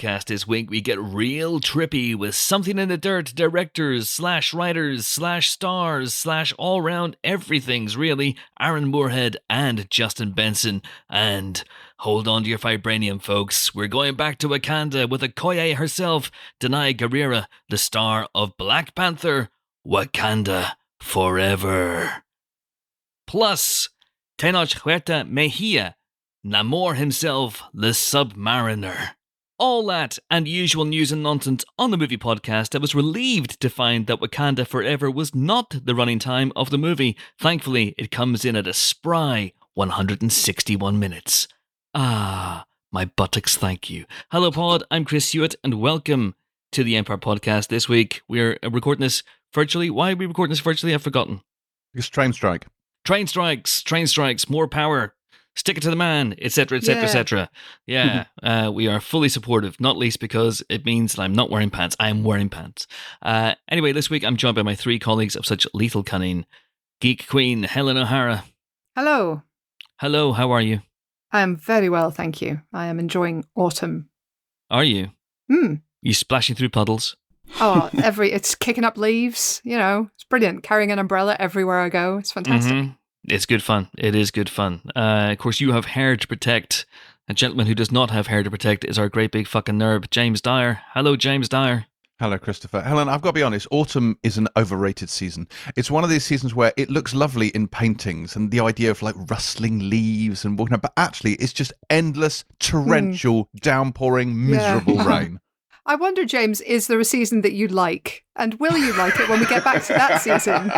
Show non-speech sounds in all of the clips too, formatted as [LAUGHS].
podcast this week, we get real trippy with something in the dirt directors, slash writers, slash stars, slash all round everything's really Aaron Moorhead and Justin Benson. And hold on to your vibranium, folks. We're going back to Wakanda with Okoye herself, Danai Gurira, the star of Black Panther, Wakanda Forever. Plus, Tenoch Huerta Mejia, Namor himself, the Submariner. All that and usual news and nonsense on the movie podcast. I was relieved to find that Wakanda Forever was not the running time of the movie. Thankfully, it comes in at a spry 161 minutes. Ah, my buttocks thank you. Hello, Pod. I'm Chris Hewitt, and welcome to the Empire Podcast. This week, we're recording this virtually. Why are we recording this virtually? I've forgotten. Because train strike. Train strikes, train strikes, more power, stick it to the man, etc., etc., etc. Yeah, [LAUGHS] uh, we are fully supportive, not least because it means that I'm not wearing pants. I am wearing pants. Uh, anyway, this week I'm joined by my three colleagues of such lethal cunning Geek Queen, Helen O'Hara. Hello. Hello, how are you? I am very well, thank you. I am enjoying autumn. Are you? Hmm. You splashing through puddles? Oh, [LAUGHS] every it's kicking up leaves. You know, it's brilliant. Carrying an umbrella everywhere I go. It's fantastic. Mhm. It's good fun. It is good fun. Uh, of course, you have hair to protect. A gentleman who does not have hair to protect is our great big fucking nerd, James Dyer. Hello, James Dyer. Hello, Christopher. Helen, I've got to be honest, autumn is an overrated season. It's one of these seasons where it looks lovely in paintings and the idea of like rustling leaves and walking up, but actually it's just endless, torrential, downpouring, miserable Yeah. [LAUGHS] rain. I wonder, James, is there a season that you like, and will you like it when we get back to that season?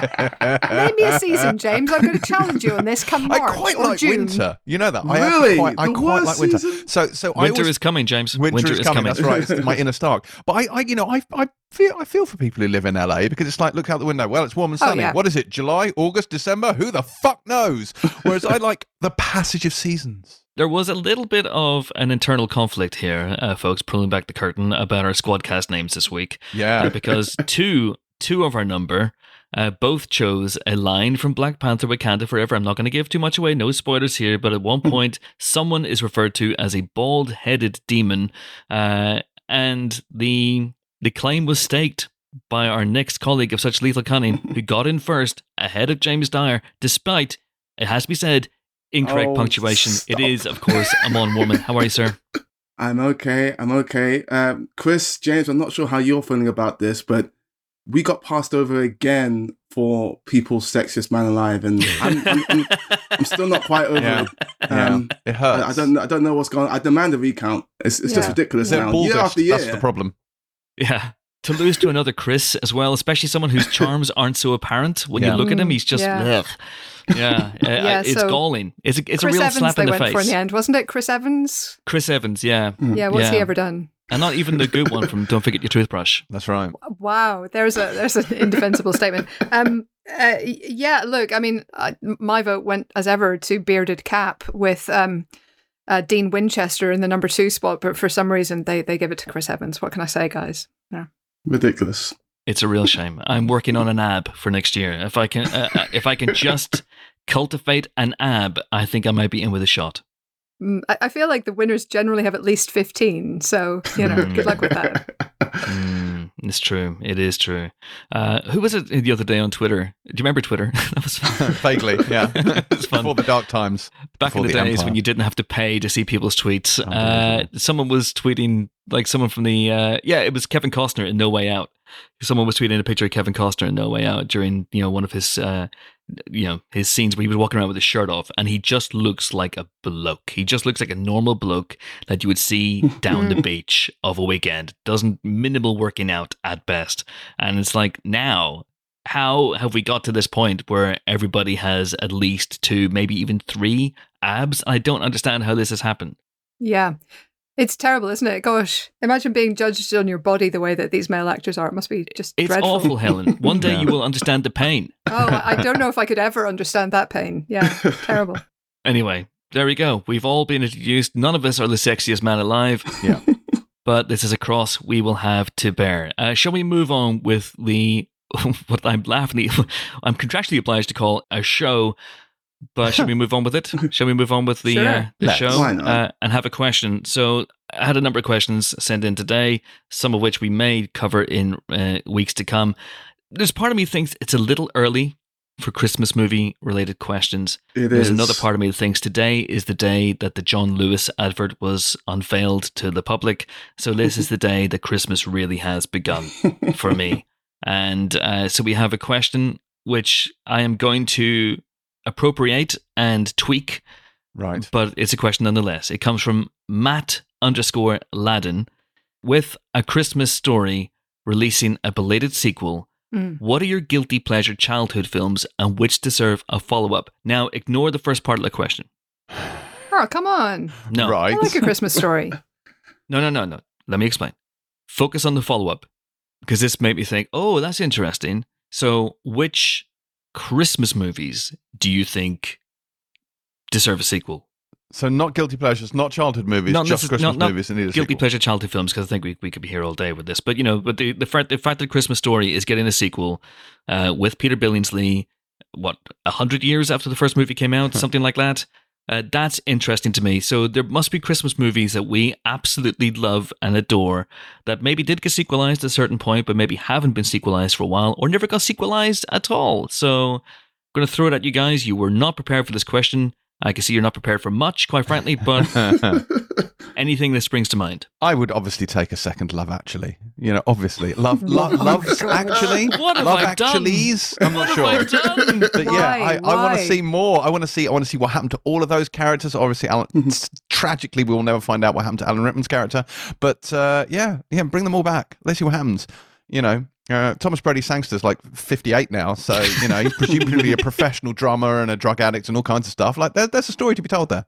Name me a season, James. I'm going to challenge you on this. Come I quite or like June. winter. You know that. I Really? actually quite, I The quite worst like winter. season? So, so I Winter always, is coming, James. Winter, is, coming. That's right. It's my inner Stark. But I, I, you know, I, I feel, I feel for people who live in LA because it's like, look out the window. Well, it's warm and Oh, sunny. yeah. What is it? July, August, December? Who the fuck knows? Whereas I [LAUGHS] like the passage of seasons. There was a little bit of an internal conflict here, uh, folks, pulling back the curtain about our squadcast names this week. Uh, Yeah. [LAUGHS] because two two of our number uh, both chose a line from Black Panther Wakanda Forever. I'm not going to give too much away, no spoilers here, but at one [LAUGHS] point, someone is referred to as a bald headed demon, uh, and the the claim was staked by our next colleague of such lethal cunning, who got in first ahead of James Dyer, despite it has to be said. Incorrect Oh, punctuation. It stop. is, of course, Amon Warmann. How are you, sir? [LAUGHS] I'm okay. I'm okay. Um, Chris, James, I'm not sure how you're feeling about this, but we got passed over again for people's sexiest man alive, and I'm, I'm, I'm, I'm still not quite over Yeah. it. Um, it I, hurts. I don't. I don't know what's going. on. I demand a recount. It's, it's just ridiculous They're now. Year after year. That's the problem. Yeah. To lose to another Chris as well, especially someone whose [LAUGHS] charms aren't so apparent. When Yeah. you look at him, Mm, he's just, [LAUGHS] yeah. yeah, uh, Yeah, it's so galling. It's a, it's Chris a real Evans slap they in the went face. for in the end, wasn't it? Chris Evans. Chris Evans, yeah, Yeah, what's he ever done? and not even the good one from [LAUGHS] Don't Forget Your Toothbrush. That's right. Wow, there's a there's an indefensible statement. Um, uh, yeah, look, I mean, I, my vote went as ever to bearded cap with um, uh, Dean Winchester in the number two spot, but for some reason they they give it to Chris Evans. What can I say, guys? Yeah. Ridiculous. It's a real shame. I'm working on an ab for next year. If I can, uh, uh, if I can just cultivate an ab, I think I might be in with a shot. Mm, I, I feel like the winners generally have at least fifteen, so you know, good luck with that. [LAUGHS] Mm, it's true. It is true. Uh, who was it the other day on Twitter? Do you remember Twitter? [LAUGHS] that was fun. [LAUGHS] Vaguely, yeah. it's fun. Before the dark times. back in the, the days Empire. when you didn't have to pay to see people's tweets. Uh, someone was tweeting, like someone from the, uh, yeah, it was Kevin Costner in No Way Out. Someone was tweeting a picture of Kevin Costner in No Way Out during, you know, one of his, uh, you know, his scenes where he was walking around with his shirt off, and he just looks like a bloke. He just looks like a normal bloke that you would see [LAUGHS] down the beach of a weekend. Doesn't minimal working out at best, and it's like now how have we got to this point where everybody has at least two, maybe even three abs? I don't understand how this has happened. Yeah. It's terrible, isn't it? Gosh, imagine being judged on your body the way that these male actors are. It must be just It's dreadful. awful, Helen. One day Yeah. you will understand the pain. [LAUGHS] Oh, I I don't know if I could ever understand that pain. Yeah, [LAUGHS] terrible. Anyway, there we go. We've all been introduced. None of us are the sexiest man alive. [LAUGHS] Yeah. but this is a cross we will have to bear. Uh, shall we move on with the what I'm laughing? at? I'm contractually obliged to call a show But shall we move on with it? [LAUGHS] Shall we move on with the Sure. uh, the Let's. show Why not? Uh, and have a question? So I had a number of questions sent in today, some of which we may cover in uh, weeks to come. There's part of me thinks it's a little early for Christmas movie related questions. It There's is. another part of me that thinks today is the day that the John Lewis advert was unveiled to the public. So this is the day that Christmas really has begun for me. [LAUGHS] And uh, so we have a question which I am going to appropriate and tweak, Right. but it's a question nonetheless. It comes from Matt underscore Ladden with a Christmas story releasing a belated sequel. Mm. What are your guilty pleasure childhood films and which deserve a follow up? Now, ignore the first part of the question. [SIGHS] Oh, come on. No, Right. I like a Christmas story. [LAUGHS] no, no, no, no. Let me explain. Focus on the follow up because this made me think, oh, that's interesting. So, which Christmas movies do you think deserve a sequel? So not guilty pleasures, not childhood movies, Not just Christmas not- not movies. And need a Guilty sequel. pleasure childhood films because I think we, we could be here all day with this. But you know, but the the fact the fact that Christmas Story is getting a sequel uh, with Peter Billingsley, what a hundred years after the first movie came out, [LAUGHS] something like that. Uh, that's interesting to me. So there must be Christmas movies that we absolutely love and adore that maybe did get sequelized at a certain point, but maybe haven't been sequelized for a while or never got sequelized at all. So I'm going to throw it at you guys. You were not prepared for this question. I can see you're not prepared for much, quite frankly, but [LAUGHS] anything that springs to mind. I would obviously take a second love. Actually, you know, obviously, love, love, loves actually, What have love I done? actuallys. I'm not What sure. have I done? [LAUGHS] But yeah, Why? I, I want to see more. I want to see. I want to see what happened to all of those characters. Obviously, Alan. tragically, we will never find out what happened to Alan Rickman's character. But uh, yeah, yeah, bring them all back. Let's see what happens. You know, uh, Thomas Brodie Sangster's like 58 now, so you know he's presumably a [LAUGHS] professional drummer and a drug addict and all kinds of stuff. Like there, there's a story to be told there.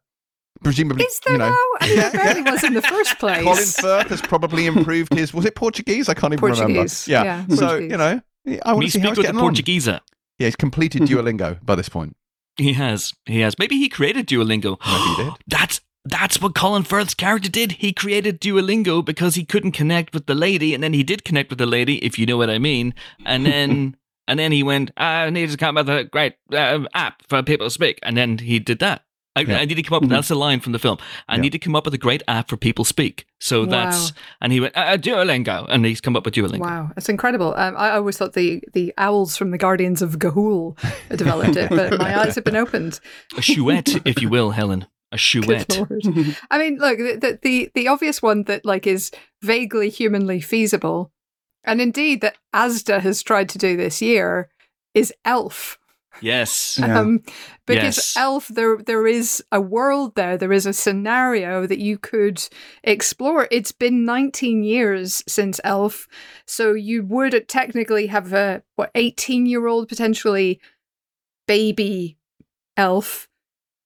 Presumably, Is there you know. now? I mean, there barely was in the first [LAUGHS] place. Colin Firth has probably improved his. Was it Portuguese? I can't even Portuguese, remember. yeah, so Portuguese. you know, I want Me to see how speak he's with the getting on. Yeah, he's completed [LAUGHS] Duolingo by this point. He has. He has. Maybe he created Duolingo. Maybe he did. [GASPS] That's that's what Colin Firth's character did. He created Duolingo because he couldn't connect with the lady, and then he did connect with the lady, if you know what I mean. And then [LAUGHS] and then he went, I need to come up with a great uh, app for people to speak. And then he did that. I, Yeah. I need to come up with that's a line from the film. I Yeah. need to come up with a great app for people speak. So that's and he went uh, Duolingo, and he's come up with Duolingo. Wow, it's incredible. Um, I always thought the, the owls from the Guardians of Ga'Hoole developed it, but my [LAUGHS] eyes have been opened. A chouette, if you will, Helen. A Good chouette. [LAUGHS] [LAUGHS] I mean, look, the, the the the obvious one that like is vaguely humanly feasible, and indeed that ASDA has tried to do this year, is Elf. Yes. [LAUGHS] Yeah. Um, because Yes. Elf, there there is a world there, there is a scenario that you could explore. It's been 19 years since Elf, so you would technically have a what 18 year old potentially baby elf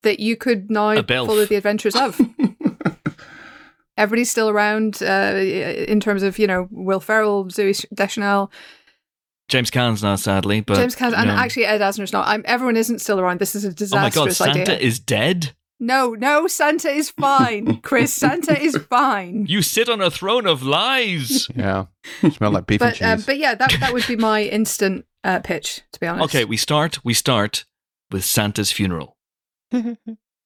that you could now follow the adventures of. [LAUGHS] Everybody's still around uh, in terms of you know Will Ferrell, Zooey Deschanel, James Caan's now, sadly, but James Caan, and know. actually Ed Asner's not. I'm, everyone isn't still around. This is a disaster. Oh my god, Santa idea. is dead? no, no, Santa is fine, [LAUGHS] Chris. Santa is fine. You sit on a throne of lies. [LAUGHS] Yeah, smell like beef and But um, cheese. but yeah, that that would be my instant uh, pitch. To be honest. okay, we start we start with Santa's funeral. [LAUGHS]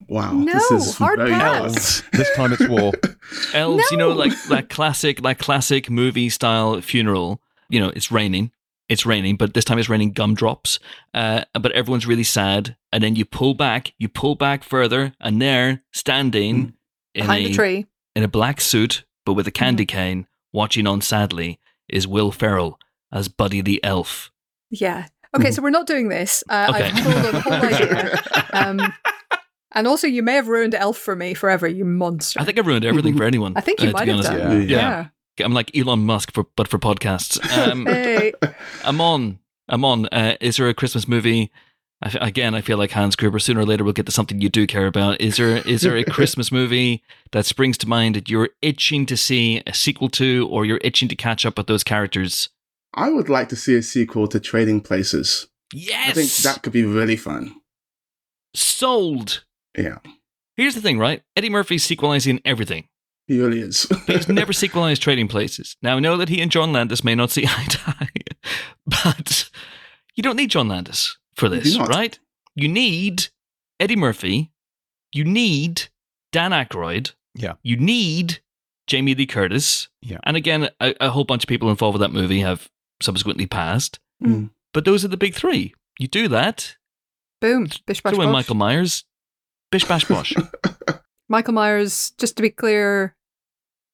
Wow. No, this is hard very pass. hard. this time it's war. [LAUGHS] Elves, you know, No. like that classic like classic movie style funeral. You know, it's raining. It's raining, but this time it's raining gumdrops. Uh, but everyone's really sad, and then you pull back, you pull back further, and there, standing in behind a the tree. in a black suit but with a candy cane, watching on sadly, is Will Ferrell as Buddy the Elf. Yeah. Okay, so we're not doing this. Uh, Okay. I've told her the whole idea. [LAUGHS] Um, and also, you may have ruined Elf for me forever, you monster. I think I've ruined everything for anyone. [LAUGHS] I think you uh, to might be have honest. done. Yeah. Yeah. I'm like Elon Musk, for, but for podcasts. Um, [LAUGHS] Hey. I'm on. I'm on. Uh, is there a Christmas movie? I f- again, I feel like Hans Gruber. Sooner or later, we'll get to something you do care about. Is there is there a Christmas movie that springs to mind that you're itching to see a sequel to, or you're itching to catch up with those characters? I would like to see a sequel to Trading Places. Yes, I think that could be really fun. sold. Yeah, Here's the thing, right? Eddie Murphy's sequelizing everything. he really is. [LAUGHS] He's never sequelized Trading Places. Now, I know that he and John Landis may not see [LAUGHS] eye to eye, but you don't need John Landis for this, do right? You need Eddie Murphy. You need Dan Aykroyd. Yeah. You need Jamie Lee Curtis. Yeah. And again, a, a whole bunch of people involved with that movie have subsequently passed. Mm. But those are the big three. You do that. Boom. Bish bash Throw in. Michael Myers. Bish bash bosh. [LAUGHS] Michael Myers, just to be clear,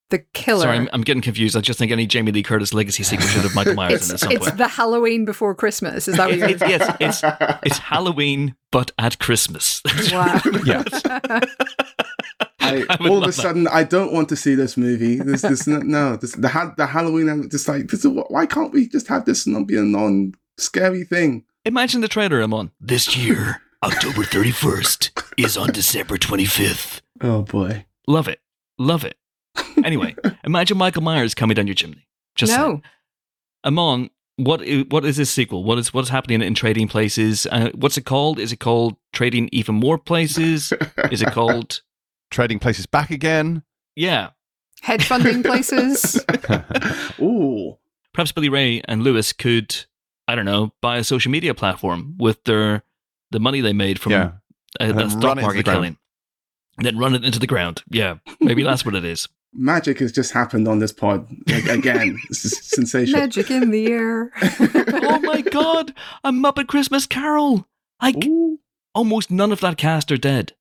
the killer. Sorry, I'm, I'm getting confused. I just think any Jamie Lee Curtis legacy sequel should have Michael Myers it's in it at some it's point. the Halloween before Christmas. Is that what you're It's, yes, it's it's Halloween, but at Christmas. Wow. [LAUGHS] Yeah. I, I all of a love that. sudden, I don't want to see this movie. This, this, no, this, the ha- the Halloween. I'm just like, this is why can't we just have this not be a non scary thing? Imagine the trailer I'm on. This year, October 31st is on December 25th. Oh boy. Love it. Love it. Anyway, imagine Michael Myers coming down your chimney. Just saying. no. Amon, what is, what is this sequel? What is what is happening in Trading Places? Uh, what's it called? Is it called Trading Even More Places? Is it called? [LAUGHS] Trading places back again. Yeah, Hedge funding places. [LAUGHS] [LAUGHS] Ooh. perhaps Billy Ray and Lewis could, I don't know, buy a social media platform with their the money they made from yeah. uh, And that stock run it into market the killing, then run it into the ground. Yeah, maybe that's what it is. Magic has just happened on this pod like, again. [LAUGHS] This is sensational. Magic in the air. [LAUGHS] oh my god, a Muppet Christmas Carol! Like Ooh. almost none of that cast are dead.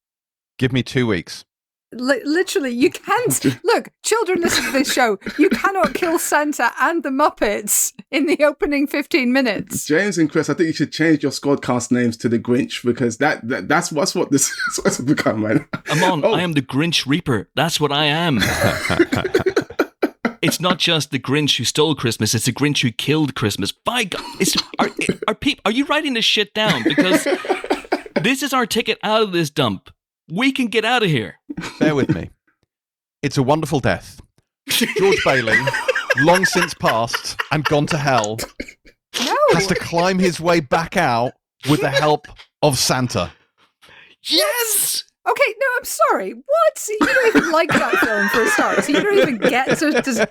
Give me two weeks. Li- literally, you can't [LAUGHS] look. Children, listen to this show. You cannot kill Santa and the Muppets in the opening fifteen minutes. James and Chris, I think you should change your squadcast names to the Grinch because that, that that's what's what this [LAUGHS] is what's become right now. Amon, Oh. I am the Grinch Reaper. That's what I am. [LAUGHS] it's not just the Grinch who stole Christmas; it's the Grinch who killed Christmas. By God, it's, are are peop, Are you writing this shit down? Because this is our ticket out of this dump. We can get out of here. Bear with me. It's a wonderful death. George Bailey, long since passed and gone to hell, No, has to climb his way back out with the help of Santa. Yes. Okay, no, I'm sorry. What? You don't even like that film for a start, so you don't even get to, to,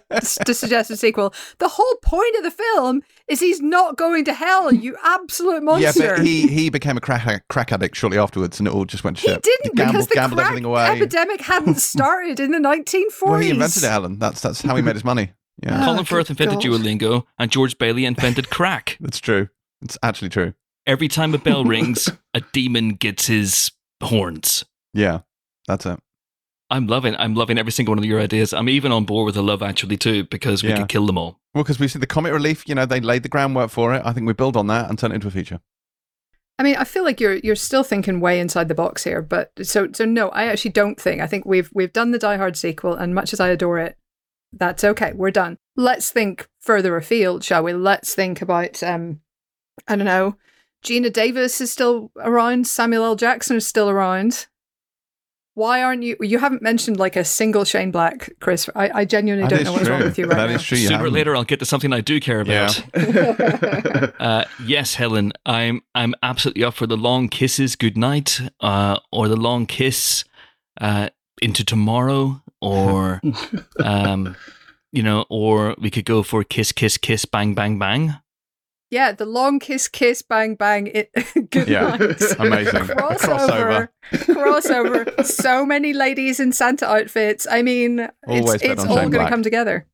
to suggest a sequel. The whole point of the film is he's not going to hell, you absolute monster. Yeah, but he, he became a crack, crack addict shortly afterwards and it all just went to He shit. didn't gambled, because the gambled crack everything away. epidemic hadn't [LAUGHS] started in the 1940s. Well, he invented it, Helen. That's that's how he made his money. Yeah, Oh, Colin Firth oh, invented God. Duolingo, and George Bailey invented [LAUGHS] crack. that's true. It's actually true. Every time a bell [LAUGHS] rings, a demon gets his horns. Yeah, that's it. I'm loving. I'm loving every single one of your ideas. I'm even on board with the Love Actually too because we Yeah. could kill them all. Well, because we see the comic relief, you know, they laid the groundwork for it. I think we build on that and turn it into a feature. I mean, I feel like you're you're still thinking way inside the box here, but so so no, I actually don't think. I think we've we've done the Die Hard sequel, and much as I adore it, that's okay. We're done. Let's think further afield, shall we? Let's think about um, I don't know. Geena Davis is still around. Samuel L. Jackson is still around. Why aren't you? You haven't mentioned like a single Shane Black, Chris. I, I genuinely That don't know what's wrong with you right That now. is true. you Sooner or later, I'll get to something I do care about. [LAUGHS] Uh, yes, Helen, I'm I'm absolutely up for the long kisses goodnight, uh, or the long kiss uh, into tomorrow, or [LAUGHS] um, you know, or we could go for kiss, kiss, kiss, bang, bang, bang. Yeah, the long kiss, kiss, bang, bang. It [LAUGHS] good Yeah. night. Amazing. crossover, crossover. So many ladies in Santa outfits. I mean, Always it's, it's all going to come together.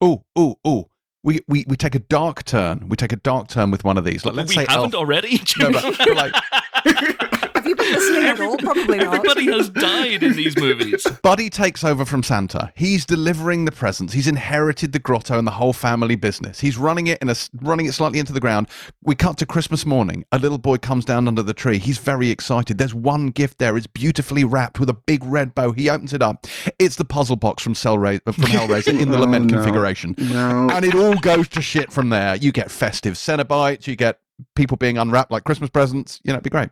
Oh, oh, oh. We, we we take a dark turn. We take a dark turn with one of these. Like, let's we say oh, haven't Elf. already. No, but- but [LAUGHS] like- [LAUGHS] Have you been listening at all? Probably not. Everybody has died in these movies. [LAUGHS] Buddy takes over from Santa. He's delivering the presents. He's inherited the grotto and the whole family business. He's running it in a running it slightly into the ground. We cut to Christmas morning. A little boy comes down under the tree. He's very excited. There's one gift there. It's beautifully wrapped with a big red bow. He opens it up. It's the puzzle box from Cellra- from [LAUGHS] Hellraiser in the Oh, lament no. configuration. no. And it all goes to shit from there. You get festive Cenobites. You get people being unwrapped like Christmas presents. You know, it'd be great.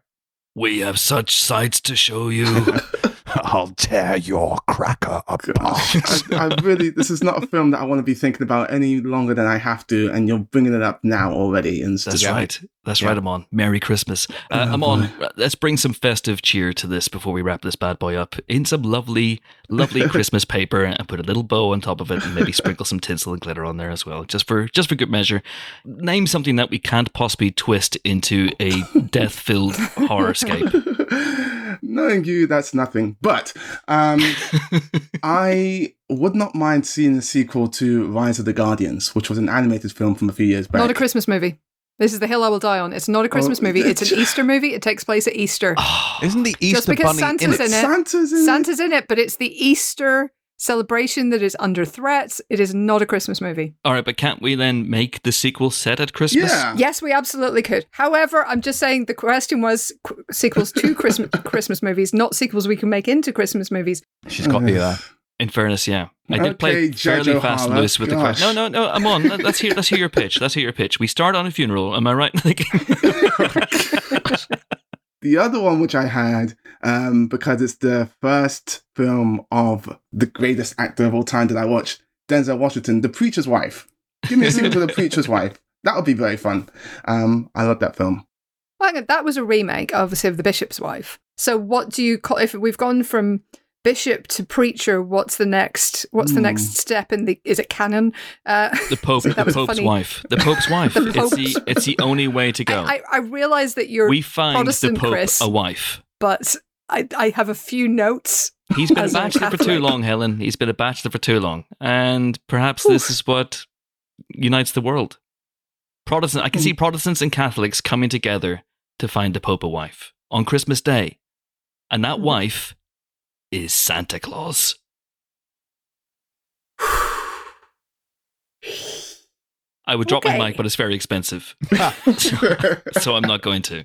We have such sights to show you. [LAUGHS] I'll tear your cracker apart. [LAUGHS] I, I really, this is not a film that I want to be thinking about any longer than I have to, and you're bringing it up now already. And That's Yeah. right. That's Yeah. right, Amon. Merry Christmas. Uh, Oh, Amon, let's bring some festive cheer to this before we wrap this bad boy up in some lovely, lovely [LAUGHS] Christmas paper and put a little bow on top of it and maybe sprinkle some tinsel and glitter on there as well, just for just for good measure. Name something that we can't possibly twist into a [LAUGHS] death-filled horrorscape. Knowing you, that's nothing. But um, [LAUGHS] I would not mind seeing a sequel to Rise of the Guardians, which was an animated film from a few years back. Not a Christmas movie. This is the hill I will die on. It's not a Christmas Oh, movie. It's an [LAUGHS] Easter movie. It takes place at Easter. [GASPS] Isn't the Easter Just because Bunny in Santa's it? in it. Santa's in it. Santa's in it, but it's the Easter celebration that is under threat. It is not a Christmas movie. All right, but can't we then make the sequel set at Christmas? Yeah. Yes, we absolutely could. However, I'm just saying the question was qu- sequels to Christmas [LAUGHS] Christmas movies, not sequels we can make into Christmas movies. She's got you there. In fairness, yeah, I did play Okay, Judge fairly fast and loose with the question. No, no, no. I'm on. Let's hear. Let's hear your pitch. Let's hear your pitch. We start on a funeral. Am I right? [LAUGHS] [LAUGHS] The other one, which I had, um, because it's the first film of the greatest actor of all time that I watched, Denzel Washington, The Preacher's Wife. Give me a sequel to The Preacher's Wife. That would be very fun. Um, I love that film. Well, that was a remake, obviously, of The Bishop's Wife. So, what do you call if we've gone from bishop to preacher? What's the next? What's the Hmm. next step in the? Is it canon? Uh, the Pope. [LAUGHS] The Pope's funny. wife. The Pope's [LAUGHS] wife. The It's the. It's the only way to go. I, I, I realize that you're, we find Protestant, the Pope Chris. a wife. but I, I have a few notes. He's been a As a bachelor for too long, Helen. He's been a bachelor for too long, and perhaps this is what unites the world. Protestant. I can Hmm. see Protestants and Catholics coming together to find the Pope a wife on Christmas Day, and that Hmm. wife is Santa Claus. I would drop my mic, but it's very expensive, [LAUGHS] [LAUGHS] so I'm not going to.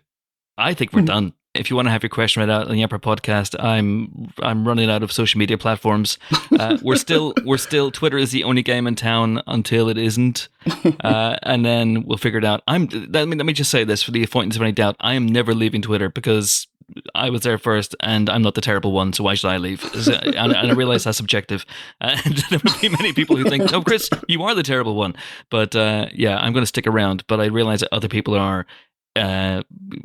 I think we're done. If you want to have your question read out on the Empire podcast, I'm I'm running out of social media platforms. Uh, we're still [LAUGHS] we're still Twitter is the only game in town until it isn't, uh, and then we'll figure it out. I'm let me let me just say this for the avoidance of any doubt. I am never leaving Twitter because I was there first, and I'm not the terrible one. So why should I leave? So- and, and I realize that's subjective, [LAUGHS] and there will be many people who think, "Oh, Chris, you are the terrible one." But uh, yeah, I'm going to stick around. But I realize that other people are uh,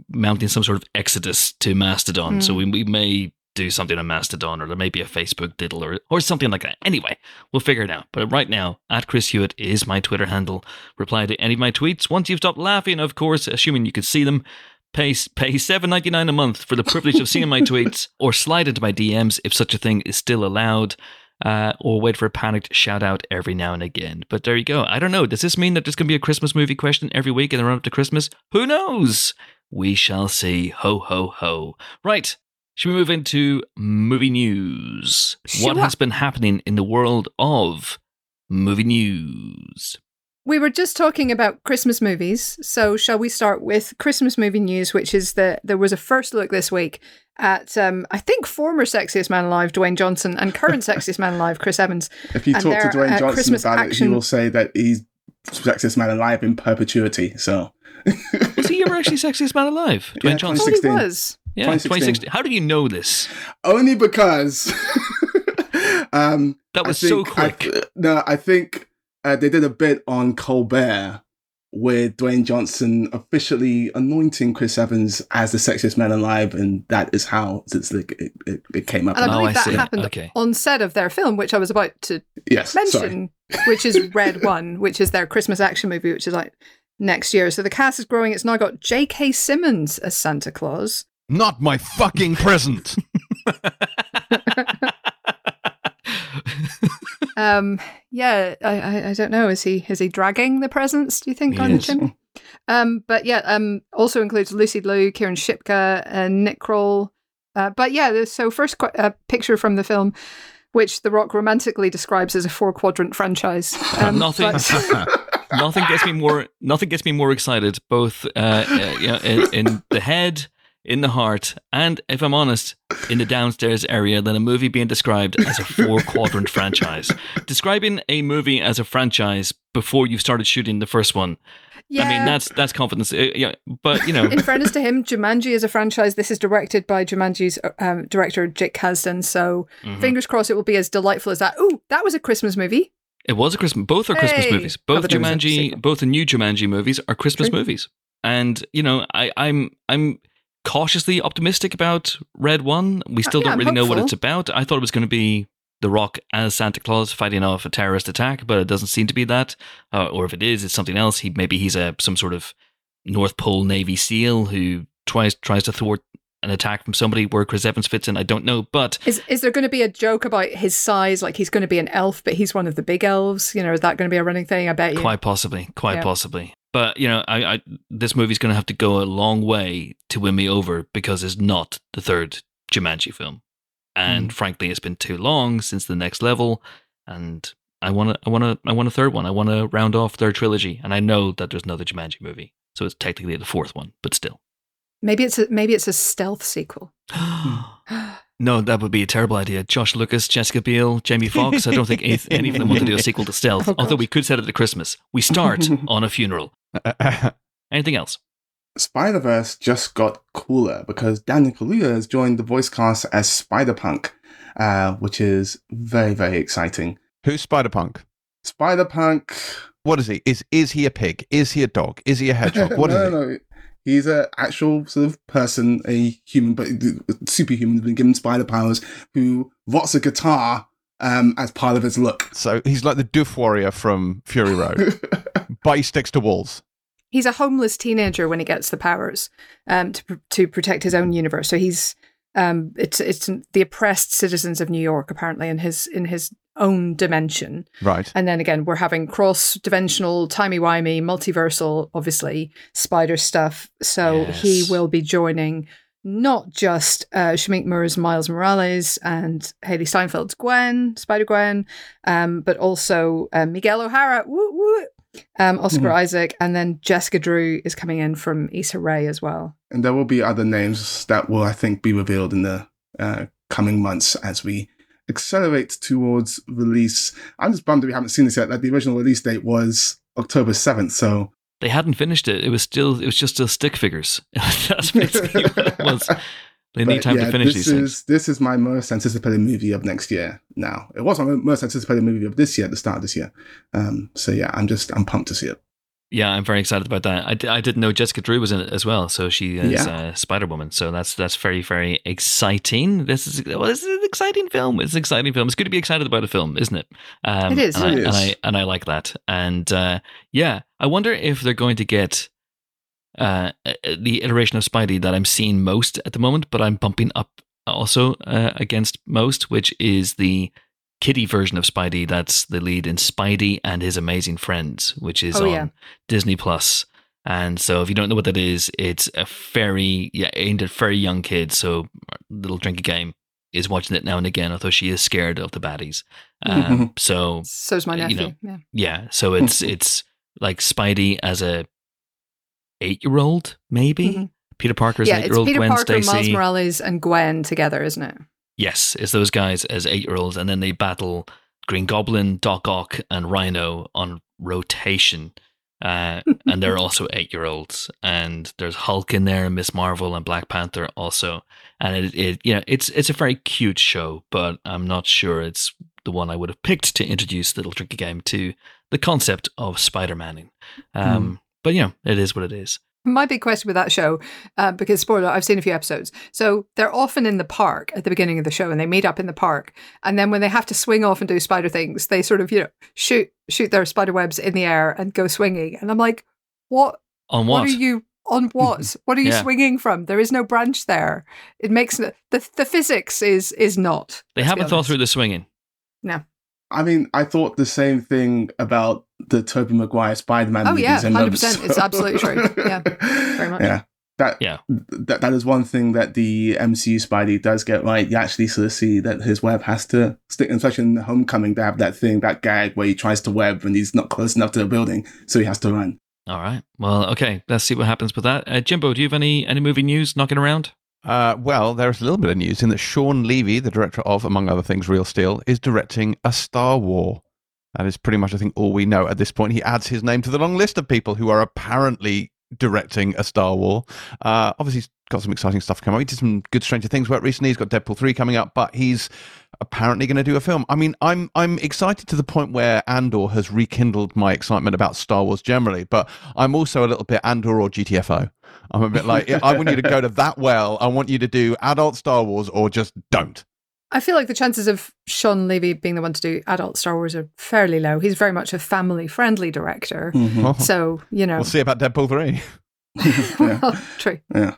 mounting some sort of exodus to Mastodon. So we, we may do something on Mastodon, or there may be a Facebook diddle, or or something like that. Anyway, we'll figure it out. But right now, at Chris Hewitt is my Twitter handle. Reply to any of my tweets once you've stopped laughing, of course, assuming you can see them. Pay pay seven ninety nine a month for the privilege of seeing my [LAUGHS] tweets, or slide into my DMs if such a thing is still allowed. Uh, or wait for a panicked shout out every now and again. But there you go. I don't know. Does this mean that there's going to be a Christmas movie question every week in the run up to Christmas? Who knows? We shall see. Ho, ho, ho. Right. Should we move into movie news? What has been happening in the world of movie news? We were just talking about Christmas movies, so shall we start with Christmas movie news, which is that there was a first look this week at um, I think former sexiest man alive Dwayne Johnson and current sexiest man alive Chris Evans. If you And talk to Dwayne uh, Johnson Christmas about it, he will say that he's sexiest man alive in perpetuity. So Was he ever actually sexiest man alive? Dwayne Yeah, Johnson. Oh, he 2016. was. Yeah, 2016. 2016. How do you know this? only because [LAUGHS] um, That I was so think- I- quick. no, I think uh, they did a bit on Colbert with Dwayne Johnson officially anointing Chris Evans as the sexiest man alive, and that is how it's like it, it, it came up. And I Oh, believe I that see. happened Okay. on set of their film, which I was about to yes, mention, which is Red [LAUGHS] One, which is their Christmas action movie, which is like next year. So the cast is growing. It's now got J.K. Simmons as Santa Claus. Not my fucking present. [LAUGHS] Um, yeah, I, I, I don't know. Is he is he dragging the presents? Do you think He on the chimney? Um, but yeah, um, also includes Lucy Liu, Kiernan Shipka, and Nick Kroll. Uh, but yeah, so first qu- uh, picture from the film, which The Rock romantically describes as a four quadrant franchise. [LAUGHS] Um, Nothing. but- [LAUGHS] nothing gets me more. Nothing gets me more excited. Both, uh, uh, you know, in, in the head, in the heart, and if I'm honest, in the downstairs area than a movie being described as a four quadrant [LAUGHS] franchise. Describing a movie as a franchise before you've started shooting the first one. yeah, I mean, that's that's confidence. Uh, yeah, but you know, in fairness to him, Jumanji is a franchise. This is directed by Jumanji's um, director Jake Kasdan. So mhm. fingers crossed, it will be as delightful as that. Ooh, that was a Christmas movie. it was a Christmas. Both are Christmas movies. Oh, Both but there was a Jumanji, both the new Jumanji movies are Christmas True. movies. And you know, I, I'm I'm cautiously optimistic about Red One. We still Uh, yeah, don't really know what it's about. I thought it was going to be The Rock as Santa Claus fighting off a terrorist attack, but it doesn't seem to be that. Uh, or if it is, it's something else. He maybe he's a some sort of North Pole Navy SEAL who tries tries to thwart an attack from somebody where Chris Evans fits in. I don't know, but Is is there going to be a joke about his size? Like he's going to be an elf, but he's one of the big elves. You know, is that going to be a running thing? I bet you. quite possibly, quite Yeah. possibly. But you know, I, I this movie's going to have to go a long way to win me over because it's not the third Jumanji film, and mm. frankly, it's been too long since the next level, and I want to, I want to, I want a third one. I want to round off their trilogy, and I know that there's another Jumanji movie, so it's technically the fourth one, but still. Maybe it's a, maybe it's a stealth sequel. [GASPS] Hmm. [GASPS] [GASPS] No, that would be a terrible idea. Josh Lucas, Jessica Biel, Jamie Foxx. I don't think any, any of them want to do a [LAUGHS] sequel to Stealth. Oh, although we could set it at Christmas. We start [LAUGHS] on a funeral. [LAUGHS] Anything else? Spider Verse just got cooler because Daniel Kaluuya has joined the voice cast as Spider Punk, uh, which is very very exciting. Who's Spider Punk? Spider Punk. What is he? Is is he a pig? Is he a dog? Is he a hedgehog? What is no, he? no, he's an actual sort of person, a human, but superhuman, who's been given spider powers, who rots a guitar um, as part of his look. So he's like the doof warrior from Fury Road, [LAUGHS] but he sticks to walls. He's a homeless teenager when he gets the powers um, to pr- to protect his own universe. So he's um, it's it's the oppressed citizens of New York apparently in his in his own dimension. Right. And then again, we're having cross dimensional, timey wimey, multiversal, obviously spider stuff. So he will be joining not just uh, Shameik Moore's Miles Morales and Hailee Steinfeld's Gwen, Spider Gwen, um, but also uh, Miguel O'Hara, woo, woo, um, Oscar Mhm. Isaac, and then Jessica Drew is coming in from Issa Rae as well. And there will be other names that will, I think, be revealed in the uh, coming months as we accelerate towards release. I'm just bummed that we haven't seen this yet. Like the original release date was October 7th, so They hadn't finished it. It was still, it was just still stick figures. [LAUGHS] That's basically what it was. They need time yeah, to finish this these is, things. This is my most anticipated movie of next year. Now it was my most anticipated movie of this year, at the start of this year. Um, so yeah, I'm just I'm pumped to see it. Yeah, I'm very excited about that. I, d- I didn't know Jessica Drew was in it as well, so she is Yeah. uh, Spider Woman. So that's that's very very exciting. This is well, this is an exciting film. It's an exciting film. It's good to be excited about a film, isn't it? Um, It is, and, it I, and is. I and I like that. And uh, yeah, I wonder if they're going to get uh, uh, the iteration of Spidey that I'm seeing most at the moment, but I'm bumping up also uh, against most, which is the kiddie version of Spidey. That's the lead in Spidey and His Amazing Friends, which is Oh, on yeah. Disney Plus. And so, if you don't know what that is, it's a very yeah aimed at very young kids. So, little drinky game is watching it now and again, although she is scared of the baddies. Um, [LAUGHS] so So's my nephew. you know, yeah. yeah, so it's [LAUGHS] it's like Spidey as a eight year old, maybe Mhm. Peter Parker's Yeah, eight it's year old, Peter Gwen Parker, Miles Morales, and Gwen together, isn't it? Yes, it's those guys as eight year olds, and then they battle Green Goblin, Doc Ock, and Rhino on rotation. Uh, and they're [LAUGHS] also eight year olds. And there's Hulk in there, and Miss Marvel, and Black Panther also. And it, it, you know, it's it's a very cute show, but I'm not sure it's the one I would have picked to introduce Little Tricky Game to the concept of Spider Maning. Um, But you know, it is what it is. My big question with that show, uh, because spoiler, I've seen a few episodes. So they're often in the park at the beginning of the show, and they meet up in the park. And then when they have to swing off and do spider things, they sort of you know shoot shoot their spider webs in the air and go swinging. And I'm like, what? On what? What are you on? [LAUGHS] What? What are you Yeah. swinging from? There is no branch there. It makes no, the the physics is is not. they haven't thought through the swinging. I mean, I thought the same thing about the Tobey Maguire Spider-Man Oh, movies. yeah, 100%. It's absolutely true. [LAUGHS] Yeah, very much. Yeah, that Yeah. that that is one thing that the MCU Spidey does get right. You actually sort of see that his web has to stick, especially in Homecoming. They have that thing, that gag where he tries to web and he's not close enough to the building, so he has to run. All right. Well, okay. Let's see what happens with that. Uh, Jimbo, do you have any any movie news knocking around? Uh, well, there's a little bit of news in that Shawn Levy, the director of, among other things, Real Steel, is directing a Star War. That is pretty much, I think, all we know at this point. He adds his name to the long list of people who are apparently directing a Star War. Uh, obviously, he's got some exciting stuff coming up. He did some good Stranger Things work recently. He's got Deadpool 3 coming up, but he's apparently going to do a film. I mean, I'm I'm excited to the point where Andor has rekindled my excitement about Star Wars generally, but I'm also a little bit Andor or GTFO. I'm a bit like, I want you to go to that well. I want you to do adult Star Wars or just don't. I feel like the chances of Shawn Levy being the one to do adult Star Wars are fairly low. He's very much a family friendly director. Mhm. So, you know, we'll see about Deadpool 3. [LAUGHS] [LAUGHS] yeah. well, true. Yeah.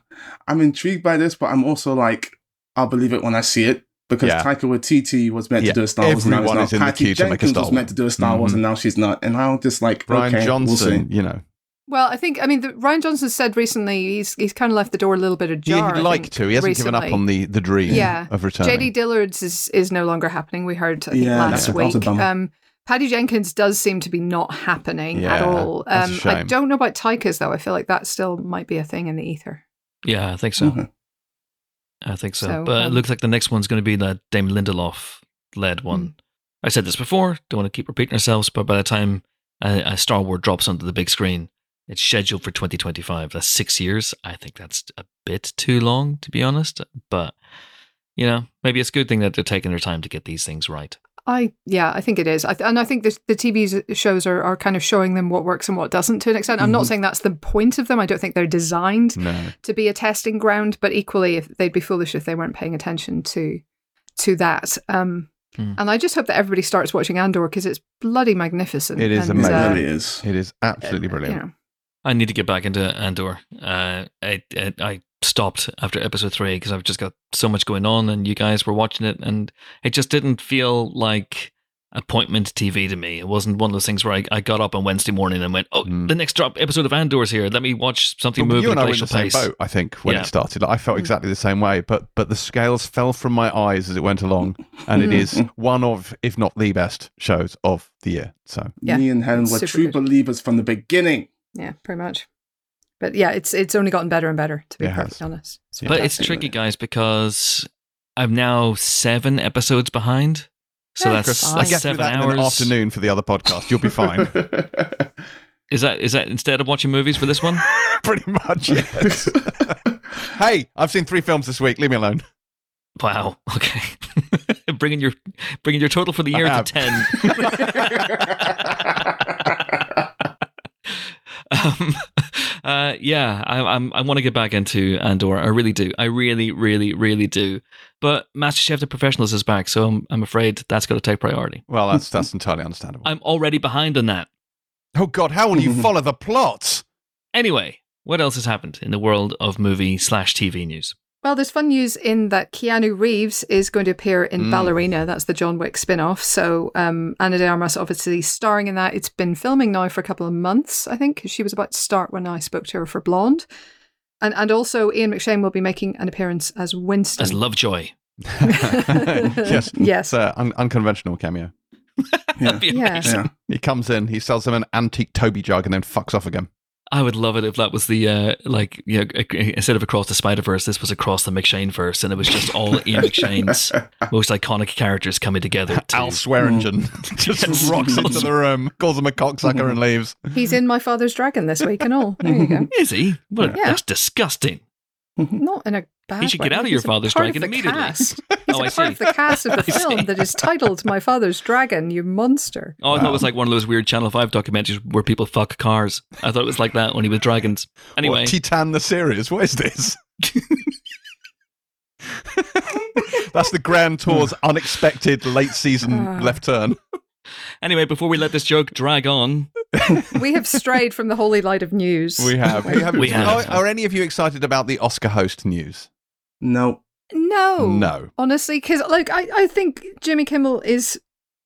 I'm intrigued by this, but I'm also like, I'll believe it when I see it. Because Yeah. Taika Waititi was meant Yeah, to do a Star Wars, and now everyone he's not. Patty queue to make a Jenkins was meant to do a Star Wars, Mhm. and now she's not. And I'm just like, Rian okay, Johnson, We'll see. you know. Well, I think I mean the, Rian Johnson said recently he's he's kind of left the door a little bit ajar. He'd like think, to. He hasn't given up on the, the dream Yeah. of returning. JD Dillard's is is no longer happening. We heard I think Yeah, last that's a- week. bummer. Um, Patty Jenkins does seem to be not happening at all. that's a Um, I don't know about Taika's though. I feel like that still might be a thing in the ether. Yeah, I think so. Mhm. I think so. So, but it um, looks like the next one's going to be that Damon Lindelof led one. Hmm. I said this before, don't want to keep repeating ourselves, but by the time a, a Star Wars drops onto the big screen, it's scheduled for 2025. That's six years. I think that's a bit too long, to be honest. But, you know, maybe it's a good thing that they're taking their time to get these things right. I yeah, I think it is, I th- and I think the the TV shows are, are kind of showing them what works and what doesn't to an extent. I'm not Mhm. saying that's the point of them. I don't think they're designed No. to be a testing ground, but equally, if they'd be foolish if they weren't paying attention to to that. Um, Hmm. And I just hope that everybody starts watching Andor because it's bloody magnificent. It is and, amazing. It uh, really is. It is absolutely uh, brilliant. You know, I need to get back into Andor. Uh, I, I, I stopped after episode three because I've just got so much going on, and you guys were watching it, and it just didn't feel like appointment TV to me. It wasn't one of those things where I, I got up on Wednesday morning and went, "Oh, Mm. the next drop episode of Andor's here. Let me watch something But move you at and a I were in glacial the same pace." boat, I think, when Yeah. it started. Like, I felt Mm. exactly the same way, but but the scales fell from my eyes as it went along, and it Mhm. [LAUGHS] one of, if not the best shows of the year. So Yeah, Me and Helen it's were true good. believers from the beginning. Yeah, pretty much. But yeah, it's it's only gotten better and better to be It has. perfectly honest. It's But it's tricky, guys, because I'm now seven episodes behind. So Yeah, that's, fine. that's get seven that in hours. an afternoon for the other podcast. You'll be fine. [LAUGHS] Is that is that instead of watching movies for this one? [LAUGHS] Pretty much, yes. [LAUGHS] hey, I've seen three films this week. Leave me alone. Wow. Okay. bringing your bringing your total for the year to have. ten. Um, [LAUGHS] uh, yeah, I, I'm. I want to get back into Andor. I really do. I really, really, really do. But MasterChef The Professionals is back, so I'm, I'm afraid that's got to take priority. [LAUGHS] Well, that's that's [LAUGHS] entirely understandable. I'm already behind on that. oh God, how will you follow the plot? Anyway, what else has happened in the world of movie slash TV news? Well, there's fun news in that Keanu Reeves is going to appear in Mm. Ballerina. That's the John Wick spin off. So um, Ana de Armas obviously starring in that. It's been filming now for a couple of months, I think. She was about to start when I spoke to her for Blonde. And, and also, Ian McShane will be making an appearance as Winston. As Lovejoy. [LAUGHS] [LAUGHS] yes, yes. it's an un- unconventional cameo. [LAUGHS] yeah. Yeah. yeah. He comes in, he sells them an antique Toby jug, and then fucks off again. I would love it if that was the uh, like you know instead of across the Spider Verse, this was across the McShane verse, and it was just all Ian [LAUGHS] McShane's most iconic characters coming together. To, Al Swearingen [LAUGHS] just Yes. rocks into the room, calls him a cocksucker, and leaves. He's in My Father's Dragon this week and all. There you go. is he? What? Yeah. That's disgusting. Not in a bad He should way. get out of your He's a father's part of dragon the immediately. Cast. [LAUGHS] He's Oh, a I part see. of the cast of [LAUGHS] the film that is titled My Father's Dragon, you monster. Oh, I thought it was like one of those weird Channel Five documentaries where people fuck cars. I thought it was like that only with dragons. Anyway, What, Titan the series? What is this? [LAUGHS] That's the Grand Tour's unexpected late season Ah. left turn. Anyway, before we let this joke drag on, We have strayed from the holy light of news. We have. We have. We have. Are, are any of you excited about the Oscar host news? No. No. No. Honestly, because like I, I think Jimmy Kimmel is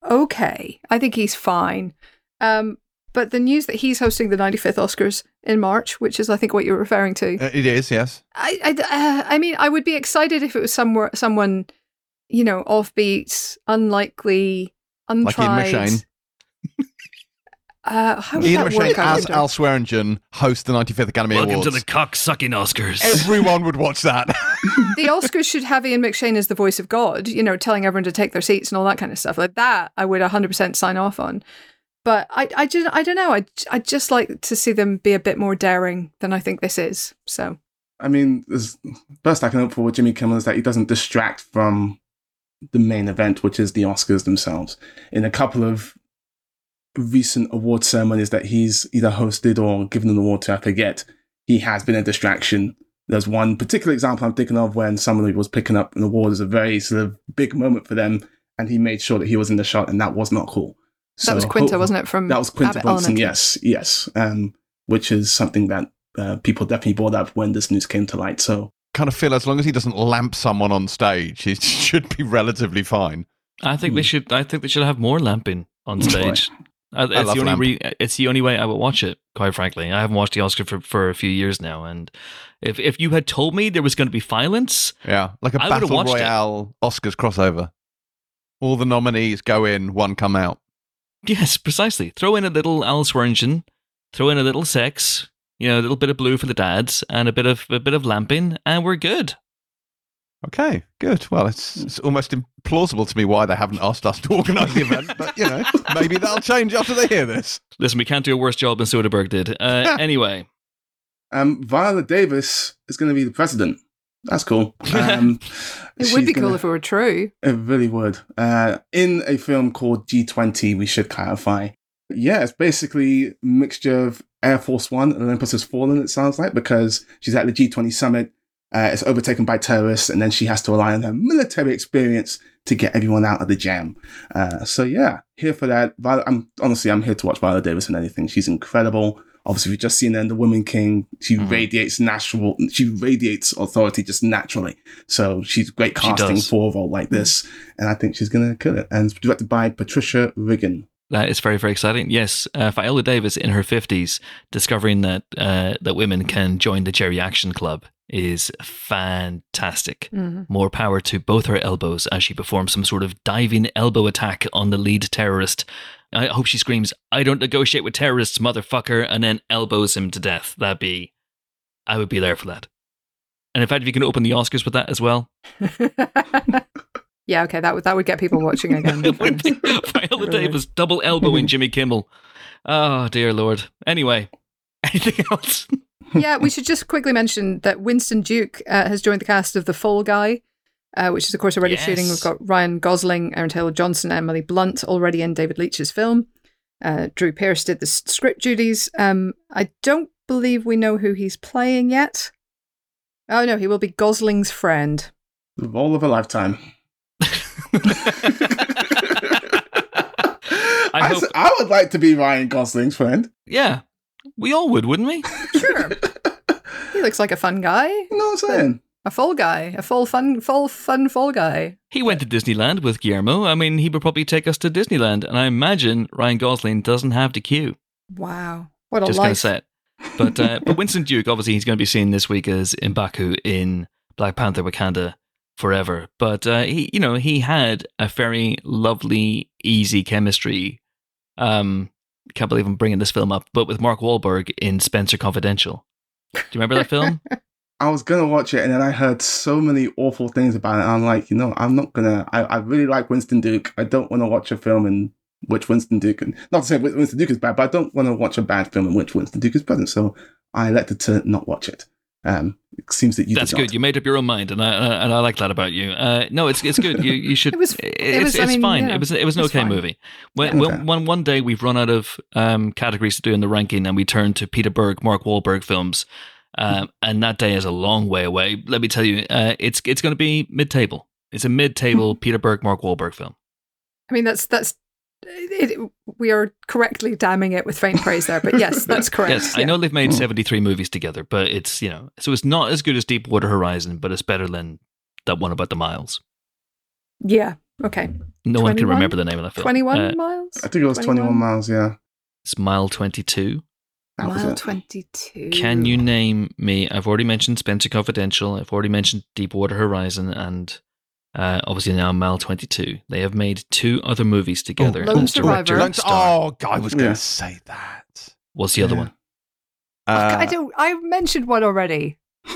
okay. I think he's fine. Um, but the news that he's hosting the 95th Oscars in March, which is I think what you're referring to, Uh, It is, yes. I, I, uh, I mean, I would be excited if it was somewhere, someone, you know, offbeat, unlikely, Like Ian untried. McShane. Uh, how would Ian that McShane work? I as wonder? Al Swearingen host the 95th Academy welcome Awards. to the cock sucking Oscars. Everyone would watch that. the Oscars should have Ian McShane as the voice of God, you know, telling everyone to take their seats and all that kind of stuff. Like that, I would 100% sign off on. But I, I just, I don't know. I, I just like to see them be a bit more daring than I think this is. So I mean, there's, best I can hope for with Jimmy Kimmel is that he doesn't distract from the main event, which is the Oscars themselves. In a couple of recent award ceremonies that he's either hosted or given an award to, I forget, he has been a distraction. There's one particular example I'm thinking of when somebody was picking up an award as a very sort of big moment for them, and he made sure that he was in the shot, and that was not cool. So, that was Quinta, wasn't it? From that was Quinta Abbott Brunson, Elementary? yes, yes. Um, which is something that uh, people definitely brought up when this news came to light. So Kind of feel as long as he doesn't lamp someone on stage, he [LAUGHS] should be relatively fine. I think they Hmm. should. I think they should have more lamping on stage. Uh, it's love the only. lamp. Re- it's the only way I would watch it. Quite frankly, I haven't watched the Oscar for, for a few years now, and if if you had told me there was going to be violence, Yeah, like a I battle watched it. royale Oscars crossover. All the nominees go in, one come out. yes, precisely. Throw in a little Al Swearingen, throw in a little sex, you know, a little bit of blue for the dads, and a bit of a bit of lamping, and we're good. Okay, good. Well, it's, it's almost implausible to me why they haven't asked us to organise the event, but you know, [LAUGHS] maybe that'll change after they hear this. Listen, we can't do a worse job than Soderbergh did. Uh, [LAUGHS] anyway, um, Viola Davis is going to be the president. That's cool. Um, [LAUGHS] It would be cool gonna- if it were true. It really would. Uh, in a film called G20, we should clarify. Yeah, it's basically a mixture of Air Force One and Olympus Has Fallen, it sounds like, because she's at the G20 summit. Uh, it's overtaken by terrorists, and then she has to rely on her military experience to get everyone out of the jam. Uh, so yeah, here for that. Viola, I'm honestly, I'm here to watch Viola Davis and anything. She's incredible. Obviously, we've just seen her in The Woman King. She Mhm. radiates natural. She radiates authority just naturally. So she's great casting does. for a role like this, and I think she's gonna kill it. And it's directed by Patricia Riggen. That is very very exciting. Yes, uh, Viola Davis in her fifties discovering that uh, that women can join the Jerry Action Club is fantastic. Mhm. More power to both her elbows as she performs some sort of diving elbow attack on the lead terrorist. I hope she screams, I don't negotiate with terrorists, motherfucker, and then elbows him to death. That'd be, I would be there for that. And in fact, if you can open the Oscars with that as well, [LAUGHS] yeah, okay, that would that would get people watching [LAUGHS] again. [LAUGHS] Viola Davis double elbowing Jimmy Kimmel. Oh, dear Lord. Anyway, [LAUGHS] anything else? yeah, we should just quickly mention that Winston Duke uh, has joined the cast of The Fall Guy, uh, which is, of course, already Yes. shooting. We've got Ryan Gosling, Aaron Taylor Johnson, Emily Blunt already in David Leitch's film. Uh, Drew Pearce did the script duties. Um, I don't believe we know who he's playing yet. Oh, no, he will be Gosling's friend. The role of a lifetime. I I, hope- s- I would like to be Ryan Gosling's friend. yeah, we all would, wouldn't we? [LAUGHS] Sure. he looks like a fun guy. You know what I'm saying? A fall guy. A full fun, full fun fall guy. He went to Disneyland with Guillermo. I mean, he would probably take us to Disneyland. And I imagine Ryan Gosling doesn't have the queue. Wow. What a Just going to life. say it. But, uh, but Winston Duke, obviously, he's going to be seen this week as M'Baku in Black Panther Wakanda Forever. But, uh, he, you know, he had a very lovely, easy chemistry. Um, can't believe I'm bringing this film up, but with Mark Wahlberg in Spenser Confidential. Do you remember that film? [LAUGHS] I was gonna watch it, and then I heard so many awful things about it. I'm like, you know, I'm not gonna. I, I really like Winston Duke. I don't want to watch a film in which Winston Duke, and not to say Winston Duke is bad, but I don't want to watch a bad film in which Winston Duke is present. So I elected to not watch it. Um, it seems that you. That's did good. not. You made up your own mind, and I uh, and I like that about you. Uh, no, it's it's good. You you should. [LAUGHS] It was- It's, was- I it's mean, fine. yeah, it was it was an it's okay fine. movie. When, Yeah. when, Okay. when one day we've run out of um, categories to do in the ranking, and we turn to Peter Berg, Mark Wahlberg films, um, and that day is a long way away. Let me tell you, uh, it's it's going to be mid table. It's a mid table Peter Berg, Mark Wahlberg film. I mean, that's that's. It, we are correctly damning it with faint praise there, but yes, [LAUGHS] that's correct. Yes, I know they've made seventy three movies together, but it's you know so it's not as good as Deepwater Horizon, but it's better than that one about the miles. Yeah. Okay. No one can remember the name of that film. Twenty-one Uh, miles. I think it was 21 miles. Yeah, it's mile twenty two. that Mile twenty-two. Can you name me? I've already mentioned Spenser Confidential. I've already mentioned Deepwater Horizon, and uh, obviously now Mile Twenty Two. They have made two other movies together. Lone Survivor. director Don't- star. oh, God, I was going to Yeah. say that. What's the other one? Uh, I don't. I mentioned one already. [LAUGHS]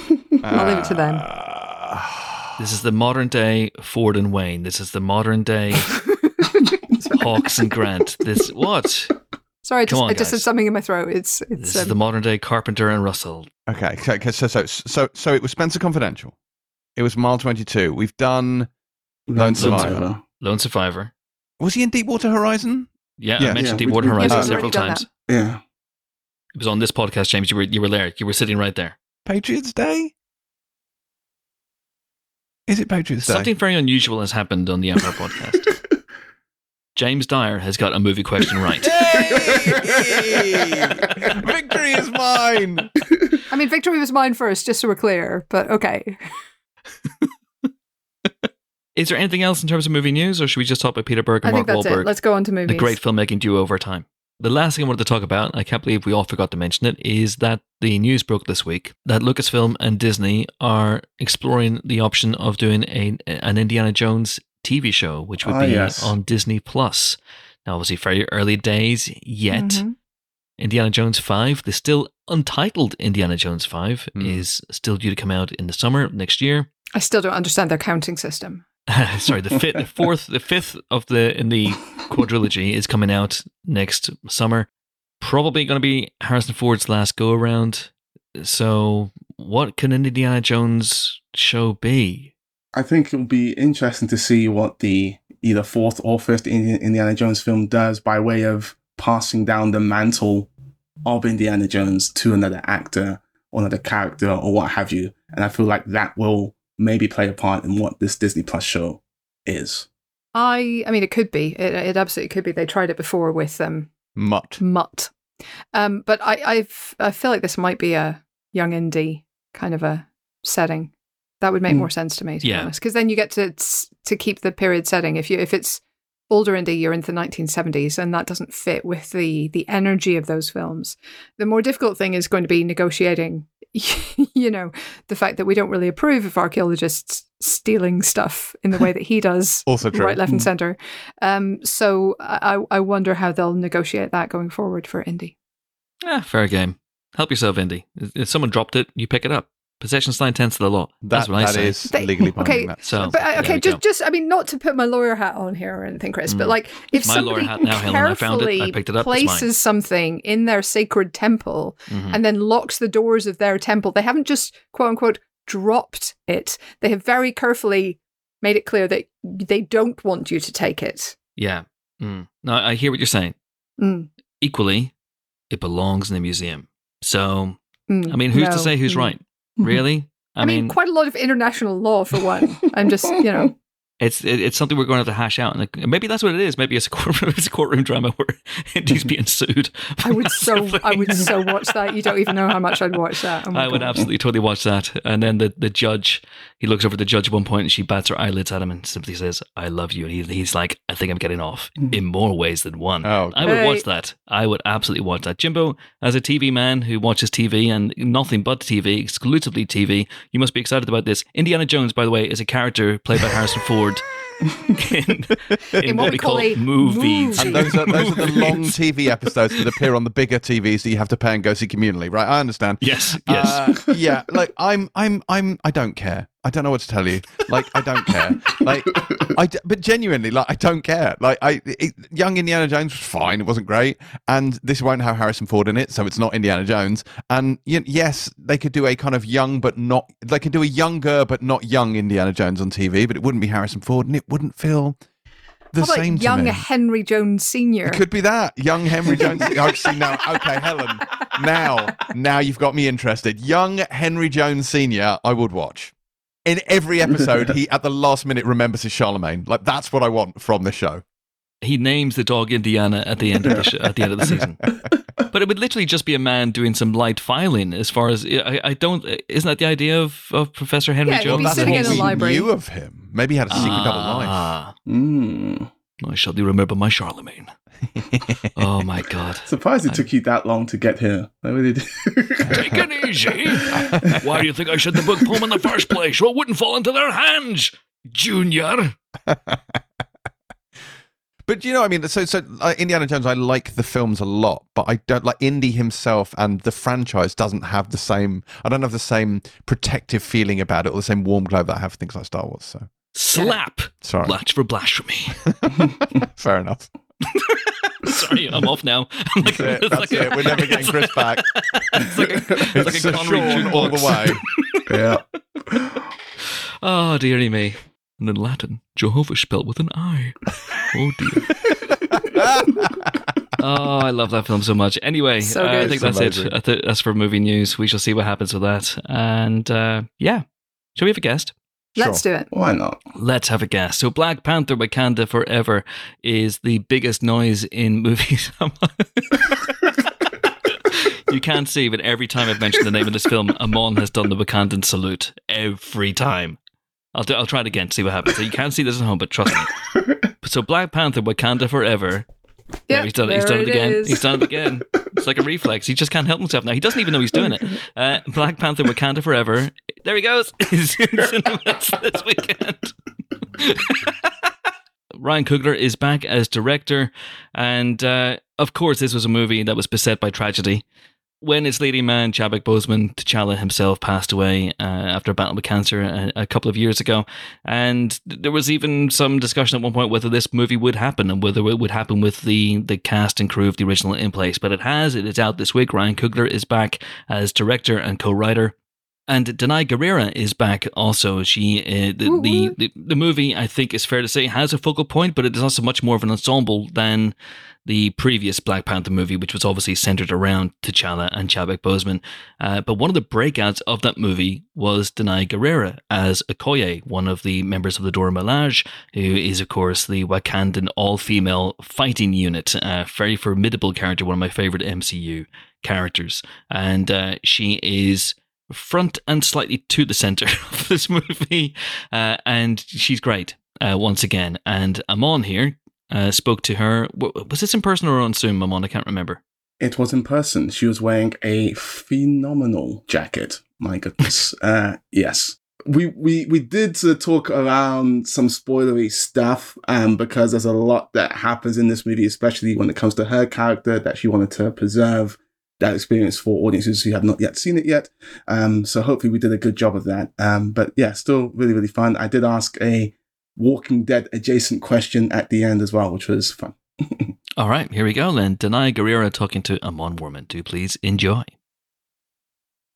I'll leave it to them. uh, This is the modern day Ford and Wayne. This is the modern day [LAUGHS] Hawks and Grant. This what? Sorry, I just, Come on, I just guys. had something in my throat. It's This it's is um, the modern day Carpenter and Russell. Okay, so, okay, so so so so it was Spenser Confidential. It was Mile Twenty Two. We've done. Lone Survivor. Lone Survivor. Was he in Deepwater Horizon? Yeah, Yeah. I mentioned Yeah, Deepwater we- Horizon yeah, we've several already done times. Yeah, It was on this podcast, James. You were you were there. You were sitting right there. Patriots Day. Is it Patriots Day? Something very unusual has happened on the Empire [LAUGHS] podcast. James Dyer has got a movie question right. [LAUGHS] Victory is mine. I mean, victory was mine first, just so we're clear. But okay. Is there anything else in terms of movie news, or should we just talk about Peter Berg I and think Mark that's Wahlberg? it. Let's go on to movies. the great filmmaking duo over time. The last thing I wanted to talk about, I can't believe we all forgot to mention it, is that the news broke this week that Lucasfilm and Disney are exploring the option of doing a an Indiana Jones TV show, which would Ah, be yes. on Disney Plus. Now, obviously, very early days yet. Mhm. Indiana Jones 5, the still untitled Indiana Jones 5, Hmm. is still due to come out in the summer next year. I still don't understand their counting system. [LAUGHS] Sorry, the fifth, the [LAUGHS] fourth, the fifth of the in the quadrilogy is coming out next summer. Probably going to be Harrison Ford's last go around. So, what can an Indiana Jones show be? I think it'll be interesting to see what the either fourth or fifth Indiana Jones film does by way of passing down the mantle of Indiana Jones to another actor or another character or what have you. And I feel like that will maybe play a part in what this Disney Plus show is. I, I mean, it could be. It, it absolutely could be. They tried it before with um, Mutt. Mutt, um, but I, I've, I feel like this might be a young indie kind of a setting. That would make Mm. more sense to me, to be Yeah. honest, because then you get to to keep the period setting. If you if it's older indie, you're into the 1970s, and that doesn't fit with the the energy of those films. The more difficult thing is going to be negotiating. [LAUGHS] You know, the fact that we don't really approve of archaeologists stealing stuff in the way that he [LAUGHS] does, Also true. right, left, and Mm. center. Um, so I, I wonder how they'll negotiate that going forward for indie. Ah, fair game. Help yourself, Indy. If someone dropped it, you pick it up. Possession's nine tenths of the law. That's That, what I that say. is They- legally binding. okay, that So- But uh, okay, just go. just I mean, not to put my lawyer hat on here or anything, Chris, but Mm. like if my somebody hat now, Helen. I found it. I carefully picked it up. Places something in their sacred temple Mhm. and then locks the doors of their temple, they haven't just quote unquote dropped it. They have very carefully made it clear that they don't want you to take it. Yeah. Mm. No, I hear what you're saying. Mm, Equally, it belongs in a museum. So, mm, I mean, who's no, to say who's mm. right? Really? I, mean, quite a lot of international law for one. I'm just, you know, It's it, it's something we're going to have to hash out, and like, maybe that's what it is. Maybe it's a [LAUGHS] courtroom, it's a courtroom drama where Indy's being sued. I would [LAUGHS] so, Massively. I would so watch that. You don't even know how much I'd watch that. Oh my I would absolutely totally watch that. And then the, the judge, he looks over at the judge at one point and she bats her eyelids at him and simply says, I love you. And he, he's like, I think I'm getting off mm. in more ways than one. Oh, I would watch that. I would absolutely watch that. Jimbo, as a TV man who watches TV and nothing but TV, exclusively TV, you must be excited about this. Indiana Jones, by the way, is a character played by Harrison Ford [LAUGHS] in, in, what we call, a movies. movie. And those are, those are the [LAUGHS] long TV episodes that appear on the bigger TVs that you have to pay and go see communally, right? I understand. Yes, yes. Uh, yeah, like I'm, I'm, I'm, I don't care. I don't know what to tell you. Like, I don't care. Like, I, but genuinely, like, I don't care. Like, I, it, young Indiana Jones was fine. It wasn't great, and this won't have Harrison Ford in it, so it's not Indiana Jones. And y- yes, they could do a kind of young but not. They could do a younger but not young Indiana Jones on TV, but it wouldn't be Harrison Ford, and it wouldn't feel the How about same. to young. Henry Jones Sr.? It could be that young Henry Jones. [LAUGHS] I've seen now. Okay, Helen. Now, now you've got me interested. Young Henry Jones Senior. I would watch. In every [LAUGHS] episode, he at the last minute remembers his Charlemagne. Like that's what I want from the show. he names the dog Indiana at the end of the sh- at the end of the season. [LAUGHS] But it would literally just be a man doing some light filing. As far as I, I don't, isn't that the idea of, of Professor Henry Yeah, Jones? be that's sitting what in a we library. knew of him. Maybe he had a secret double life. Ah, Mm. I shall remember my Charlemagne. Oh my God! [LAUGHS] Surprised it took you that long to get here. I really did. Take it easy. Why do you think I sent the book home in the first place? So it wouldn't fall into their hands, Junior. But you know, what I mean, so so uh, Indiana Jones, I like the films a lot, but I don't like Indy himself and the franchise doesn't have the same. I don't have the same protective feeling about it or the same warm glow that I have for things like Star Wars. So Slap. sorry, Blatch for blasphemy. [LAUGHS] fair enough. [LAUGHS] Sorry, I'm off now. [LAUGHS] I'm like- That's it. That's like a- We're never getting Chris back. [LAUGHS] It's like a, it's like a a Connery Sean all the way. yeah. Oh, dearie me. And in Latin, Jehovah spelled with an I. Oh, dear. oh, I love that film so much. Anyway, So uh, I think It's that's it. amazing. I thi- That's for movie news. We shall see what happens with that. And uh, yeah. Shall we have a guest? Let's do it. Why not? Let's have a guess. So, Black Panther Wakanda Forever is the biggest noise in movies. [LAUGHS] You can't see, but every time I've mentioned the name of this film, Amon has done the Wakandan salute every time. I'll do, I'll try it again, see what happens. So you can't see this at home, but trust me. So Black Panther, Wakanda Forever. There, Yeah, he's done it. He's done it it again. is. He's done it again. It's like a reflex. He just can't help himself now. He doesn't even know he's doing it. Uh, Black Panther, Wakanda Forever. There he goes. [LAUGHS] He's in cinemas [LAUGHS] this weekend. [LAUGHS] Ryan Coogler is back as director, and uh, of course, this was a movie that was beset by tragedy. When its leading man, Chadwick Boseman, T'Challa himself, passed away uh, after a battle with cancer a, a couple of years ago, and there was even some discussion at one point whether this movie would happen and whether it would happen with the the cast and crew of the original in place. But it has. It is out this week. Ryan Coogler is back as director and co-writer. And Danai Gurira is back also. She uh, the, the, the the movie I think is fair to say has a focal point, but it is also much more of an ensemble than the previous Black Panther movie, which was obviously centered around T'Challa and Chadwick Boseman. Uh, but one of the breakouts of that movie was Danai Gurira as Okoye, one of the members of the Dora Milaje, who is, of course, the Wakandan all-female fighting unit. Uh, very formidable character, one of my favorite MCU characters. And uh, she is front and slightly to the center [LAUGHS] of this movie, uh, and she's great uh, once again. And Amon here uh, spoke to her. Was this in person or on Zoom, Amon? I can't remember. It was in person. She was wearing a phenomenal jacket. My goodness. [LAUGHS] uh, yes. We, we we did talk around some spoilery stuff um, because there's a lot that happens in this movie, especially when it comes to her character that she wanted to preserve that experience for audiences who have not yet seen it yet. Um, so hopefully we did a good job of that. Um, but yeah, still really, really fun. I did ask a Walking Dead adjacent question at the end as well, which was fun. [LAUGHS] All right, here we go then. Danai Gurira talking to Amon Warmann. Do please enjoy.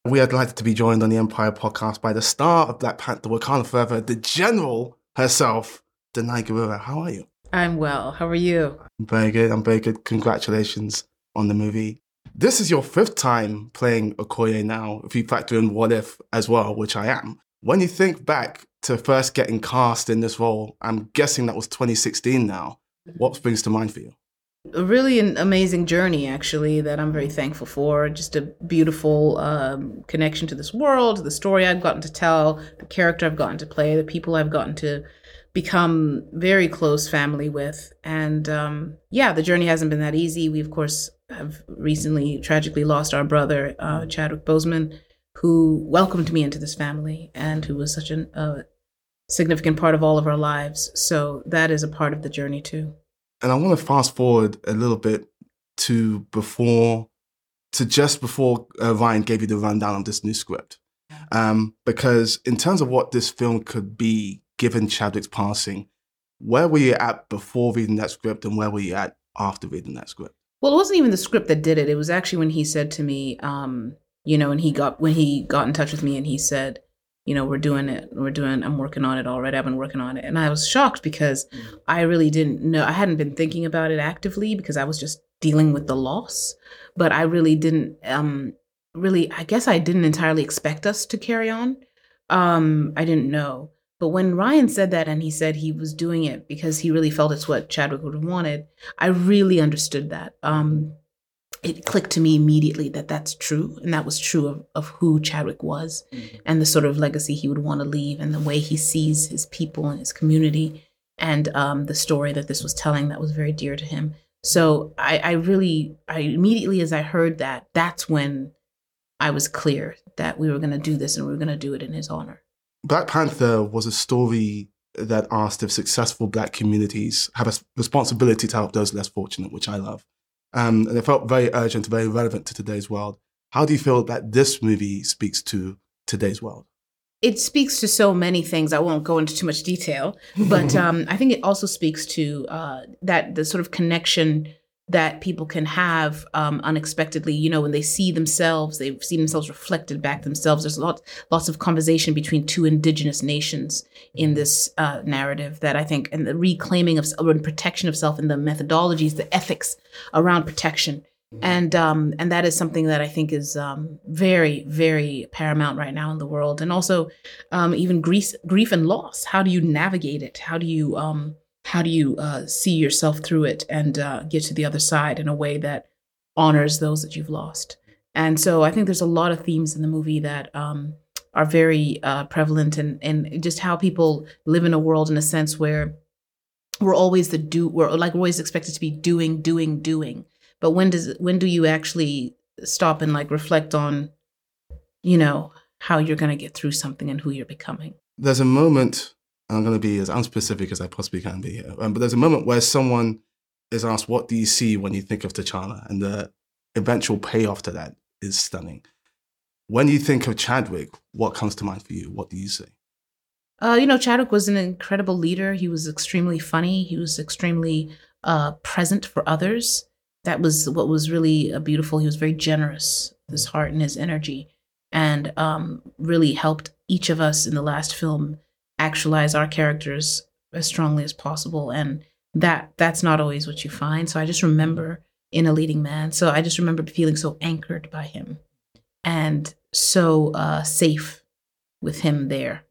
We are delighted to be joined on the Empire podcast by the star of Black Panther Wakanda Forever, the general herself, Danai Gurira. How are you? I'm well. How are you? I'm very good. I'm very good. Congratulations on the movie. This is your fifth time playing Okoye now, if you factor in What If as well, which I am. When you think back to first getting cast in this role, I'm guessing that was 2016 now. What springs to mind for you? A really an amazing journey, actually, that I'm very thankful for. Just a beautiful um, connection to this world, the story I've gotten to tell, the character I've gotten to play, the people I've gotten to become very close family with. And um, yeah, the journey hasn't been that easy. We, of course, have recently tragically lost our brother, uh, Chadwick Boseman, who welcomed me into this family and who was such a uh, significant part of all of our lives. So that is a part of the journey, too. and I want to fast forward a little bit to before, to just before uh, Ryan gave you the rundown of this new script, um, because in terms of what this film could be given Chadwick's passing, where were you at before reading that script, and where were you at after reading that script? Well, it wasn't even the script that did it. It was actually when he said to me, um, you know, and he got when he got in touch with me and he said, you know, we're doing it. We're doing. I'm working on it already. I've been working on it, and I was shocked because I really didn't know. I hadn't been thinking about it actively because I was just dealing with the loss. But I really didn't. Um, really, I guess I didn't entirely expect us to carry on. Um, I didn't know. But when Ryan said that and he said he was doing it because he really felt it's what Chadwick would have wanted, I really understood that. Um, it clicked to me immediately that that's true. And that was true of, of who Chadwick was and the sort of legacy he would want to leave and the way he sees his people and his community and um, the story that this was telling that was very dear to him. So I, I really, I immediately as I heard that, that's when I was clear that we were going to do this and we were going to do it in his honor. Black Panther was a story that asked if successful black communities have a responsibility to help those less fortunate, which I love. Um, and it felt very urgent, very relevant to today's world. How do you feel that this movie speaks to today's world? it speaks to so many things. I won't go into too much detail, but [LAUGHS] um, I think it also speaks to uh, that the sort of connection that people can have um, unexpectedly. You know, when they see themselves, they see themselves reflected back themselves. There's lots lots of conversation between two indigenous nations in this uh, narrative that I think, and the reclaiming of and protection of self and the methodologies, the ethics around protection and um, and that is something that I think is um, very very paramount right now in the world, and also um, even grief grief and loss. How do you navigate it? How do you um, how do you uh, see yourself through it and uh, get to the other side in a way that honors those that you've lost? And so I think there's a lot of themes in the movie that um, are very uh, prevalent and and just how people live in a world in a sense where we're always the do we're like we're always expected to be doing doing doing but when does when do you actually stop and like reflect on you know how you're going to get through something and who you're becoming There's a moment, I'm going to be as unspecific as I possibly can be here, um, but there's a moment where someone is asked, What do you see when you think of T'Challa? And the eventual payoff to that is stunning. When you think of Chadwick, what comes to mind for you? What do you see? Uh, you know, Chadwick was an incredible leader. He was extremely funny. He was extremely uh, present for others. That was what was really uh, beautiful. He was very generous, his heart and his energy, and um, really helped each of us in the last film actualize our characters as strongly as possible. And that that's not always what you find. So I just remember in a leading man. So I just remember feeling so anchored by him and so uh, safe with him there.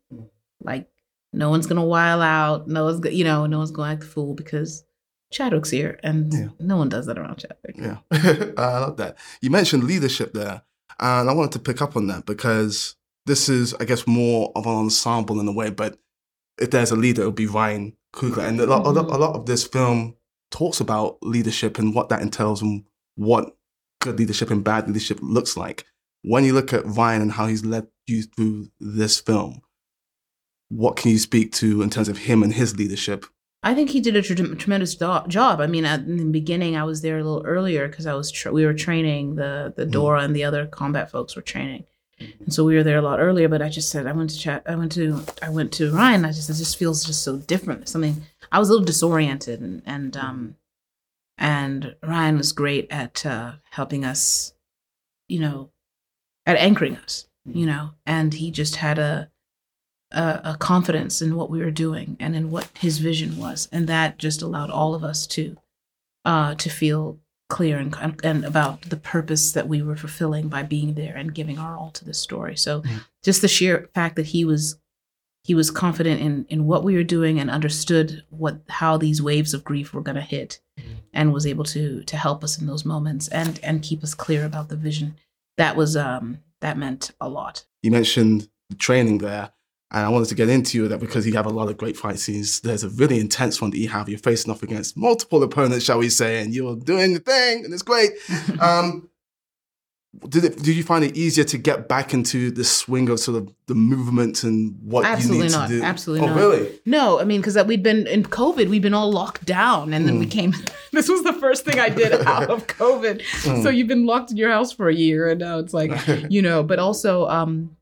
Like no one's gonna while out. No one's you know no one's gonna act the fool because Chadwick's here, and Yeah. no one does that around Chadwick. Yeah, [LAUGHS] I love that. You mentioned leadership there, and I wanted to pick up on that because this is, I guess, more of an ensemble in a way. But if there's a leader, it would be Ryan Coogler, and a lot, a lot, a lot of this film talks about leadership and what that entails and what good leadership and bad leadership looks like. When you look at Ryan and how he's led you through this film, what can you speak to in terms of him and his leadership? I think he did a tre- tremendous do- job. I mean, at, in the beginning, I was there a little earlier because I was tra- we were training the the Mhm. Dora and the other combat folks were training, and so we were there a lot earlier. But I just said I went to chat. I went to I went to Ryan. I just it just feels just so different. Something I was a little disoriented, and and um and Ryan was great at uh, helping us, you know, at anchoring us, you know, and he just had a a, a confidence in what we were doing and in what his vision was, and that just allowed all of us to uh, to feel clear and, and about the purpose that we were fulfilling by being there and giving our all to this story. So, Mhm. just the sheer fact that he was he was confident in in what we were doing and understood what how these waves of grief were going to hit, and was able to to help us in those moments and and keep us clear about the vision. That was um that meant a lot. you mentioned the training there, and I wanted to get into you that because you have a lot of great fight scenes. There's a really intense one that you have. You're facing off against multiple opponents, shall we say, and you're doing the thing, and it's great. [LAUGHS] Um, did it? Did you find it easier to get back into the swing of sort of the movement and what Absolutely you need not. to do? Absolutely oh, not. really? No, I mean, because we'd been in COVID, we'd been all locked down, and then we Mm. came. [LAUGHS] this was the first thing I did [LAUGHS] out of COVID. Mm. So you've been locked in your house for a year, and now it's like, you know. But also, um,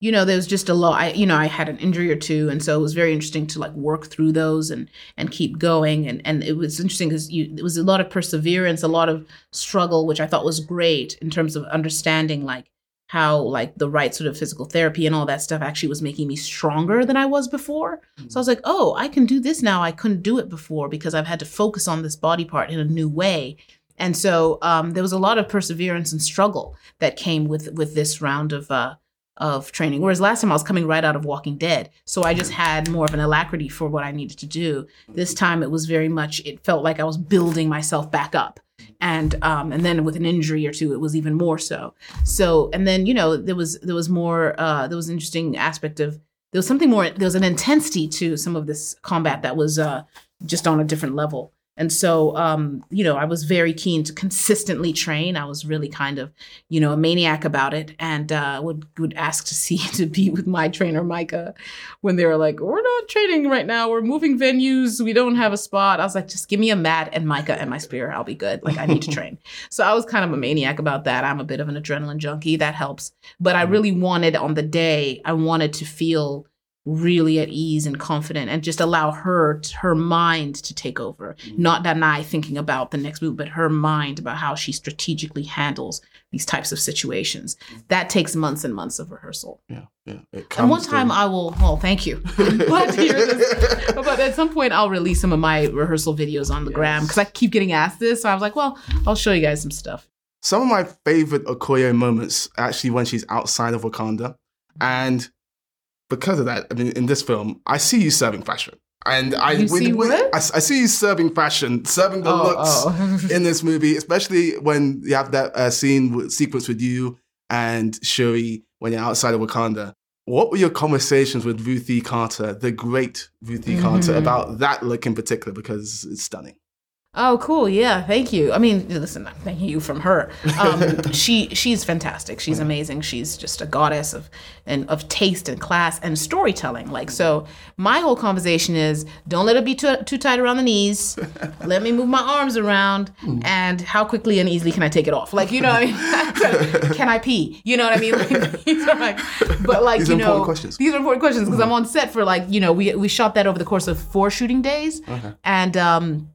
you know, there was just a lot. I, you know, I had an injury or two, and so it was very interesting to like work through those and and keep going. And and it was interesting because you it was a lot of perseverance, a lot of struggle, which I thought was great in terms of understanding like how like the right sort of physical therapy and all that stuff actually was making me stronger than I was before. So I was like, oh, I can do this now. I couldn't do it before because I've had to focus on this body part in a new way. And so um, there was a lot of perseverance and struggle that came with with this round of uh, of training. Whereas last time I was coming right out of Walking Dead, so I just had more of an alacrity for what I needed to do. This time it was very much. It felt like I was building myself back up, and um, and then with an injury or two, it was even more so. So and then you know there was there was more uh, there was an interesting aspect of there was something more there was an intensity to some of this combat that was uh, just on a different level. And so, um, you know, I was very keen to consistently train. I was really kind of, you know, a maniac about it, and uh, would would ask to see [LAUGHS] to be with my trainer Micah when they were like, "We're not training right now. We're moving venues. We don't have a spot." I was like, "Just give me a mat and Micah and my spear. I'll be good. Like I need to [LAUGHS] train." So I was kind of a maniac about that. I'm a bit of an adrenaline junkie. That helps. But I really wanted on the day, I wanted to feel really at ease and confident and just allow her her mind to take over. Mm-hmm. Not Danai thinking about the next move but her mind about how she strategically handles these types of situations. Mm-hmm. That takes months and months of rehearsal. Yeah, yeah. It and one time to- i will well thank you. I'm glad to hear this but at some point i'll release some of my rehearsal videos on the gram because i keep getting asked this so i was like well i'll show you guys some stuff. Some of my favorite Okoye moments actually when she's outside of Wakanda. And because of that, I mean, in this film, I see you serving fashion. and I You see we- what? I, I see you serving fashion, serving the Oh, looks oh. [LAUGHS] in this movie, especially when you have that uh, scene with, sequence with you and Shuri when you're outside of Wakanda. What were your conversations with Ruthie Carter, the great Ruthie Carter, Mhm. about that look in particular? Because it's stunning. Oh, cool. Yeah, thank you. I mean, listen, I'm thanking you from her. Um, [LAUGHS] she she's fantastic. She's amazing. She's just a goddess of and of taste and class and storytelling. Like so, my whole conversation is don't let it be too too tight around the knees. [LAUGHS] let me move my arms around, and how quickly and easily can I take it off? Like you know, what I mean, [LAUGHS] can I pee? You know what I mean? Like, these are like, but like These you know, questions. these are important questions because I'm on set for like you know we we shot that over the course of four shooting days, and um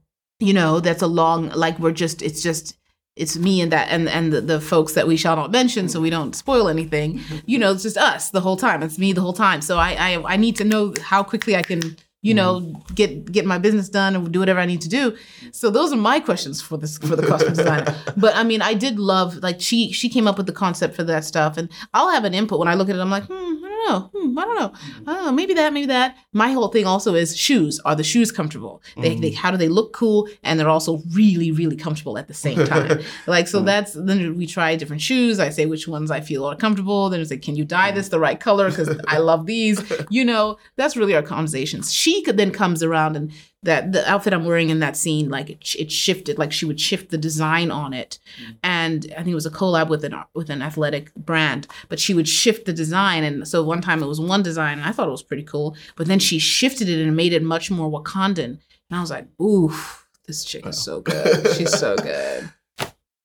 you know that's a long like we're just it's just it's me and that and and the, the folks that we shall not mention so we don't spoil anything. Mm-hmm. You know it's just us the whole time. It's me the whole time. So i i, I need to know how quickly i can you know mm-hmm. get get my business done and do whatever i need to do. So those are my questions for this for the costume designer. [LAUGHS] But i mean i did love like she she came up with the concept for that stuff. And i'll have an input when i look at it. I'm like hmm, i don't know hmm, i don't know I maybe that, maybe that. My whole thing also is shoes. Are the shoes comfortable? They, they mm-hmm. how do they look cool? And they're also really, really comfortable at the same [LAUGHS] time. like so mm. that's then we try different shoes. I say which ones I feel are comfortable. Then it's like, can you dye this mm. the right color? Because I love these. [LAUGHS] You know, that's really our conversations. She could then comes around and that the outfit I'm wearing in that scene, like it, it shifted, like she would shift the design on it, mm-hmm. and I think it was a collab with an with an athletic brand, but she would shift the design, and so one time it was one design, and I thought it was pretty cool, but then she shifted it and made it much more Wakandan, and I was like, oof, this chick is so good, she's so [LAUGHS] good.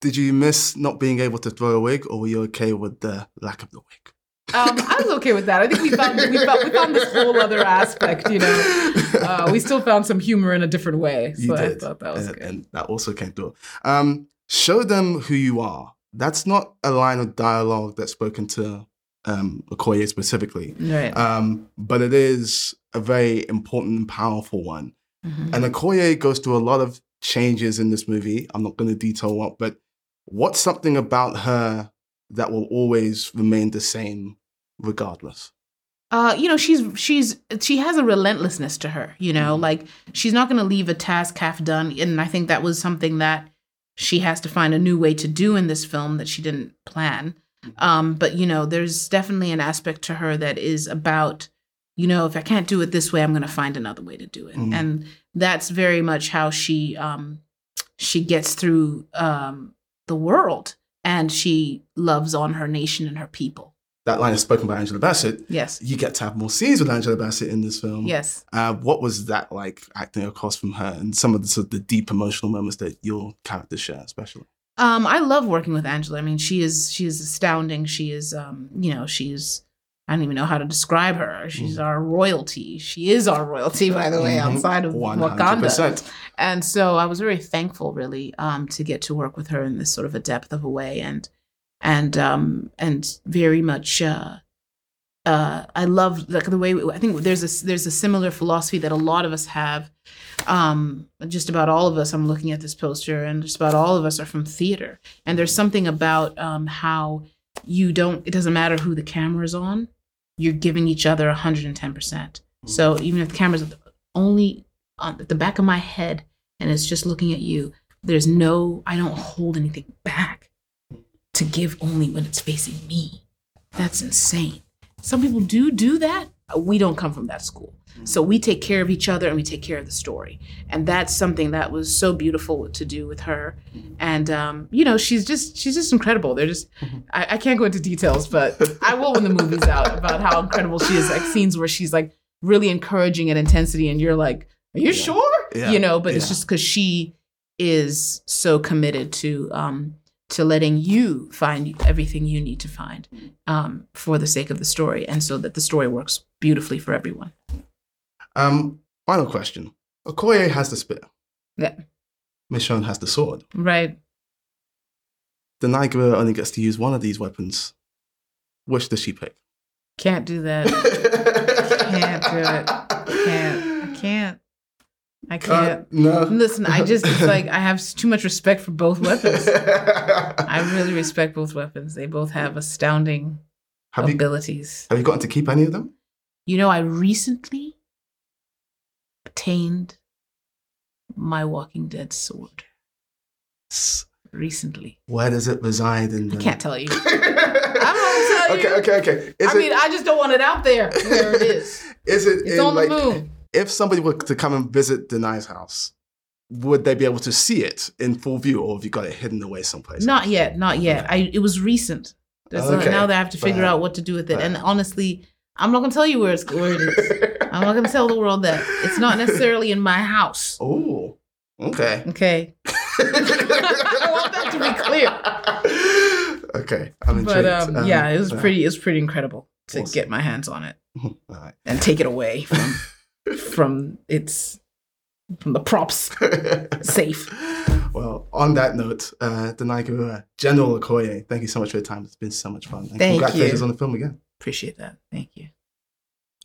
Did you miss not being able to throw a wig, or were you okay with the lack of the wig? Um, I was okay with that. I think we found we found, we found this whole other aspect, you know. Uh, we still found some humor in a different way, so You I did. thought that was and, good. and that also came through. Um, show them who you are. That's not a line of dialogue that's spoken to um, Okoye specifically, Right. um, but it is a very important and powerful one. Mhm. And Okoye goes through a lot of changes in this movie. I'm not going to detail what, but what's something about her that will always remain the same regardless? uh you know she's she's she has a relentlessness to her you know Mhm. like she's not going to leave a task half done and i think that was something that she has to find a new way to do in this film that she didn't plan um but you know there's definitely an aspect to her that is about you know if i can't do it this way i'm going to find another way to do it Mhm. and that's very much how she um she gets through um the world and she loves on her nation and her people That line is spoken by Angela Bassett. yes You get to have more scenes with Angela Bassett in this film. yes Uh, what was that like acting across from her and some of the, sort of the deep emotional moments that your characters share, especially? Um, I love working with Angela. I mean, she is she is astounding. She is um, you know, she's I don't even know how to describe her. She's Mm. our royalty. She is our royalty, by the way, Mhm. outside of 100%. Wakanda. And so I was very thankful, really, um, to get to work with her in this sort of a depth of a way, and and um, and very much. Uh, uh, I love like the way I think there's a there's a similar philosophy that a lot of us have. Um, just about all of us. I'm looking at this poster, and just about all of us are from theater. And there's something about um, how you don't. It doesn't matter who the camera's on. You're giving each other 110. percent So even if the camera's only on at the back of my head and it's just looking at you, there's no. I don't hold anything back to give only when it's facing me. That's insane. Some people do do that. We don't come from that school. So we take care of each other and we take care of the story. And that's something that was so beautiful to do with her. And um, you know, she's just she's just incredible. They're just I, I can't go into details, but I will when the movie's out about how incredible she is. Like scenes where she's like really encouraging and intensity and you're like, Are you Yeah. sure? Yeah. You know, but it's just because she is so committed to um to letting you find everything you need to find um, for the sake of the story and so that the story works beautifully for everyone. Um, final question. Okoye has the spear. Yeah. Michonne has the sword. Right. Danai Gurira only gets to use one of these weapons. Which does she pick? Can't do that. [LAUGHS] Can't do it. Can't. I can't. I Uh, can't. no. Listen, I just, it's [LAUGHS] like, I have too much respect for both weapons. [LAUGHS] I really respect both weapons. They both have astounding have you abilities. have you gotten to keep any of them? You know, I recently obtained my Walking Dead sword recently. Where does it reside in I can't tell you. [LAUGHS] I'm not tell okay, you. okay, okay. Is I it, mean, I just don't want it out there where it is. is it It's on the moon. If somebody were to come and visit Danai's house, would they be able to see it in full view, or have you got it hidden away someplace? Not yet, not yet. I it was recent. Okay, now that I have to figure but- out what to do with it. And honestly, I'm not gonna tell you where it's where it is. [LAUGHS] I'm not gonna tell the world that it's not necessarily in my house. oh, okay. Okay. [LAUGHS] I want that to be clear. Okay, I'm But intrigued. um, yeah, it was uh, pretty it was pretty incredible to Awesome. get my hands on it [LAUGHS] right. and take it away from from its from the props [LAUGHS] safe. Well, on that note, uh, Danai Gurira, General Okoye, thank you so much for your time. It's been so much fun. And Thank congratulations you. on the film again. Appreciate that. Thank you.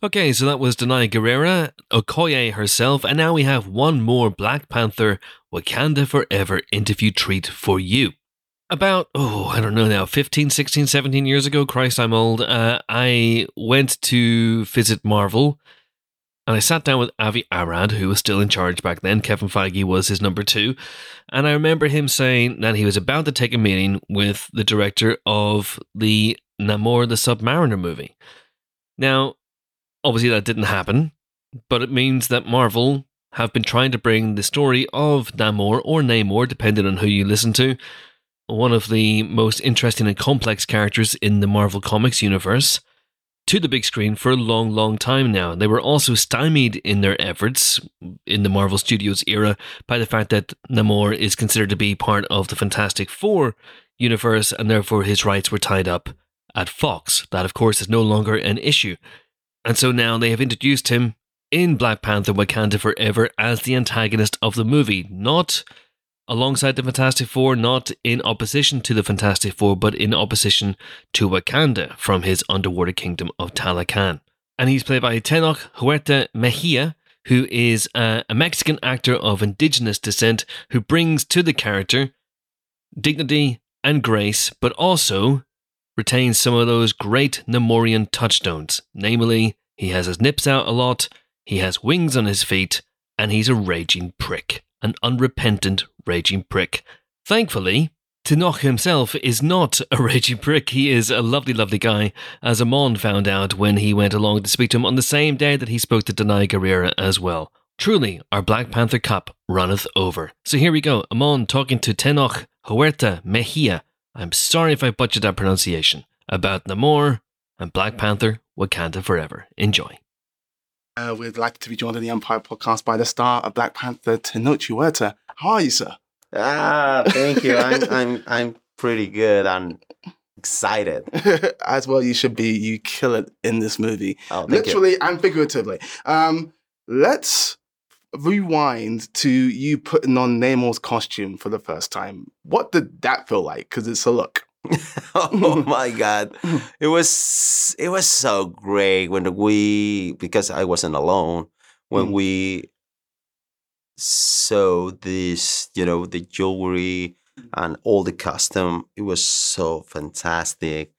Okay, so that was Danai Gurira, Okoye herself, and now we have one more Black Panther Wakanda Forever interview treat for you. About, oh, I don't know now, 15, 16, 17 years ago, Christ, I'm old, uh, I went to visit Marvel and I sat down with Avi Arad, who was still in charge back then. Kevin Feige was his number two. And I remember him saying that he was about to take a meeting with the director of the Namor the Submariner movie. Now, obviously that didn't happen, but it means that Marvel have been trying to bring the story of Namor or Namor, depending on who you listen to, one of the most interesting and complex characters in the Marvel Comics universe, to the big screen for a long, long time now. They were also stymied in their efforts in the Marvel Studios era by the fact that Namor is considered to be part of the Fantastic Four universe, and therefore his rights were tied up at Fox. That, of course, is no longer an issue. And so now they have introduced him in Black Panther Wakanda Forever as the antagonist of the movie, not alongside the Fantastic Four, not in opposition to the Fantastic Four, but in opposition to Wakanda from his underwater kingdom of Talokan. And he's played by Tenoch Huerta Mejia, who is a, a Mexican actor of indigenous descent who brings to the character dignity and grace, but also retains some of those great Nemorian touchstones. Namely, he has his nips out a lot, he has wings on his feet, and he's a raging prick. An unrepentant raging prick. Thankfully, Tenoch himself is not a [LAUGHS] raging prick. He is a lovely, lovely guy, as Amon found out when he went along to speak to him on the same day that he spoke to Danai Gurira as well. Truly, our Black Panther cup runneth over. So here we go. Amon talking to Tenoch Huerta Mejia. I'm sorry if I butchered that pronunciation. About Namor and Black Panther Wakanda Forever. Enjoy. Uh, we'd like to be joined in the Empire podcast by the star of Black Panther, Tenoch Huerta. How are you, sir? Ah, thank you. I'm [LAUGHS] I'm I'm pretty good. I'm excited. [LAUGHS] As well, you should be. You kill it in this movie, Oh, thank you. literally and figuratively. Um, let's rewind to you putting on Namor's costume for the first time. What did that feel like? Because it's a look. [LAUGHS] oh my god, it was it was so great when we because I wasn't alone when Mm. we saw this you know the jewelry and all the custom. It was so fantastic.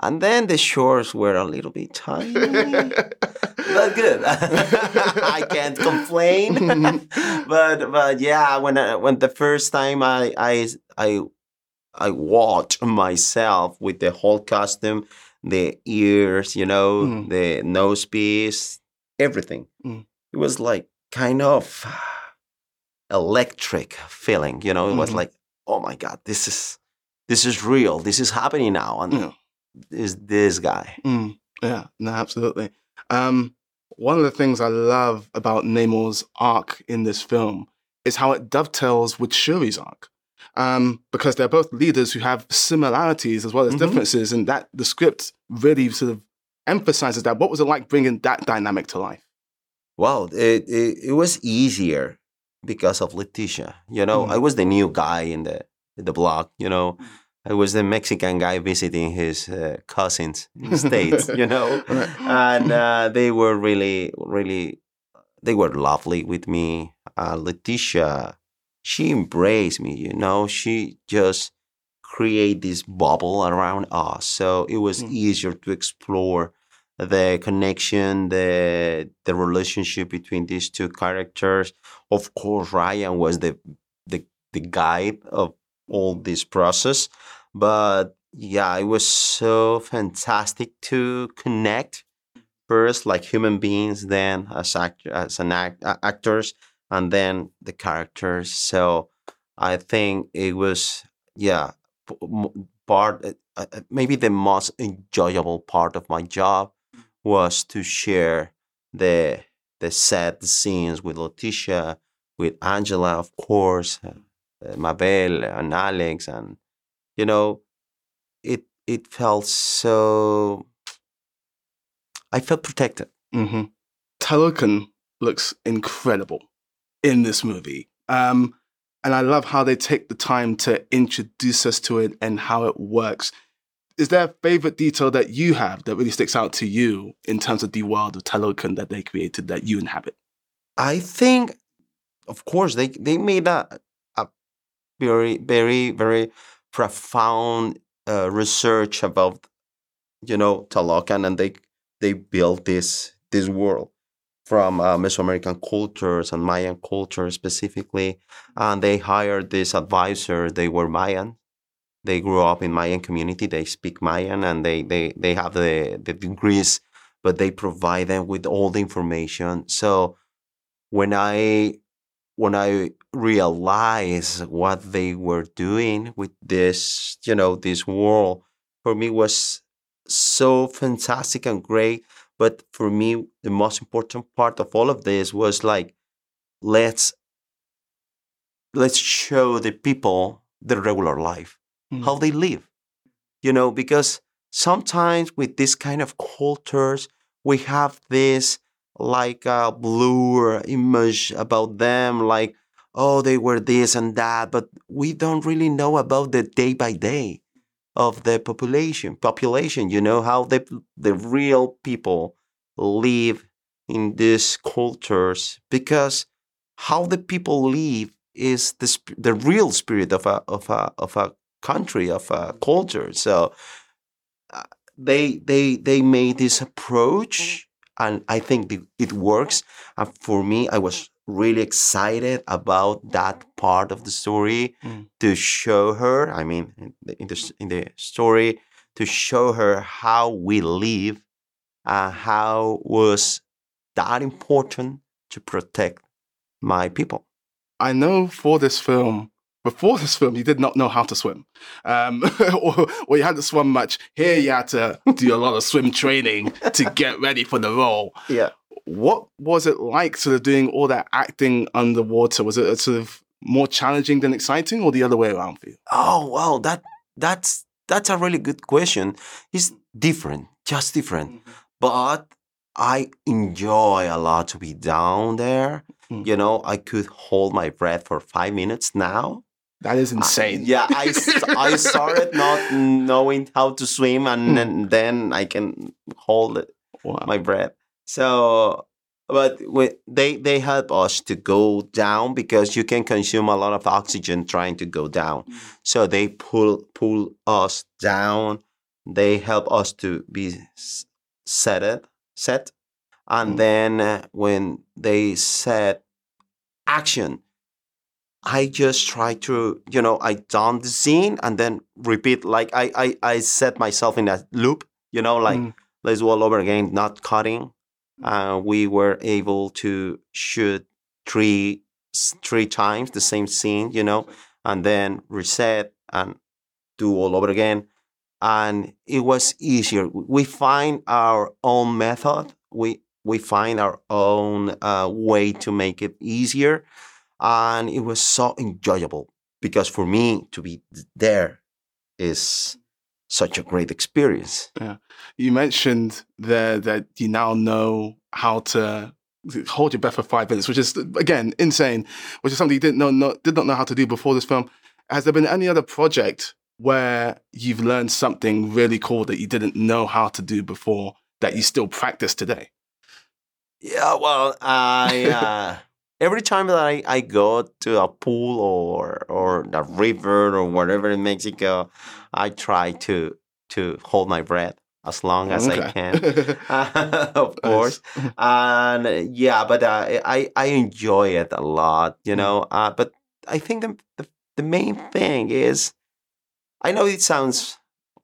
And then the shorts were a little bit tiny. [LAUGHS] but good. [LAUGHS] I can't complain. [LAUGHS] but but yeah, when I, when the first time I I I I watched myself with the whole costume, the ears, you know, Mm. the nose piece, everything. Mm. It was like kind of electric feeling, you know. It was Mhm. like, oh my god, this is this is real. This is happening now, and Yeah. is this guy? Mm, yeah, no, absolutely. Um, one of the things I love about Namor's arc in this film is how it dovetails with Shuri's arc. Um, because they're both leaders who have similarities as well as Mhm. differences, and that the script really sort of emphasizes that. What was it like bringing that dynamic to life? Well, it, it it was easier because of Letitia. You know, Mm. I was the new guy in the in the block. You know, I was the Mexican guy visiting his uh, cousins in states. [LAUGHS] You know, Right. and uh, they were really, really, they were lovely with me. Uh, Letitia, she embraced me. You know, she just create this bubble around us, so it was Mm. easier to explore the connection, the the relationship between these two characters. Of course, Ryan was the the the guide of all this process, but yeah, it was so fantastic to connect first like human beings, then as act as an act actors, and then the characters. So I think it was yeah part uh, uh, maybe the most enjoyable part of my job was to share the the sad scenes with Letitia, with Angela, of course, uh, Mabel and Alex, and you know, it it felt so. I felt protected. Mm-hmm. Talokan looks incredible in this movie. Um, and I love how they take the time to introduce us to it and how it works. Is there a favorite detail that you have that really sticks out to you in terms of the world of Talokan that they created that you inhabit? I think, of course, they, they made a, a very, very, very profound uh, research about, you know, Talokan and they they built this this world from uh, Mesoamerican cultures and Mayan culture specifically. And they hired this advisor. They were Mayan. They grew up in Mayan community. They speak Mayan and they they they have the, the degrees, but they provide them with all the information. So when I when I realized what they were doing with this, you know, this world, for me was so fantastic and great but for me, the most important part of all of this was like, let's let's show the people the regular life, mm-hmm. how they live. You know, because sometimes with this kind of cultures, we have this like a blur image about them, like, oh, they were this and that, but we don't really know about the day by day of the population population you know how the the real people live in these cultures because how the people live is the the real spirit of a of a of a country of a culture so uh, they they they made this approach and i think it works and for me i was really excited about that part of the story mm. to show her. I mean, in the, in the, in the story, to show her how we live and how was that important to protect my people. I know for this film, before this film, you did not know how to swim, um, [LAUGHS] or, or you hadn't swum much. Here, you had to do a lot of swim training to [LAUGHS] get ready for the role. Yeah what was it like sort of doing all that acting underwater? Was it sort of more challenging than exciting or the other way around for you? Oh, wow. That that's that's a really good question. It's different, just different. Mm-hmm. But I enjoy a lot to be down there. Mm-hmm. You know, I could hold my breath for five minutes now. That is insane. I, yeah, I, I [LAUGHS] started not knowing how to swim, and, and then I can hold it, wow. my breath. So, but they they help us to go down because you can consume a lot of oxygen trying to go down. Mm. So they pull pull us down. They help us to be set it set, and mm. then uh, when they set action, I just try to, you know, I done the scene and then repeat like I I, I set myself in a loop, you know, like mm. let's do all over again, not cutting uh, we were able to shoot three three times the same scene, you know, and then reset and do all over again. And it was easier. We find our own method. We we find our own uh, way to make it easier, and it was so enjoyable because for me to be there is such a great experience. Yeah. You mentioned there that you now know how to hold your breath for five minutes, which is again insane, which is something you didn't know, know did not know how to do before this film. Has there been any other project where you've learned something really cool that you didn't know how to do before that you still practice today? Yeah, well, I [LAUGHS] uh, every time that I, I go to a pool or or a river or whatever in Mexico, I try to to hold my breath. as long as I Okay. can, [LAUGHS] [LAUGHS] of course. [LAUGHS] And uh, yeah, but uh, I I enjoy it a lot, you know. Uh, but I think the, the the main thing is, I know it sounds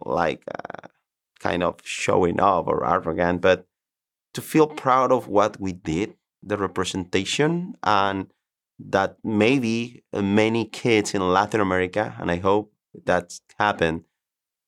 like uh, kind of showing off or arrogant, but to feel proud of what we did, the representation, and that maybe many kids in Latin America, and I hope that's happened,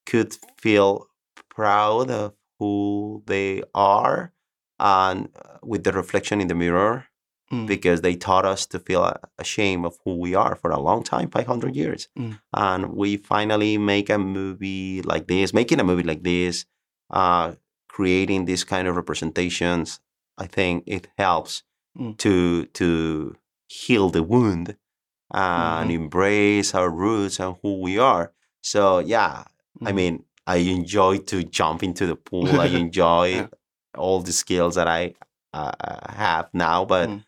could feel proud of who they are and uh, with the reflection in the mirror Mm. because they taught us to feel ashamed of who we are for a long time 500 years Mm. and we finally make a movie like this making a movie like this uh, creating these kind of representations i think it helps Mm. to to heal the wound and Mhm. embrace our roots and who we are so yeah I Mhm. mean, I enjoy to jump into the pool. I [LAUGHS] enjoy Yeah. all the skills that I uh, have now, but Mm.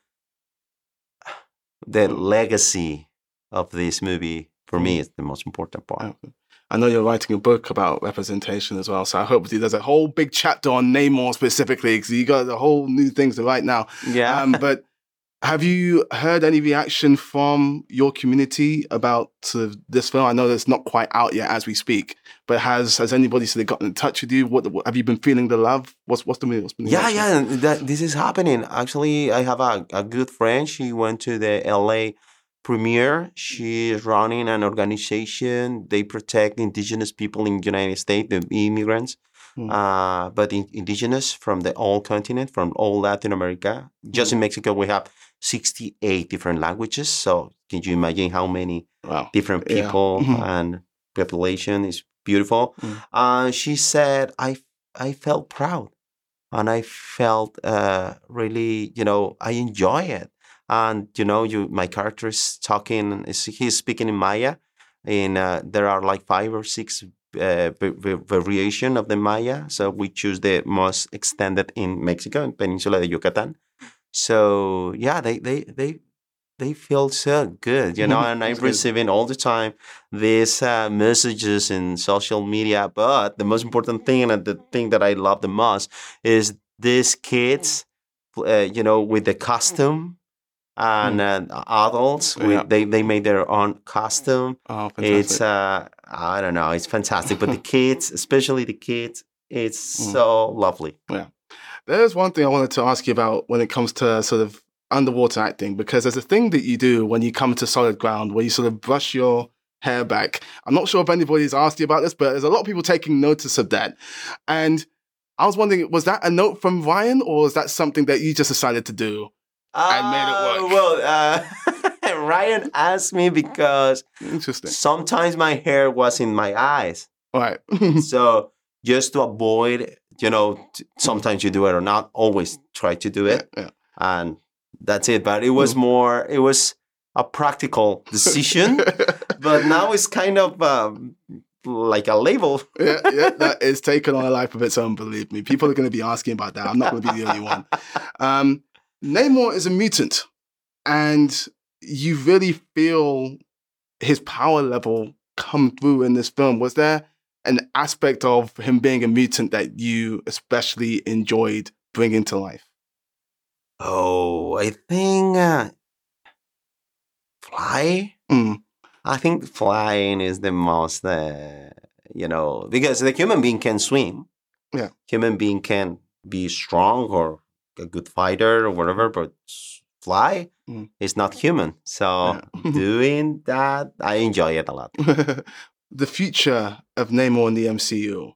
the Mm. legacy of this movie for me is the most important part. Yeah. I know you're writing a book about representation as well, so I hope there's a whole big chapter on Namor specifically because you got a whole new things to write now. Yeah. Um, but have you heard any reaction from your community about of this film? I know it's not quite out yet as we speak, but has has anybody sort of gotten in touch with you? What, what have you been feeling the love? What's what's the what's been the yeah, reaction? yeah, that this is happening. Actually, I have a, a good friend. She went to the LA premiere. She is running an organization. They protect indigenous people in the United States, the immigrants, Hmm. uh, but in, indigenous from the whole continent, from all Latin America. Just in Mexico, we have 68 different languages. So can you imagine how many Wow. different Yeah. people Mhm. and population is beautiful. Mm. And she said, I, I felt proud and I felt uh, really, you know, I enjoy it. And, you know, you my character is talking, he's speaking in Maya. And uh, there are like five or six uh, va- va- variation of the Maya. So we choose the most extended in Mexico, in Peninsula de Yucatan. So yeah, they they they they feel so good, you know. [LAUGHS] And I'm good. receiving all the time these uh, messages in social media. But the most important thing and the thing that I love the most is these kids, uh, you know, with the costume and uh, adults. With, Yeah. they they made their own costume. Oh, fantastic. It's uh, I don't know, it's fantastic. But the [LAUGHS] kids, especially the kids, it's Mm. so lovely. Yeah. There's one thing I wanted to ask you about when it comes to sort of underwater acting, because there's a thing that you do when you come to solid ground where you sort of brush your hair back. I'm not sure if anybody's asked you about this, but there's a lot of people taking notice of that. And I was wondering, was that a note from Ryan or is that something that you just decided to do? I made it Uh, work. Well, uh, [LAUGHS] Ryan asked me because Interesting. sometimes my hair was in my eyes. All right. [LAUGHS] so just to avoid, you know, t- sometimes you do it or not, always try to do it. Yeah, And that's it. But it was more, it was a practical [LAUGHS] decision. but now it's kind of um, like a label. yeah, yeah, that is taken on a life of its own, believe me. People are going to be asking about that. I'm not going to be the only one. Um, Namor is a mutant, and you really feel his power level come through in this film. Was there an aspect of him being a mutant that you especially enjoyed bringing to life? Oh, I think uh, fly. Mm, I think flying is the most, uh, you know, because the human being can swim. Yeah. Human being can be strong or a good fighter or whatever, but fly Mm. is not human. So Yeah. [LAUGHS] doing that, I enjoy it a lot. [LAUGHS] the future of Namor in the MCU.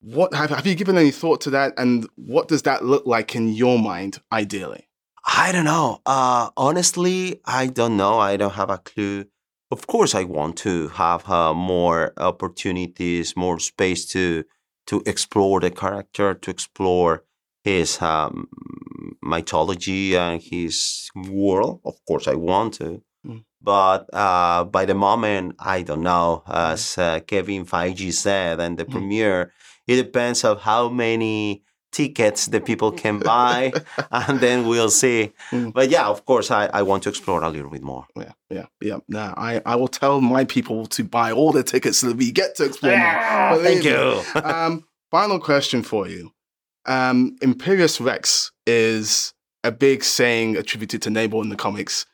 What have, have you given any thought to that, and what does that look like in your mind, ideally? I don't know. Uh, honestly, I don't know. I don't have a clue. Of course, I want to have uh, more opportunities, more space to to explore the character, to explore his um, mythology and his world. Of course, I want to. Mm. But uh, by the moment, I don't know. As uh, Kevin Feige said and the Mm. premiere, it depends on how many tickets the people can buy [LAUGHS] and then we'll see. Mm. But yeah, of course, I, I want to explore a little bit more. Yeah, yeah, yeah. Nah, I, I will tell my people to buy all the tickets so that we get to explore more. thank you. um, [LAUGHS] final question for you. Um, Imperious Rex is a big saying attributed to Namor in the comics.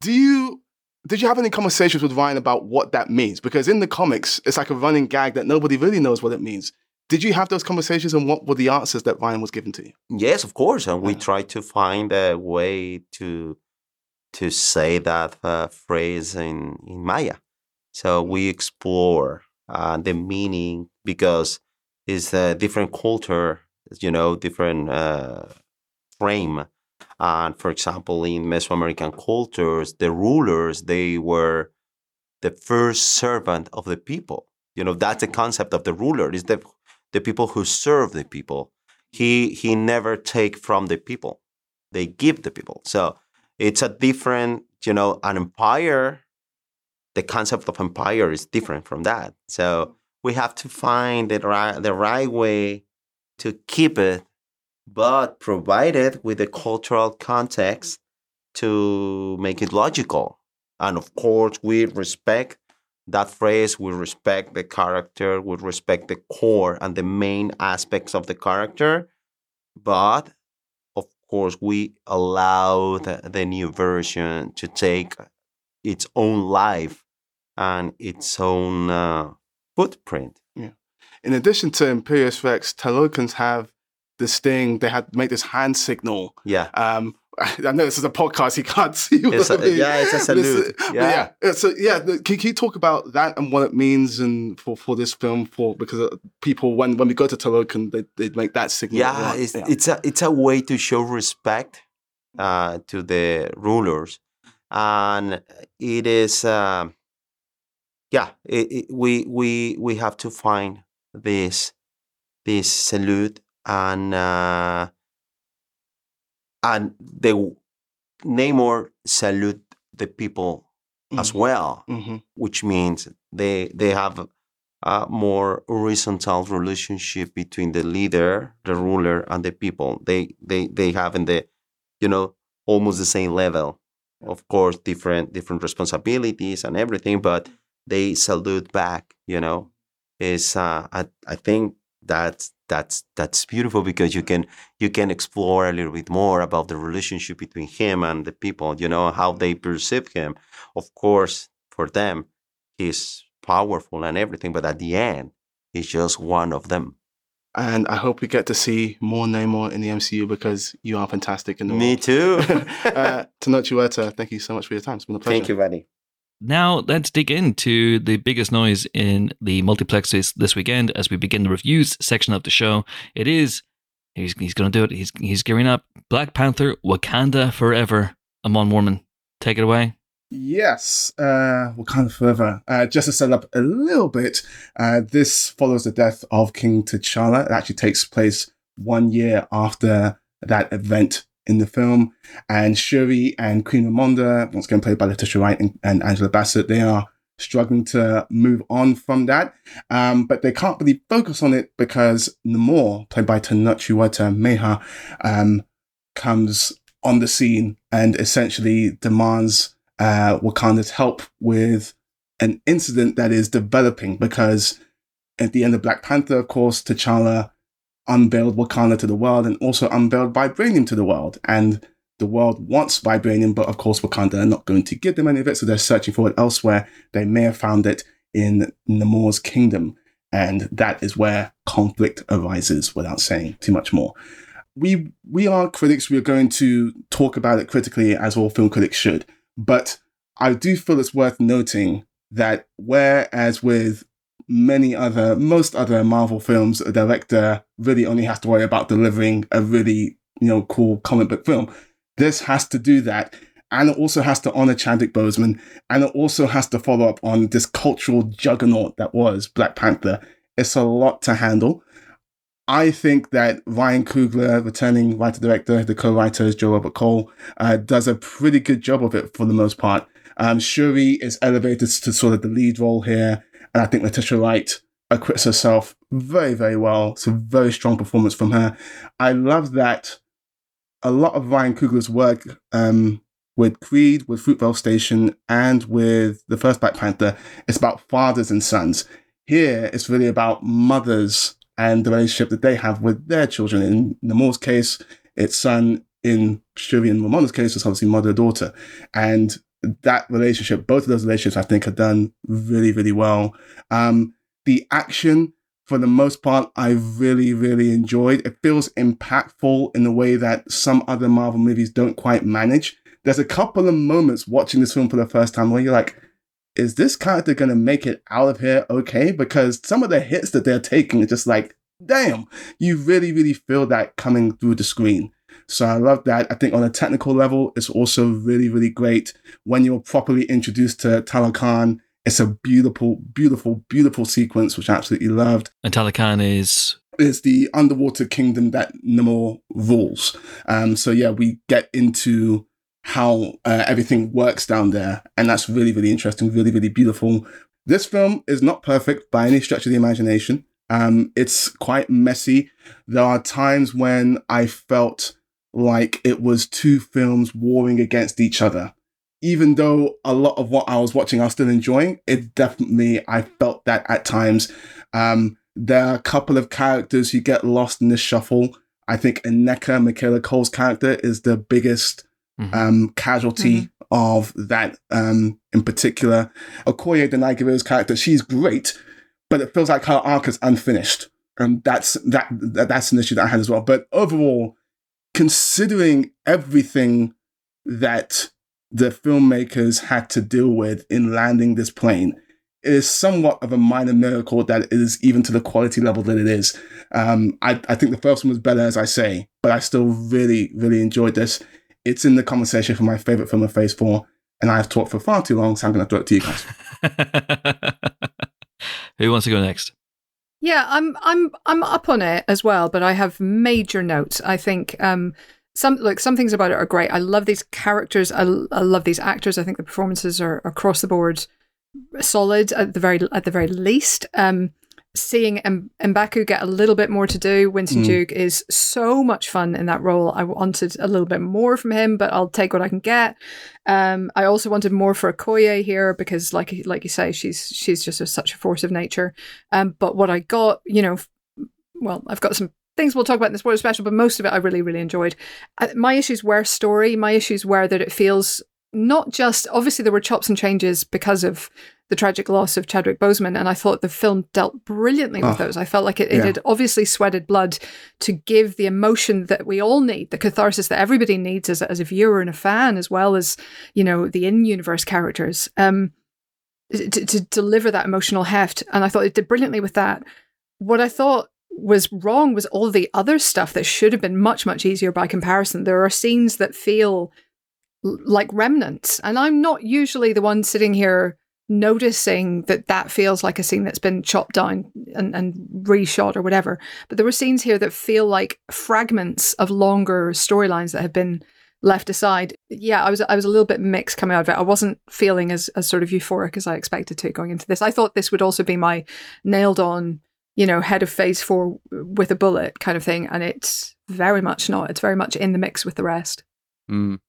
Do you did you have any conversations with Ryan about what that means? Because in the comics, it's like a running gag that nobody really knows what it means. Did you have those conversations and what were the answers that Ryan was giving to you? Yes, of course, and we try to find a way to to say that uh, phrase in in Maya. So we explore uh, the meaning because it's a different culture, you know, different uh, frame. And for example, in Mesoamerican cultures, the rulers they were the first servant of the people. You know, that's the concept of the ruler is the the people who serve the people. He he never take from the people. They give the people. So it's a different you know an empire. The concept of empire is different from that. So we have to find the right the right way to keep it but provide it with the cultural context to make it logical. And of course we respect that phrase we respect the character we respect the core and the main aspects of the character but of course we allow the, the new version to take its own life and its own uh, footprint Yeah. In addition to Imperious Rex, Talokans have this thing, they had make this hand signal. yeah Um, [LAUGHS] I know this is a podcast, you can't [LAUGHS] see what It's I mean. yeah, it's a salute. but Yeah. yeah. yeah. So yeah, can, can you talk about that and what it means and for, for this film for because uh, people when when we go to Talokan they they make that signal. yeah, it's, it's a it's a way to show respect uh, to the rulers, and it is um yeah. It, it, we we we have to find this this salute and uh, and the Namor salute the people as Mhm. well hmm which means they they have a more horizontal relationship between the leader, the ruler, and the people. They they they have in the you know almost the same level. Of course, different different responsibilities and everything, but they salute back. You know, is uh, I I think that's that's that's beautiful because you can you can explore a little bit more about the relationship between him and the people. You know how they perceive him. Of course, for them, he's powerful and everything, but at the end, he's just one of them. And I hope we get to see more Namor in the MCU because you are fantastic in the Me role. too. [LAUGHS] uh, [LAUGHS] Tenoch Huerta, thank you so much for your time. It's been a pleasure. Thank you, buddy. Now, let's dig into the biggest noise in the multiplexes this weekend as we begin the reviews section of the show. It is, he's, he's going to do it. He's, he's gearing up. Black Panther, Wakanda Forever. Amon Warmann, take it away. Yes, uh, Wakanda Forever. Uh, just to set up a little bit, uh, this follows the death of King T'Challa. It actually takes place one year after that event in the film. And Shuri and Queen Ramonda, once again played by Letitia Wright and, and Angela Bassett, they are struggling to move on from that. Um, but they can't really focus on it because Namor, played by Tenoch Huerta Mejía, um, comes on the scene and essentially demands uh, Wakanda's help with an incident that is developing because at the end of Black Panther, of course, T'Challa unveiled Wakanda to the world and also unveiled vibranium to the world. And the world wants vibranium, but of course, Wakanda are not going to give them any of it, so they're searching for it elsewhere. They may have found it in Namor's kingdom. And that is where conflict arises without saying too much more. We we are critics, we are going to talk about it critically as all film critics should. But I do feel it's worth noting that whereas with many other, most other Marvel films, a director really only has to worry about delivering a really, you know, cool comic book film. This has to do that. And it also has to honor Chadwick Boseman. And it also has to follow up on this cultural juggernaut that was Black Panther. It's a lot to handle. I think that Ryan Coogler, returning writer director, the co-writer is Joe Robert Cole, uh, does a pretty good job of it for the most part. Um, Shuri is elevated to sort of the lead role here, and I think Letitia Wright acquits herself very, very well. It's a very strong performance from her. I love that a lot of Ryan Coogler's work um, with Creed, with Fruitvale Station, and with the first Black Panther, it's about fathers and sons. Here, it's really about mothers and the relationship that they have with their children. In Namor's case, it's son. In Shuri and Ramonda's case, it's obviously mother daughter, and that relationship, both of those relationships, I think, are done really, really well. Um, the action, for the most part, I really, really enjoyed. It feels impactful in a way that some other Marvel movies don't quite manage. There's a couple of moments watching this film for the first time where you're like, is this character going to make it out of here okay? Because some of the hits that they're taking are just like, damn, you really, really feel that coming through the screen. So I love that. I think on a technical level, it's also really, really great when you're properly introduced to Talokan. It's a beautiful, beautiful, beautiful sequence, which I absolutely loved. And Talokan is It's the underwater kingdom that Namor rules. Um, so yeah, we get into how uh, everything works down there, and that's really, really interesting, really, really beautiful. This film is not perfect by any stretch of the imagination. Um, it's quite messy. There are times when I felt like it was two films warring against each other. Even though a lot of what I was watching I was still enjoying, it definitely, I felt that at times. Um, there are a couple of characters who get lost in this shuffle. I think Aneka, Michaela Coel's character, is the biggest Mhm. um, casualty of that um, in particular. Okoye Danai Gurira's character, she's great, but it feels like her arc is unfinished. And that's that, that that's an issue that I had as well. But overall, considering everything that the filmmakers had to deal with in landing this plane, it is somewhat of a minor miracle that it is even to the quality level that it is. Um, I, I think the first one was better, as I say, but I still really, really enjoyed this. It's in the conversation for my favorite film of Phase 4, and I've talked for far too long, so I'm going to throw it to you guys. [LAUGHS] Who wants to go next? Yeah, I'm I'm I'm up on it as well, but I have major notes. I think um some look some things about it are great. I love these characters. I, I love these actors. I think the performances are across the board solid at the very at the very least. Um seeing M- Mbaku get a little bit more to do, Winston Mm. Duke is so much fun in that role. I wanted a little bit more from him, but I'll take what I can get. Um, I also wanted more for Okoye here because, like like you say, she's she's just a, such a force of nature. Um, but what I got, you know, well, I've got some things we'll talk about in this spoiler special, but most of it I really really enjoyed. Uh, my issues were story. My issues were that it feels not just obviously there were chops and changes because of the tragic loss of Chadwick Boseman, and I thought the film dealt brilliantly with Oh, those. I felt like it, it yeah. had obviously sweated blood to give the emotion that we all need, the catharsis that everybody needs as a, as a viewer and a fan, as well as you know the in-universe characters. Um, to, to deliver that emotional heft, and I thought it did brilliantly with that. What I thought was wrong was all the other stuff that should have been much much easier by comparison. There are scenes that feel like remnants, and I'm not usually the one sitting here noticing that that feels like a scene that's been chopped down and, and reshot or whatever. But there were scenes here that feel like fragments of longer storylines that have been left aside. Yeah, I was I was a little bit mixed coming out of it. I wasn't feeling as, as sort of euphoric as I expected to going into this. I thought this would also be my nailed on, you know, head of phase four with a bullet kind of thing. And it's very much not. It's very much in the mix with the rest. Mm.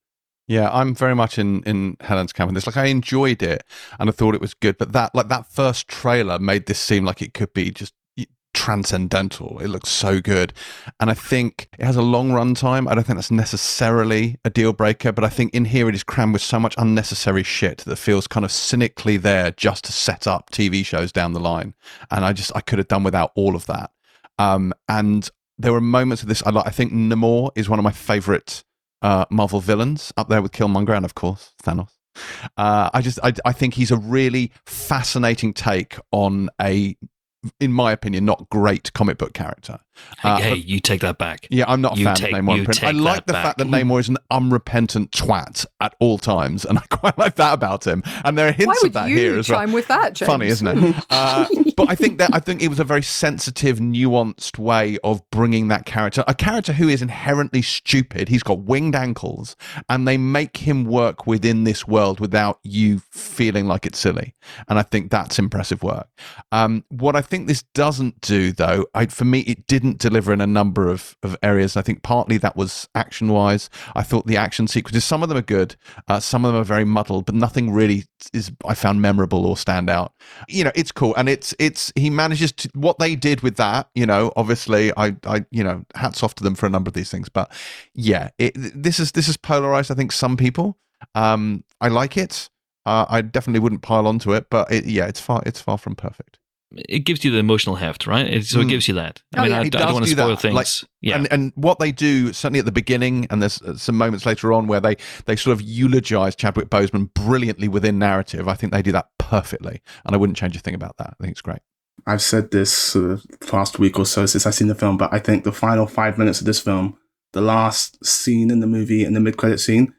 Yeah, I'm very much in in Helen's camp on this. Like, I enjoyed it and I thought it was good, but that like that first trailer made this seem like it could be just transcendental. It looks so good, and I think it has a long run time. I don't think that's necessarily a deal breaker, but I think in here it is crammed with so much unnecessary shit that feels kind of cynically there just to set up TV shows down the line. And I just I could have done without all of that. Um, and there were moments of this. I like. I think Namor is one of my favorite uh, Marvel villains, up there with Killmonger and of course Thanos. Uh, I just I, I think he's a really fascinating take on a, in my opinion, not great comic book character. Uh, hey, but- you take that back. yeah, I'm not a You fan take- of Namor you print. I like the back. fact that Namor is an unrepentant twat at all times, and I quite [LAUGHS] like that about him. And there are hints Why of that you here as well. chime with that, James? Funny, isn't it? [LAUGHS] Uh, but I think that I think it was a very sensitive, nuanced way of bringing that character, a character who is inherently stupid. He's got winged ankles, and they make him work within this world without you feeling like it's silly. And I think that's impressive work. Um, what I think this doesn't do, though, I, for me, it didn't didn't deliver in a number of, of areas. I think partly that was action wise. I thought the action sequences, some of them are good, uh, some of them are very muddled, but nothing really is I found memorable or stand out. You know, it's cool, and it's it's he manages to what they did with that. You know, obviously, I I you know, hats off to them for a number of these things. But yeah, it, this is this is polarized. I think some people. Um, I like it. Uh, I definitely wouldn't pile onto it, but it, yeah, it's far it's far from perfect. It gives you the emotional heft, right? So it Mm. gives you that. I Oh, mean, yeah, I, I don't does want to spoil that. things. Like, yeah. And and what they do certainly at the beginning, and there's uh, some moments later on where they they sort of eulogize Chadwick Boseman brilliantly within narrative. I think they do that perfectly, and I wouldn't change a thing about that. I think it's great. I've said this sort of past week or so since I've seen the film, but I think the final five minutes of this film, the last scene in the movie and the mid credit scene,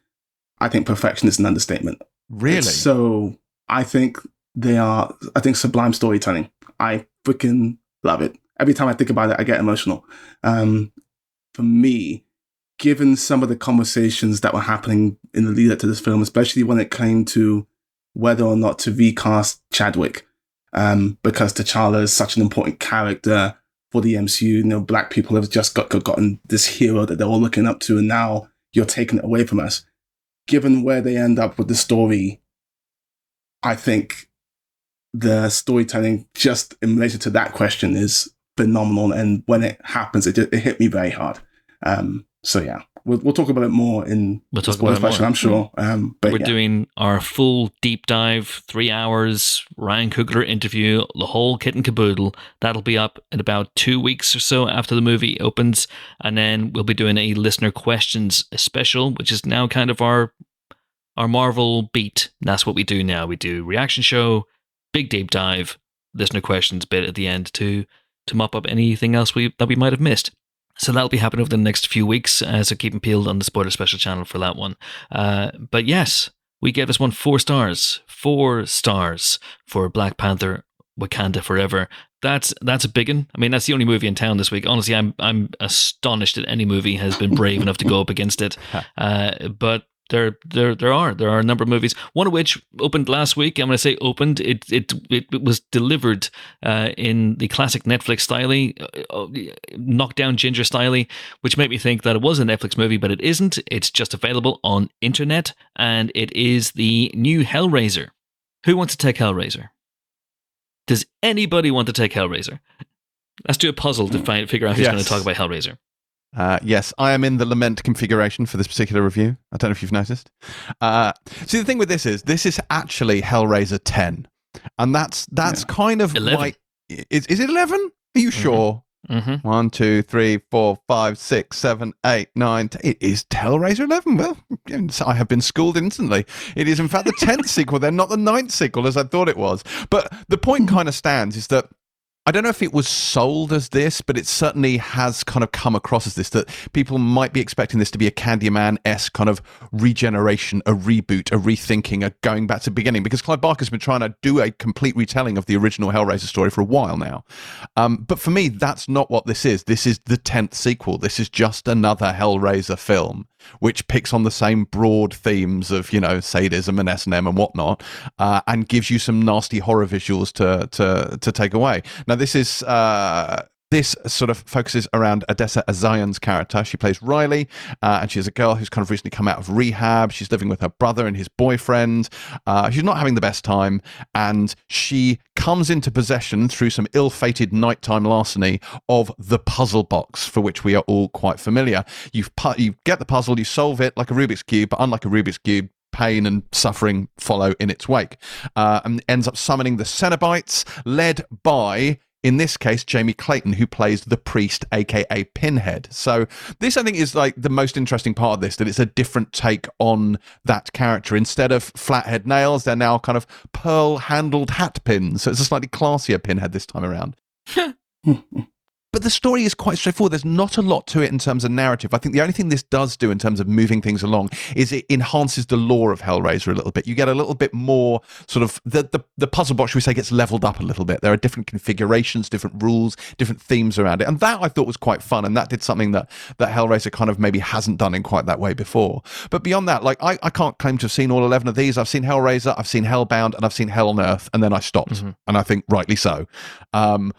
I think perfection is an understatement. Really, It's so I think they are. I think sublime storytelling. I freaking love it. Every time I think about it, I get emotional. Um, for me, given some of the conversations that were happening in the lead up to this film, especially when it came to whether or not to recast Chadwick, um, because T'Challa is such an important character for the MCU. You know, black people have just got, got gotten this hero that they're all looking up to, and now you're taking it away from us. Given where they end up with the story, I think the storytelling just in relation to that question is phenomenal. And when it happens, it, it hit me very hard. Um, so yeah, we'll, we'll talk about it more in We'll the talk spoiler about it special, I'm sure. Um, but We're yeah. doing our full deep dive, three hours, Ryan Coogler interview, the whole kit and caboodle. That'll be up in about two weeks or so after the movie opens. And then we'll be doing a listener questions special, which is now kind of our our Marvel beat. That's what we do now. We do reaction show, big deep dive, listener questions bit at the end to to mop up anything else we that we might have missed. So that'll be happening over the next few weeks. Uh, so keep them peeled on the spoiler special channel for that one. Uh, but yes, we gave this one four stars. Four stars for Black Panther: Wakanda Forever. That's that's a big one. I mean, that's the only movie in town this week. Honestly, I'm I'm astonished that any movie has been brave enough to go up against it. [LAUGHS] Uh, but there there there are there are a number of movies. One of which opened last week. I'm going to say opened. It it it, it was delivered uh, in the classic Netflix style, uh, knockdown ginger style, which made me think that it was a Netflix movie, but it isn't. It's just available on internet, and it is the new Hellraiser. Who wants to take Hellraiser? Does anybody want to take Hellraiser? Let's do a puzzle to find figure out who's Yes. going to talk about Hellraiser. Uh, yes, I am in the lament configuration for this particular review. I don't know if you've noticed. Uh, see, the thing with this is this is actually Hellraiser 10, and that's that's kind of 11. like is is it 11? Are you sure? Mm-hmm. One, two, three, four, five, six, seven, eight, nine. T- it is Hellraiser 11. Well, I have been schooled instantly. It is, in fact, the 10th [LAUGHS] sequel, then not the ninth sequel as I thought it was. But the point kind of stands is that I don't know if it was sold as this, but it certainly has kind of come across as this that people might be expecting this to be a Candyman esque kind of regeneration, a reboot, a rethinking, a going back to the beginning. Because Clive Barker's been trying to do a complete retelling of the original Hellraiser story for a while now. Um, but for me, that's not what this is. This is the 10th sequel. This is just another Hellraiser film, which picks on the same broad themes of, you know, sadism and S&M and whatnot, uh, and gives you some nasty horror visuals to, to, to take away. Now, this is. Uh, this sort of focuses around Odessa A'zion's character. She plays Riley, uh, and she's a girl who's kind of recently come out of rehab. She's living with her brother and his boyfriend. Uh, she's not having the best time, and she comes into possession through some ill fated nighttime larceny of the puzzle box, for which we are all quite familiar. You've pu- you get the puzzle, you solve it like a Rubik's Cube, but unlike a Rubik's Cube, pain and suffering follow in its wake. Uh, and ends up summoning the Cenobites, led by in this case, Jamie Clayton, who plays the priest, aka Pinhead. So, this I think is like the most interesting part of this that it's a different take on that character. Instead of flathead nails, they're now kind of pearl handled hat pins. So, it's a slightly classier Pinhead this time around. [LAUGHS] But the story is quite straightforward. There's not a lot to it in terms of narrative. I think the only thing this does do in terms of moving things along is it enhances the lore of Hellraiser a little bit. You get a little bit more sort of the, the, the puzzle box, should we say, gets leveled up a little bit. There are different configurations, different rules, different themes around it. And that I thought was quite fun. And that did something that, that Hellraiser kind of maybe hasn't done in quite that way before. But beyond that, like I, I can't claim to have seen all 11 of these. I've seen Hellraiser, I've seen Hellbound, and I've seen Hell on Earth. And then I stopped. And I think rightly so. Um,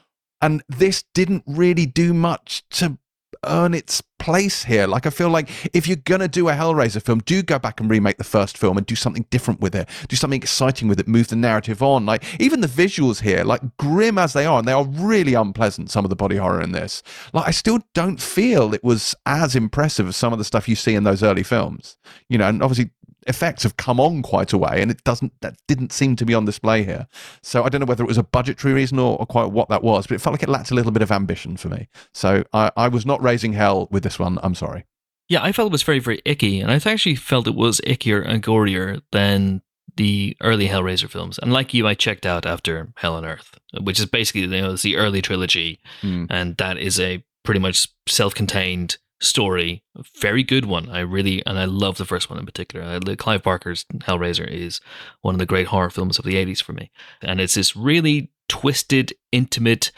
and this didn't really do much to earn its place here. Like I feel like if you're gonna do a Hellraiser film, do go back and remake the first film and do something different with it. Do something exciting with it. Move the narrative on. Like even the visuals here, like grim as they are, and they are really unpleasant. Some of the body horror in this, like I still don't feel it was as impressive as some of the stuff you see in those early films. You know, and obviously effects have come on quite a way and it doesn't that didn't seem to be on display here so i don't know whether it was a budgetary reason or, or quite what that was but it felt like it lacked a little bit of ambition for me so i, I was not raising hell with this one i'm sorry Yeah, I felt it was very, very icky, and I actually felt it was ickier and gorier than the early Hellraiser films. And like you, I checked out after Hell on Earth, which is basically you know it's the early trilogy, Hmm. and that is a pretty much self-contained story, very good one. I really and I love the first one in particular. Clive Barker's Hellraiser is one of the great horror films of the '80s for me, and it's this really twisted, intimate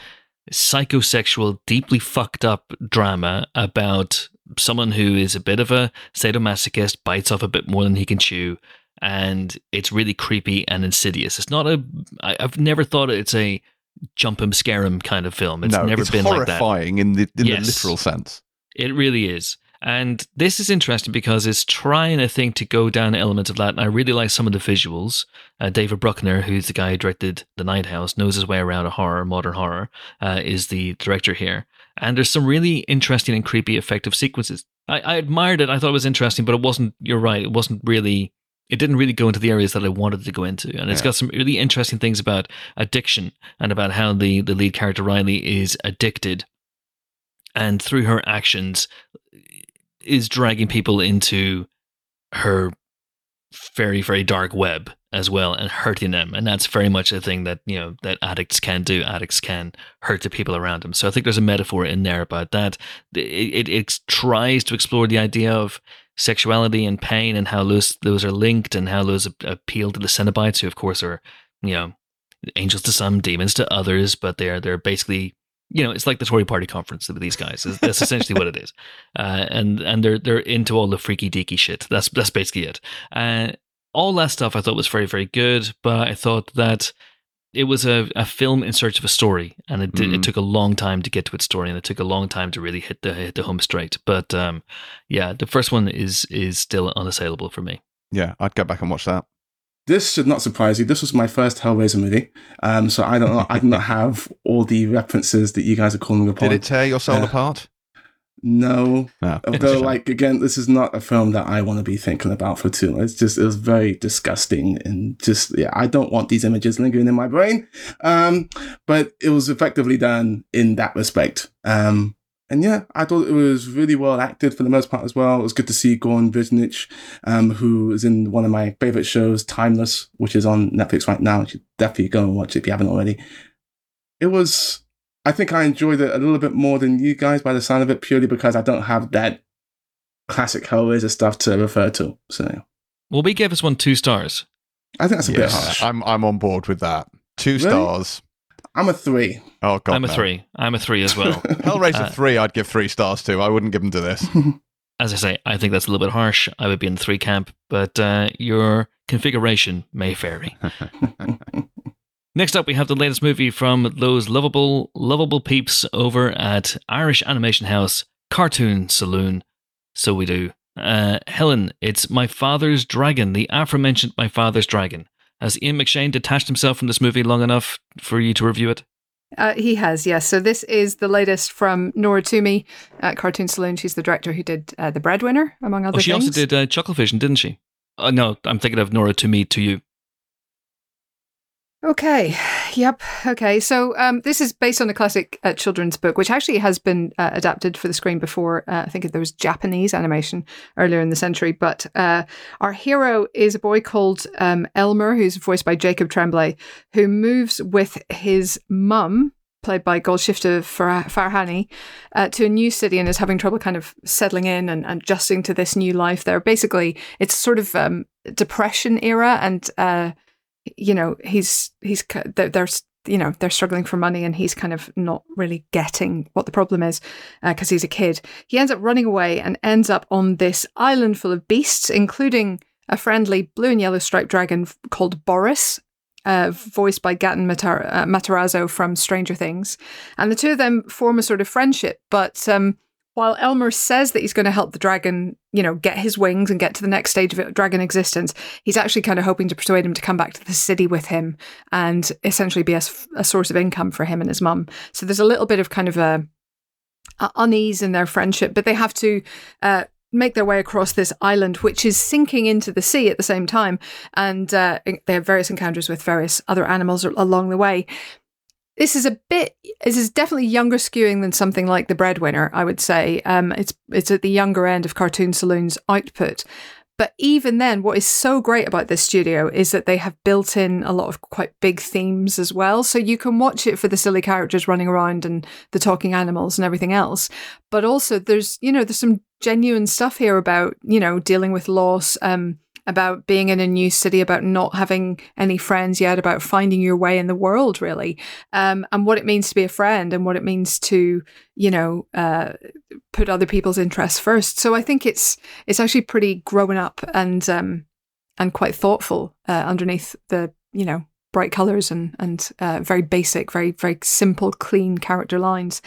psychosexual, deeply fucked up drama about someone who is a bit of a sadomasochist, bites off a bit more than he can chew, and it's really creepy and insidious. It's not a. I, I've never thought it's a jump 'em scare 'em kind of film. It's no never it's been like that. horrifying in the in Yes. the literal sense It really is. And this is interesting because it's trying, I think, to go down elements of that. And I really like some of the visuals. Uh, David Bruckner, who's the guy who directed The Night House, knows his way around a horror, modern horror, uh, is the director here. And there's some really interesting and creepy effective sequences. I, I admired it. I thought it was interesting, but it wasn't, you're right, it wasn't really, it didn't really go into the areas that I wanted to go into. And it's Yeah. got some really interesting things about addiction and about how the, the lead character, Riley, is addicted and through her actions is dragging people into her very very dark web as well and hurting them. And that's very much a thing that you know that addicts can do. Addicts can hurt the people around them. So i think there's a metaphor in there about that. It, it, it tries to explore the idea of sexuality and pain and how those those are linked and how those appeal to the cenobites who of course are you know angels to some demons to others but they're they're basically you know, it's like the Tory Party conference with these guys. That's- essentially what it is, uh, and and they're they're into all the freaky deaky shit. That's that's basically it. Uh, all that stuff I thought was very very good, but I thought that it was a, a film in search of a story, and it did, Mhm. it took a long time to get to its story, and it took a long time to really hit the hit the home straight. But um, yeah, the first one is is still unassailable for me. yeah i'd go back and watch that This should not surprise you. This was my first Hellraiser movie, um, so I don't know. I do not [LAUGHS] have all the references that you guys are calling upon. did it tear your soul Yeah. apart No, no although like again, this is not a film that I want to be thinking about for too long. It's just it was very disgusting and just yeah, I don't want these images lingering in my brain. Um, but it was effectively done in that respect. Um, and yeah, I thought it was really well acted for the most part as well. It was good to see Goran Visnjic, um, who is in one of my favorite shows, Timeless, which is on Netflix right now. You should definitely go and watch it if you haven't already. It was, I think I enjoyed it a little bit more than you guys by the sound of it, purely because I don't have that classic Hellraiser stuff to refer to. So Well, we gave this one two stars. I think that's a bit Yes, harsh. I'm I'm on board with that. Two Really? stars. I'm a three. Oh god, I'm a no. three. I'm a three as well. [LAUGHS] Hellraiser Uh, three, I'd give three stars to. I wouldn't give them to this. [LAUGHS] As I say, I think that's a little bit harsh. I would be in the three camp, but uh, your configuration may vary. [LAUGHS] Next up, we have the latest movie from those lovable, lovable peeps over at Irish Animation House Cartoon Saloon. So we do. Uh, Helen, it's My Father's Dragon, the aforementioned My Father's Dragon. Has Ian McShane detached himself from this movie long enough for you to review it? Uh, he has, yes. So this is the latest from Nora Twomey at Cartoon Saloon. She's the director who did uh, The Breadwinner, among other things. Oh, she things. also did uh, Chucklevision, didn't she? Uh, no, I'm thinking of Nora Twomey to you. Okay. Yep. Okay. So um, this is based on a classic uh, children's book, which actually has been uh, adapted for the screen before. Uh, I think there was Japanese animation earlier in the century. But uh, our hero is a boy called um, Elmer, who's voiced by Jacob Tremblay, who moves with his mum. Played by Golshifteh Far- Farahani, uh, to a new city and is having trouble kind of settling in and, and adjusting to this new life there. Basically, it's sort of um, depression era, and uh, you know he's he's they're, you know they're struggling for money and he's kind of not really getting what the problem is because he's a kid he ends up running away and ends up on this island full of beasts including a friendly blue and yellow striped dragon called boris uh, voiced by Gaten Matar- uh, Matarazzo from Stranger Things. And the two of them form a sort of friendship. But um, while Elmer says that he's going to help the dragon, you know, get his wings and get to the next stage of dragon existence, he's actually kind of hoping to persuade him to come back to the city with him and essentially be a, a source of income for him and his mum. So there's a little bit of kind of a, a unease in their friendship, but they have to uh, make their way across this island, which is sinking into the sea at the same time. And uh, they have various encounters with various other animals along the way. This is a bit. This is definitely younger skewing than something like The Breadwinner. I would say um, it's it's at the younger end of Cartoon Saloon's output. But even then, what is so great about this studio is that they have built in a lot of quite big themes as well. So you can watch it for the silly characters running around and the talking animals and everything else. But also, there's you know there's some genuine stuff here about you know dealing with loss. Um, about being in a new city, about not having any friends yet, about finding your way in the world, really, um, and what it means to be a friend and what it means to, you know, uh, put other people's interests first. So I think it's it's actually pretty grown up and um, and quite thoughtful uh, underneath the you know bright colors and and uh, very basic, very very simple, clean character lines.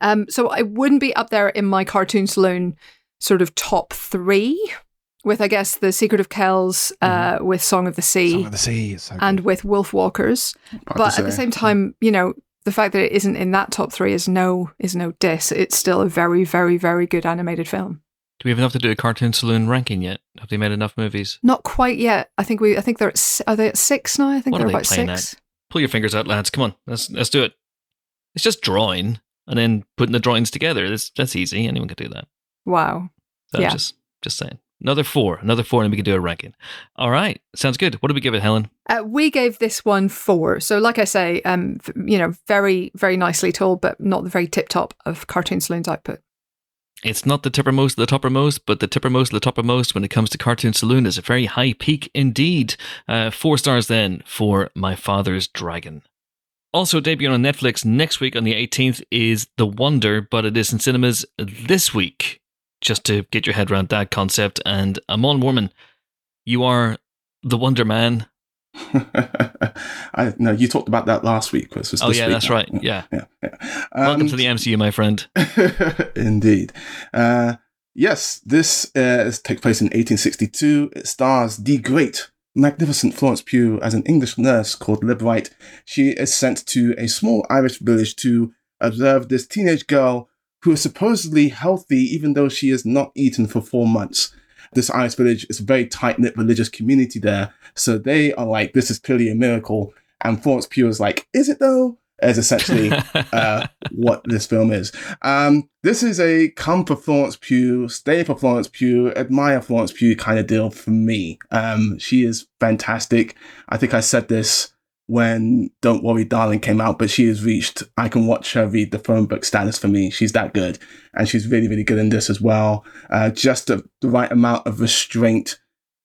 Um, so I wouldn't be up there in my cartoon saloon sort of top three with I guess the Secret of Kells, uh, mm-hmm. with Song of the Sea, Song of the Sea, so and with Wolfwalkers. But at the same time, you know, the fact that it isn't in that top three is no is no diss. It's still a very, very, very good animated film. Do we have enough to do a cartoon saloon ranking yet? Have they made enough movies? Not quite yet. I think we. I think they're at. Are they at six now? I think what they're they about six. At? Pull your fingers out, lads. Come on, let's let's do it. It's just drawing and then putting the drawings together. That's that's easy. Anyone can do that. Wow. So yeah. Just just saying. Another four, another four, and we can do a ranking. All right, sounds good. What did we give it, Helen? Uh, we gave this one four. So, like I say, um, you know, very, very nicely told, but not the very tip top of Cartoon Saloon's output. It's not the tippermost of the toppermost, but the tippermost of the toppermost when it comes to Cartoon Saloon is a very high peak indeed. Uh, four stars then for My Father's Dragon. Also debuting on Netflix next week on the 18th is The Wonder, but it is in cinemas this week just to get your head around that concept. And Amon Warmann, you are the Wonder Man. [LAUGHS] I no, you talked about that last week. Chris. oh yeah, week that's right. Yeah, yeah. yeah. Um, Welcome to the MCU, my friend. [LAUGHS] indeed. Uh, yes, this uh, takes place in 1862. It stars the great, magnificent Florence Pugh as an English nurse called Lib Wright. She is sent to a small Irish village to observe this teenage girl who is supposedly healthy even though she has not eaten for four months. This Irish village is a very tight knit religious community there. So they are like, this is clearly a miracle. And Florence Pugh is like, is it though? Is essentially [LAUGHS] uh, what this film is. Um, this is a come for Florence Pugh, stay for Florence Pugh, admire Florence Pugh kind of deal for me. Um, she is fantastic. I think I said this when Don't Worry Darling came out, but she has reached, I can watch her read the phone book status for me. She's that good. And she's really, really good in this as well. Uh, just the, the right amount of restraint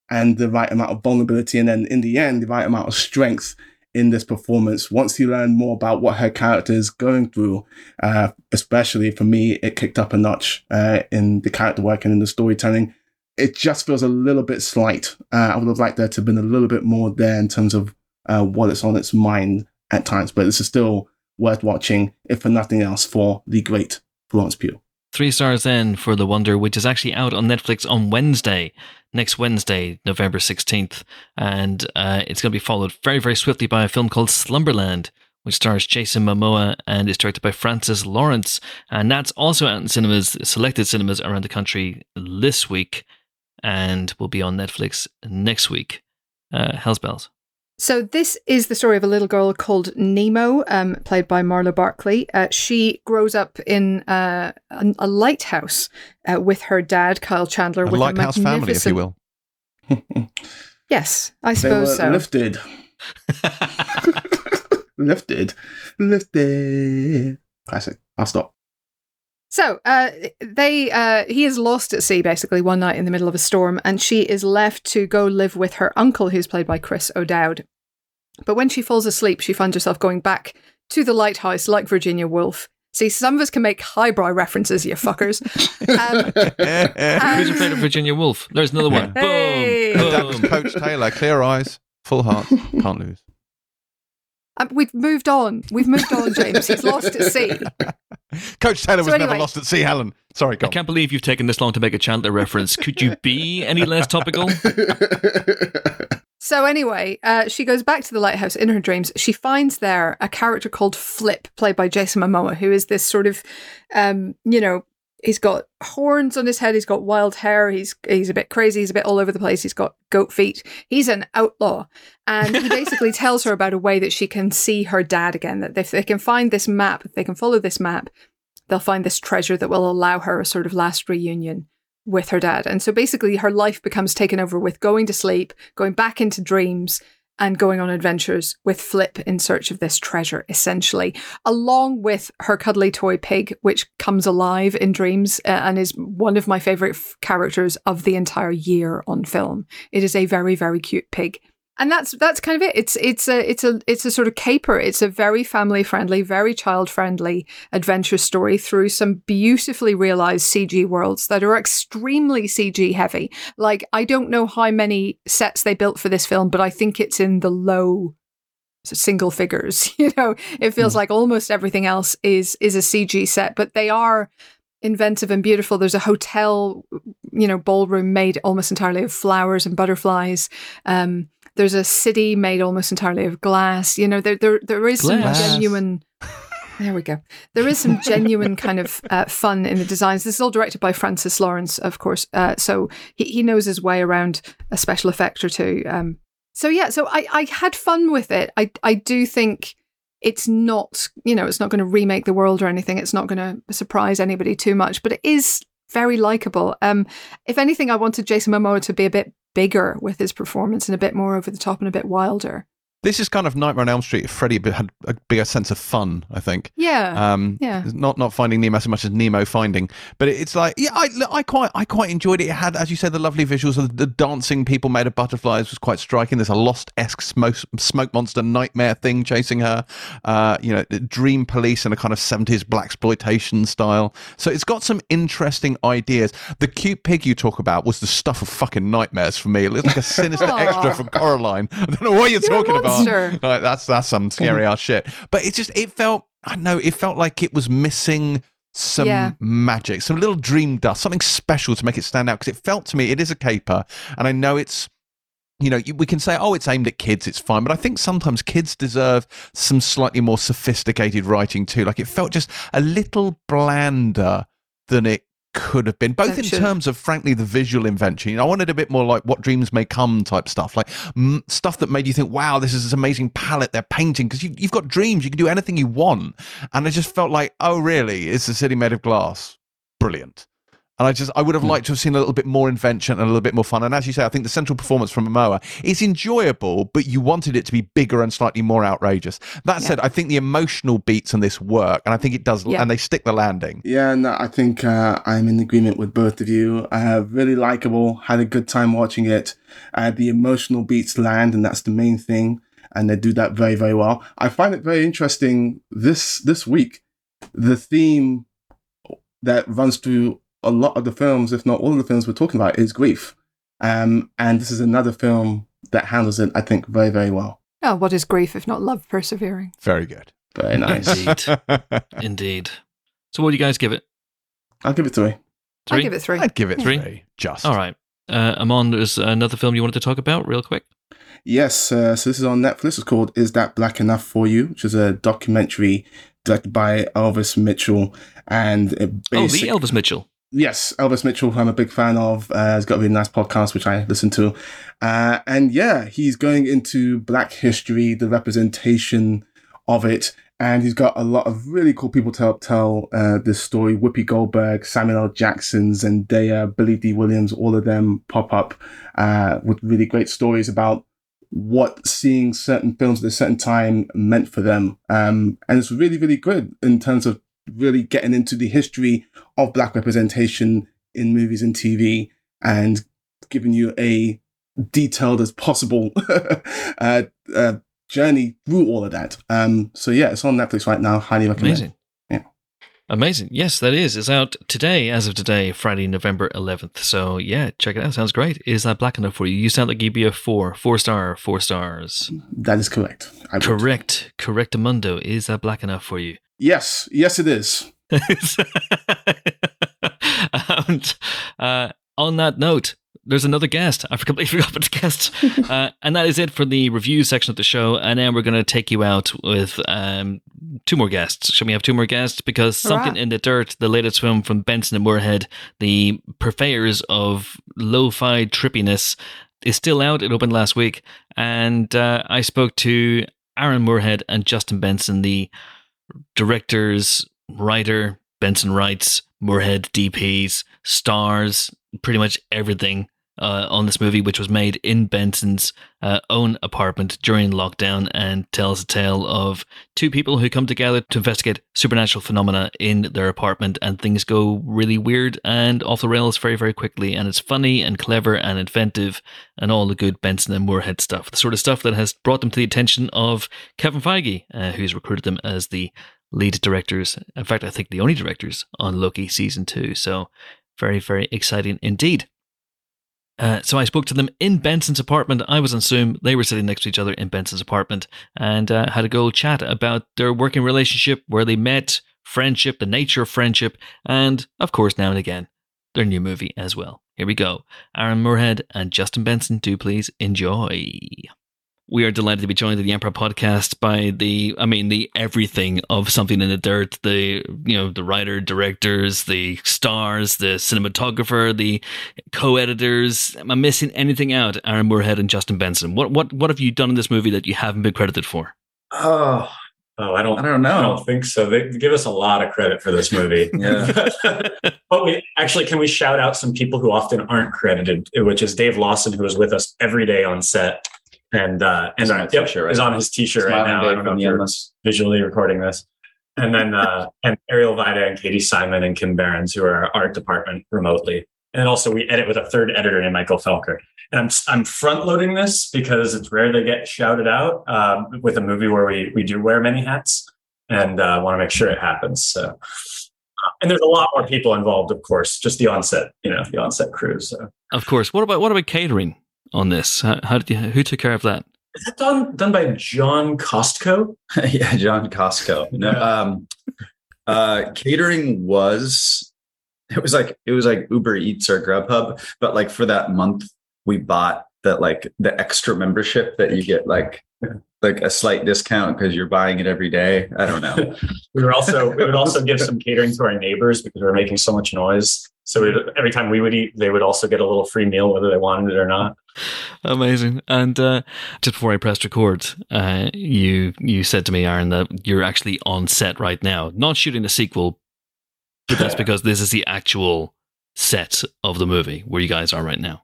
and the right amount of vulnerability. And then in the end, the right amount of strength in this performance. Once you learn more about what her character is going through, uh, especially for me, it kicked up a notch uh, in the character work and in the storytelling. It just feels a little bit slight. Uh, I would have liked there to have been a little bit more there in terms of uh, what is on its mind at times. But this is still worth watching, if for nothing else, for the great Florence Pugh. Three stars then for The Wonder, which is actually out on Netflix on Wednesday, next Wednesday, November 16th. And uh, it's going to be followed very, very swiftly by a film called Slumberland, which stars Jason Momoa and is directed by Francis Lawrence. And that's also out in cinemas, selected cinemas around the country this week, and will be on Netflix next week. Uh, Hell's Bells. So this is the story of a little girl called Nemo, um, played by Marlow Barkley. Uh, she grows up in uh, a, a, lighthouse uh, with her dad, Kyle Chandler, a with lighthouse a family, if you will. [LAUGHS] yes, I suppose so. Lifted, [LAUGHS] [LAUGHS] lifted, lifted. Classic. I'll stop. So uh, they uh, he is lost at sea basically one night in the middle of a storm, and she is left to go live with her uncle, who's played by Chris O'Dowd. But when she falls asleep, she finds herself going back to the lighthouse like Virginia Woolf. See, some of us can make highbrow references, you fuckers. [LAUGHS] Um, Who's afraid of Virginia Woolf? There's another one. Hey. Boom. That was Boom. Coach Taylor. Clear eyes, full heart, [LAUGHS] can't lose. Um, we've moved on. We've moved on, James. He's lost at sea. [LAUGHS] Coach Taylor So was never lost at sea, Helen. Sorry, go I on. can't believe you've taken this long to make a Chandler reference. Could you be any less topical? [LAUGHS] So anyway, uh, she goes back to the lighthouse in her dreams. She finds there a character called Flip, played by Jason Momoa, who is this sort of, um, you know, he's got horns on his head, he's got wild hair, he's he's a bit crazy, he's a bit all over the place, he's got goat feet. He's an outlaw, and he basically [LAUGHS] tells her about a way that she can see her dad again. That if they can find this map, if they can follow this map, they'll find this treasure that will allow her a sort of last reunion with her dad. And so basically, her life becomes taken over with going to sleep, going back into dreams, and going on adventures with Flip in search of this treasure, essentially, along with her cuddly toy pig, which comes alive in dreams uh, and is one of my favorite f- characters of the entire year on film. It is a very, very cute pig. And that's that's kind of it. It's it's a it's a it's a sort of caper. It's a very family friendly, very child friendly adventure story through some beautifully realized CG worlds that are extremely CG heavy. Like I don't know how many sets they built for this film, but I think it's in the low single figures. [LAUGHS] You know, it feels like almost everything else is is a CG set, but they are inventive and beautiful. There's a hotel, you know, ballroom made almost entirely of flowers and butterflies. Um, there's a city made almost entirely of glass. You know, there there there is Glass. some genuine. [LAUGHS] There we go. There is some genuine kind of uh, fun in the designs. This is all directed by Francis Lawrence, of course. Uh, so he, he knows his way around a special effect or two. Um, so yeah, so I, I had fun with it. I I do think it's not you know it's not going to remake the world or anything. It's not going to surprise anybody too much, but it is very likable. Um, if anything, I wanted Jason Momoa to be a bit bigger with his performance and a bit more over the top and a bit wilder. This is kind of Nightmare on Elm Street. if Freddy had a bigger sense of fun, I think. Yeah, Um, Yeah. Not not finding Nemo so much as Nemo finding, but it's like yeah, I, I quite I quite enjoyed it. It had, as you said, the lovely visuals of the dancing people made of butterflies was quite striking. There's a lost esque smoke smoke monster nightmare thing chasing her. Uh, you know, dream police in a kind of 70s blaxploitation style. So it's got some interesting ideas. The cute pig you talk about was the stuff of fucking nightmares for me. It looked like a sinister [LAUGHS] extra from Coraline. [LAUGHS] I don't know what you're, You're talking about. Monster. [LAUGHS] Like, that's that's some scary ass shit. But it just it felt I don't know it felt like it was missing some Yeah. magic, some little dream dust, something special to make it stand out. Because it felt to me it is a caper, and I know it's. You know, we can say, oh, it's aimed at kids, it's fine. But I think sometimes kids deserve some slightly more sophisticated writing too. Like it felt just a little blander than it could have been, both in terms of, frankly, the visual invention. You know, I wanted a bit more like what dreams may come type stuff, like mm, stuff that made you think, wow, this is this amazing palette they're painting because you, you've got dreams, you can do anything you want. And I just felt like, oh, really? It's a city made of glass. Brilliant. And I just, I would have liked to have seen a little bit more invention and a little bit more fun. And as you say, I think the central performance from Momoa is enjoyable, but you wanted it to be bigger and slightly more outrageous. That Yeah. said, I think the emotional beats on this work, and I think it does, Yeah. and they stick the landing. Yeah, no, I think uh, I'm in agreement with both of you. Uh, really likable, had a good time watching it. Uh, the emotional beats land, and that's the main thing, and they do that very, very well. I find it very interesting this this week. The theme that runs through a lot of the films, if not all of the films we're talking about, is grief, um, and this is another film that handles it, I think, very, very well. Oh, what is grief if not love persevering? Very good. Very nice. Indeed. [LAUGHS] Indeed. So, what do you guys give it? I'll give it three. I Three? give it three. I'd give it Three? three. Just. All right. Uh, Amon, there's another film you wanted to talk about real quick. Yes, uh, so this is on Netflix. It's called "Is That Black Enough for You," which is a documentary directed by Elvis Mitchell, and it Oh, the Elvis Mitchell. Yes, Elvis Mitchell, who I'm a big fan of, uh, has got a really nice podcast which I listen to, uh, and yeah, he's going into Black history, the representation of it, and he's got a lot of really cool people to help tell uh, this story. Whoopi Goldberg, Samuel L. Jackson, Zendaya, Billy Dee Williams, all of them pop up uh, with really great stories about what seeing certain films at a certain time meant for them. Um, and it's really, really good in terms of really getting into the history of black representation in movies and TV and giving you a detailed as possible [LAUGHS] uh, uh, journey through all of that. Um, so yeah, it's on Netflix right now. Highly recommend. Amazing. Yeah. Amazing. Yes, that is. It's out today, as of today, Friday, November 11th. So, yeah, check it out. Sounds great. Is that black enough for you? You sound like you'd be a four. Four star, four stars. That is correct. I. Correct. Correct, Amundo. Is that black enough for you? Yes, yes, it is. [LAUGHS] and uh, on that note, there's another guest. I completely [LAUGHS] forgot about the guest. [LAUGHS] Uh, and that is it for the review section of the show. And then we're going to take you out with um, two more guests. Should we have two more guests? Because Something Hurrah. in the Dirt, the latest film from Benson and Moorhead, the purveyors of lo fi trippiness, is still out. It opened last week. And uh, I spoke to Aaron Moorhead and Justin Benson, the directors, writer, Benson writes, Moorhead DPs, stars, pretty much everything uh, on this movie, which was made in Benson's uh, own apartment during lockdown and tells a tale of two people who come together to investigate supernatural phenomena in their apartment and things go really weird and off the rails very, very quickly. And it's funny and clever and inventive and all the good Benson and Moorhead stuff. The sort of stuff that has brought them to the attention of Kevin Feige, uh, who's recruited them as the lead directors. In fact, I think the only directors on Loki season two. So very, very exciting indeed. Uh, so I spoke to them in Benson's apartment. I was on Zoom. They were sitting next to each other in Benson's apartment and uh, had a go chat about their working relationship, where they met, friendship, the nature of friendship, and of course, now and again, their new movie as well. Here we go. Aaron Moorhead and Justin Benson, do please enjoy. We are delighted to be joined in the Empire podcast by the, I mean, the everything of something in the dirt. The, you know, the writer, directors, the stars, the cinematographer, the co-editors. Am I missing anything out? Aaron Moorhead and Justin Benson. What, what, what have you done in this movie that you haven't been credited for? Oh, Oh, I don't. I don't know. I don't think so. They give us a lot of credit for this movie. [LAUGHS] Yeah. [LAUGHS] but we actually can we shout out some people who often aren't credited, which is Dave Lawson, who was with us every day on set, and uh, and He's on uh, a yep, right is on his t-shirt right now. I don't know if you're Endless. visually recording this, and then uh, [LAUGHS] and Ariel Vida and Katie Simon and Kim Behrens, who are our art department remotely, and also we edit with a third editor named Michael Felker. And I'm I'm front loading this because it's rare they get shouted out um, with a movie where we we do wear many hats and uh, want to make sure it happens. So, uh, and there's a lot more people involved, of course, just the onset, you know, the onset crew. So, Of course. What about what about catering on this? How, how did you? Who took care of that? is that done done by John Costco? [LAUGHS] yeah, John Costco. No, um, uh, catering was it was like it was like Uber Eats or Grubhub, but like for that month we bought that like the extra membership that you get like like a slight discount because you're buying it every day. I don't know. [LAUGHS] We were also we would also give some catering to our neighbors because we were making so much noise. So we'd, every time we would eat, they would also get a little free meal, whether they wanted it or not. Amazing. And uh, just before I pressed record, uh, you you said to me, Aaron, that you're actually on set right now, not shooting the sequel, but that's [LAUGHS] because this is the actual set of the movie where you guys are right now.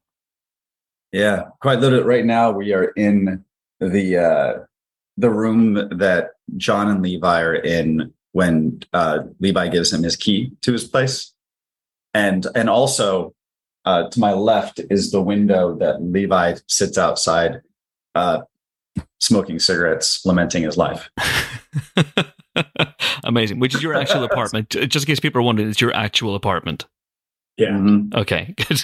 Yeah, quite literally. Right now, we are in the uh, the room that John and Levi are in when uh, Levi gives him his key to his place, and and also uh, to my left is the window that Levi sits outside, uh, smoking cigarettes, lamenting his life. [LAUGHS] Amazing. Which is your actual [LAUGHS] apartment? Just in case people are wondering, it's your actual apartment. Yeah, Mhm. Okay, [LAUGHS] good.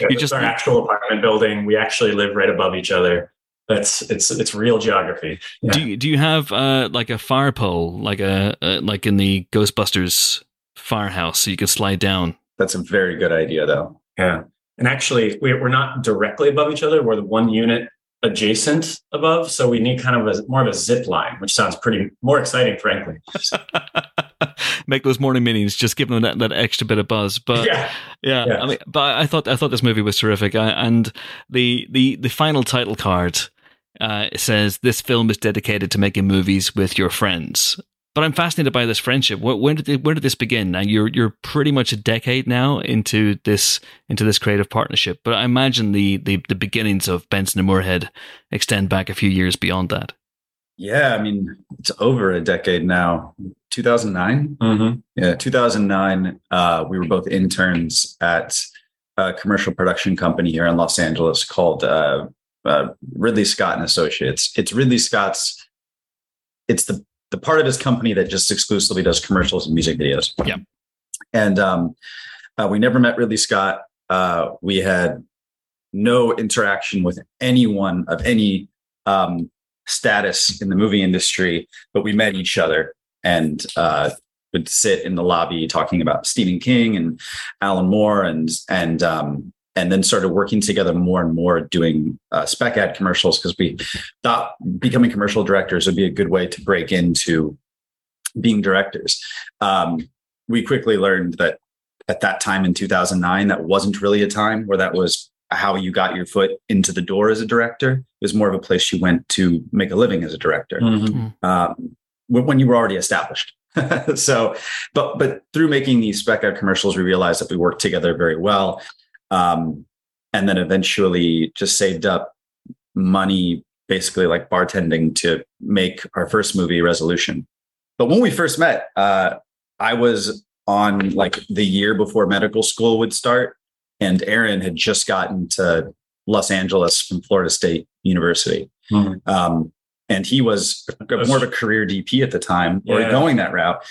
you you just just our actual apartment building. We actually live right above each other. That's it's it's real geography. Yeah. do you, do you have uh, like a fire pole, like a uh, like in the Ghostbusters firehouse, so you can slide down? That's a very good idea, though. Yeah. And actually, we- we're not directly above each other. We're the one unit adjacent above. So we need kind of a more of a zip line, which sounds pretty more exciting, frankly. [LAUGHS] Make those morning meetings, just give them that, that extra bit of buzz. But yeah. yeah, Yeah. I mean, but I thought I thought this movie was terrific, I, and the the the final title card uh, says this film is dedicated to making movies with your friends. But I'm fascinated by this friendship. Where, when did it, where did this begin? Now you're you're pretty much a decade now into this into this creative partnership. But I imagine the the, the beginnings of Benson and Moorhead extend back a few years beyond that. Yeah, I mean, it's over a decade now. 2009. Mm-hmm. Yeah, 2009. Uh, we were both interns at a commercial production company here in Los Angeles called uh, uh, Ridley Scott and Associates. It's Ridley Scott's. It's the the part of his company that just exclusively does commercials and music videos. Yeah. And um, uh, we never met Ridley Scott. Uh, we had no interaction with anyone of any um, status in the movie industry, but we met each other and uh, would sit in the lobby talking about Stephen King and Alan Moore and and um, and then started working together more and more doing uh, spec ad commercials because we thought becoming commercial directors would be a good way to break into being directors. Um, we quickly learned that at that time in 2009, that wasn't really a time where that was how you got your foot into the door as a director. It was more of a place you went to make a living as a director Mhm. um, when when you were already established. [LAUGHS] so, but but through making these spec ad commercials, we realized that we worked together very well, um, and then eventually just saved up money, basically like bartending, to make our first movie, Resolution. But when we first met, uh, I was on like the year before medical school would start, and Aaron had just gotten to Los Angeles from Florida State University. Mhm. Um, and he was more of a career DP at the time, or Yeah. going that route.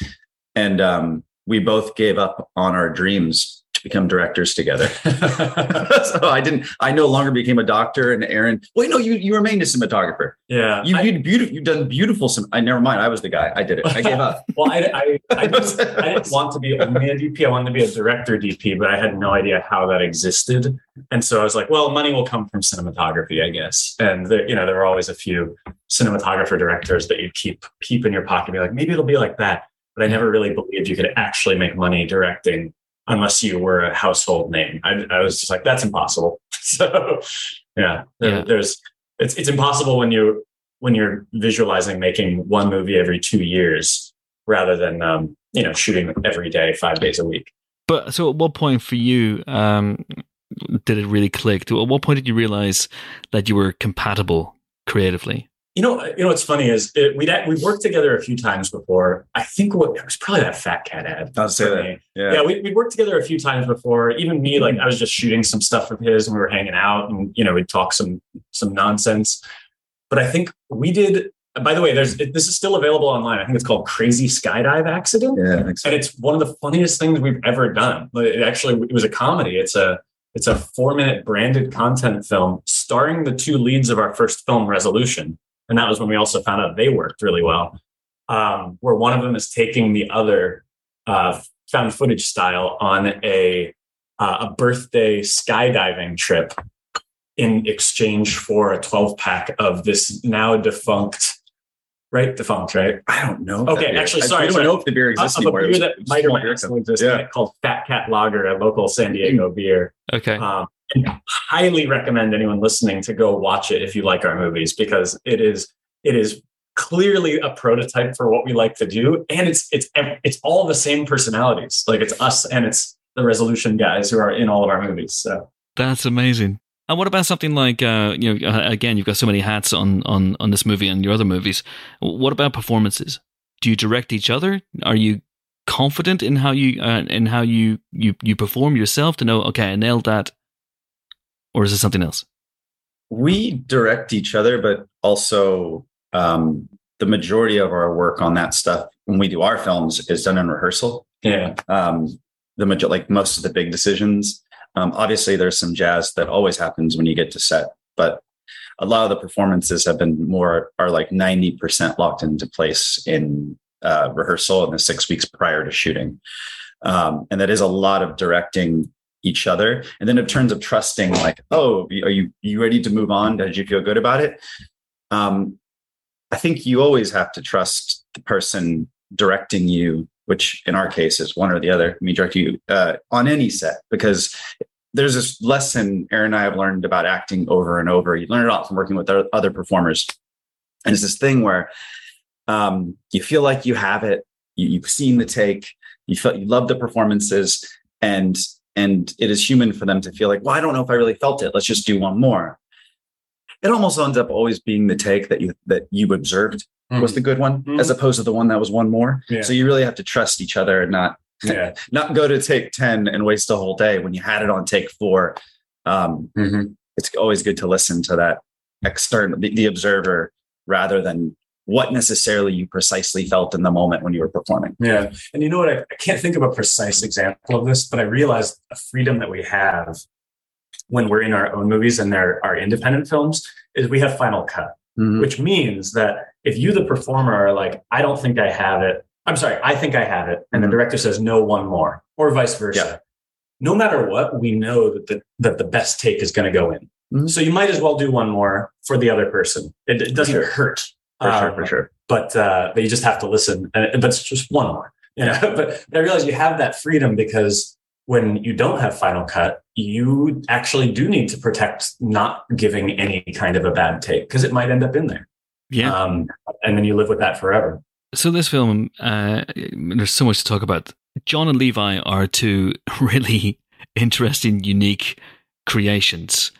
And um, we both gave up on our dreams to become directors together. [LAUGHS] so I didn't. I no longer became a doctor. And Aaron, wait, no, you you remained a cinematographer. yeah. You you beautiful. You've done beautiful. Sim- I never mind. I was the guy. I did it. I gave up. [LAUGHS] well, I, I, I, didn't, [LAUGHS] I didn't want to be only a DP. I wanted to be a director DP, but I had no idea how that existed. And so I was like, well, money will come from cinematography, I guess. And there, you know, there were always a few cinematographer directors that you'd keep keep in your pocket, and be like, maybe it'll be like that. But I never really believed you could actually make money directing unless you were a household name. I, I was just like, that's impossible. [LAUGHS] So, yeah, there- Yeah. there's it's it's impossible when you when you're visualizing making one movie every two years rather than um, you know shooting every day, five days a week. But so, at what point for you um, did it really click? At what point did you realize that you were compatible creatively? You know, you know what's funny is it, we'd we worked together a few times before. I think what it was probably that Fat Cat ad. I'll say that. me. Yeah. Yeah, we we worked together a few times before. Even me, like hmm. I was just shooting some stuff of his, and we were hanging out, and you know we'd talk some some nonsense. But I think we did. By the way, there's it, this is still available online. I think it's called Crazy Skydive Accident. Yeah. So. and it's one of the funniest things we've ever done. It actually it was a comedy. It's a it's a four minute branded content film starring the two leads of our first film, Resolution, and that was when we also found out they worked really well. Um, where one of them is taking the other uh, found footage style on a uh, a birthday skydiving trip in exchange for a 12 pack of this now defunct right The defunct right I don't know. Okay, beer. actually, sorry, We don't sorry. know if the beer exists of a anymore. It beer was that a might or small might not still exist Yeah. called Fat Cat Lager, a local San Diego beer. Okay. Um, and highly recommend anyone listening to go watch it if you like our movies because it is it is clearly a prototype for what we like to do, and it's it's it's all the same personalities. Like it's us and it's the Resolution guys who are in all of our movies. So That's amazing. And what about something like uh, you know? uh, Again, you've got so many hats on on on this movie and your other movies. What about performances? Do you direct each other? Are you confident in how you uh, in how you you you perform yourself to know? Okay, I nailed that. Or is it something else? we direct each other, but also um, the majority of our work on that stuff when we do our films is done in rehearsal. yeah, Um, the major, like most of the big decisions. Um, obviously, there's some jazz that always happens when you get to set, but a lot of the performances have been more are like 90% locked into place in uh, rehearsal in the six weeks prior to shooting. Um, and that is a lot of directing each other. And then in terms of trusting, like, oh, are you you ready to move on? Did you feel good about it? Um, I think you always have to trust the person directing you, which in our case is one or the other. Me direct you uh, on any set because there's this lesson Aaron and I have learned about acting over and over. You learn a lot from working with other- performers, and it's this thing where um, you feel like you have it. You, you've seen the take. You felt you love the performances, and and it is human for them to feel like, well, I don't know if I really felt it. Let's just do one more. It almost ends up always being the take that you that you observed was the good one, Mhm. as opposed to the one that was one more. Yeah. So you really have to trust each other and not yeah, [LAUGHS] not go to take 10 and waste a whole day when you had it on take four. Um, Mhm. It's always good to listen to that external, the, the observer, rather than what necessarily you precisely felt in the moment when you were performing. Yeah. And you know what? I, I can't think of a precise example of this, but I realized a freedom that we have when we're in our own movies and there are our independent films is we have final cut, Mhm. which means that if you, the performer, are like, I don't think I have it. I'm sorry, I think I have it. And the Mhm. director says, no, one more, or vice versa. Yeah. No matter what, we know that the, that the best take is going to go in. Mhm. So you might as well do one more for the other person. It, it doesn't sure. hurt. For sure, Um, for sure. but uh, but you just have to listen. And, but it's just one more, you know. [LAUGHS] but I realize you have that freedom because when you don't have final cut, you actually do need to protect not giving any kind of a bad take because it might end up in there. Yeah. Um, and then you live with that forever. So this film, uh, there's so much to talk about. John and Levi are two [LAUGHS] really interesting, unique creations.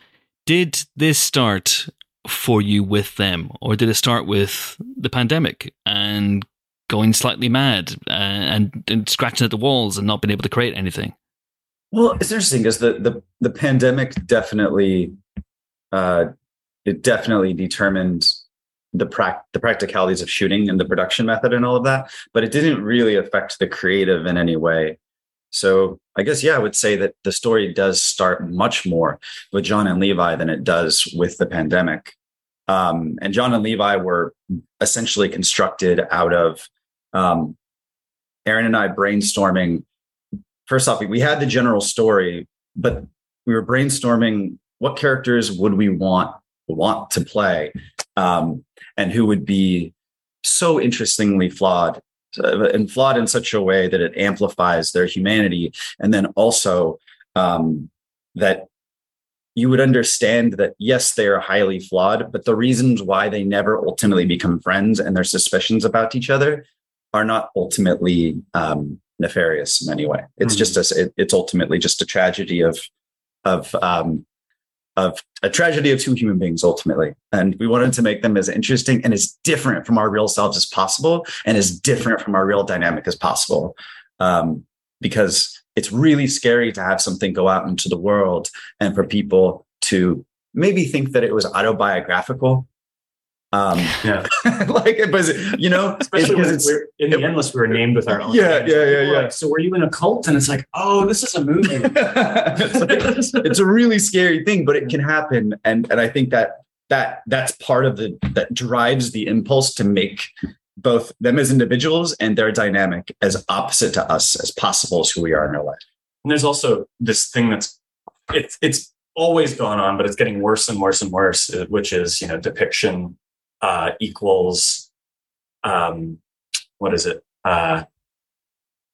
Did this start for you with them, or did it start with the pandemic and going slightly mad uh, and, and scratching at the walls and not being able to create anything? Well, it's interesting because the, the the pandemic definitely uh, it definitely determined the prac- the practicalities of shooting and the production method and all of that, but it didn't really affect the creative in any way. So I guess yeah, I would say that the story does start much more with John and Levi than it does with the pandemic. Um, and John and Levi were essentially constructed out of um, Aaron and I brainstorming first off, we had the general story, but we were brainstorming what characters would we want want to play, um, and who would be so interestingly flawed and flawed in such a way that it amplifies their humanity, and then also um, that you would understand that yes, they are highly flawed, but the reasons why they never ultimately become friends and their suspicions about each other are not ultimately um, nefarious in any way. It's Mhm. just a, it, it's ultimately just a tragedy of of um, of a tragedy of two human beings ultimately. And we wanted to make them as interesting and as different from our real selves as possible, and as different from our real dynamic as possible, um, because it's really scary to have something go out into the world and for people to maybe think that it was autobiographical. Um, Yeah. [LAUGHS] like, but you know, [LAUGHS] Especially because it's we're in the endless, we were named with our own. Yeah, names. yeah, yeah, yeah. Like, so were you in a cult? And it's like, oh, this is a movie. it's, [LAUGHS] like- it's a really scary thing, but it can happen. And and I think that that that's part of the that drives the impulse to make both them as individuals and their dynamic as opposite to us as possible as who we are in our life. And there's also this thing that's it's it's always gone on, but it's getting worse and worse and worse, uh, which is you know depiction uh, equals um, what is it? Uh,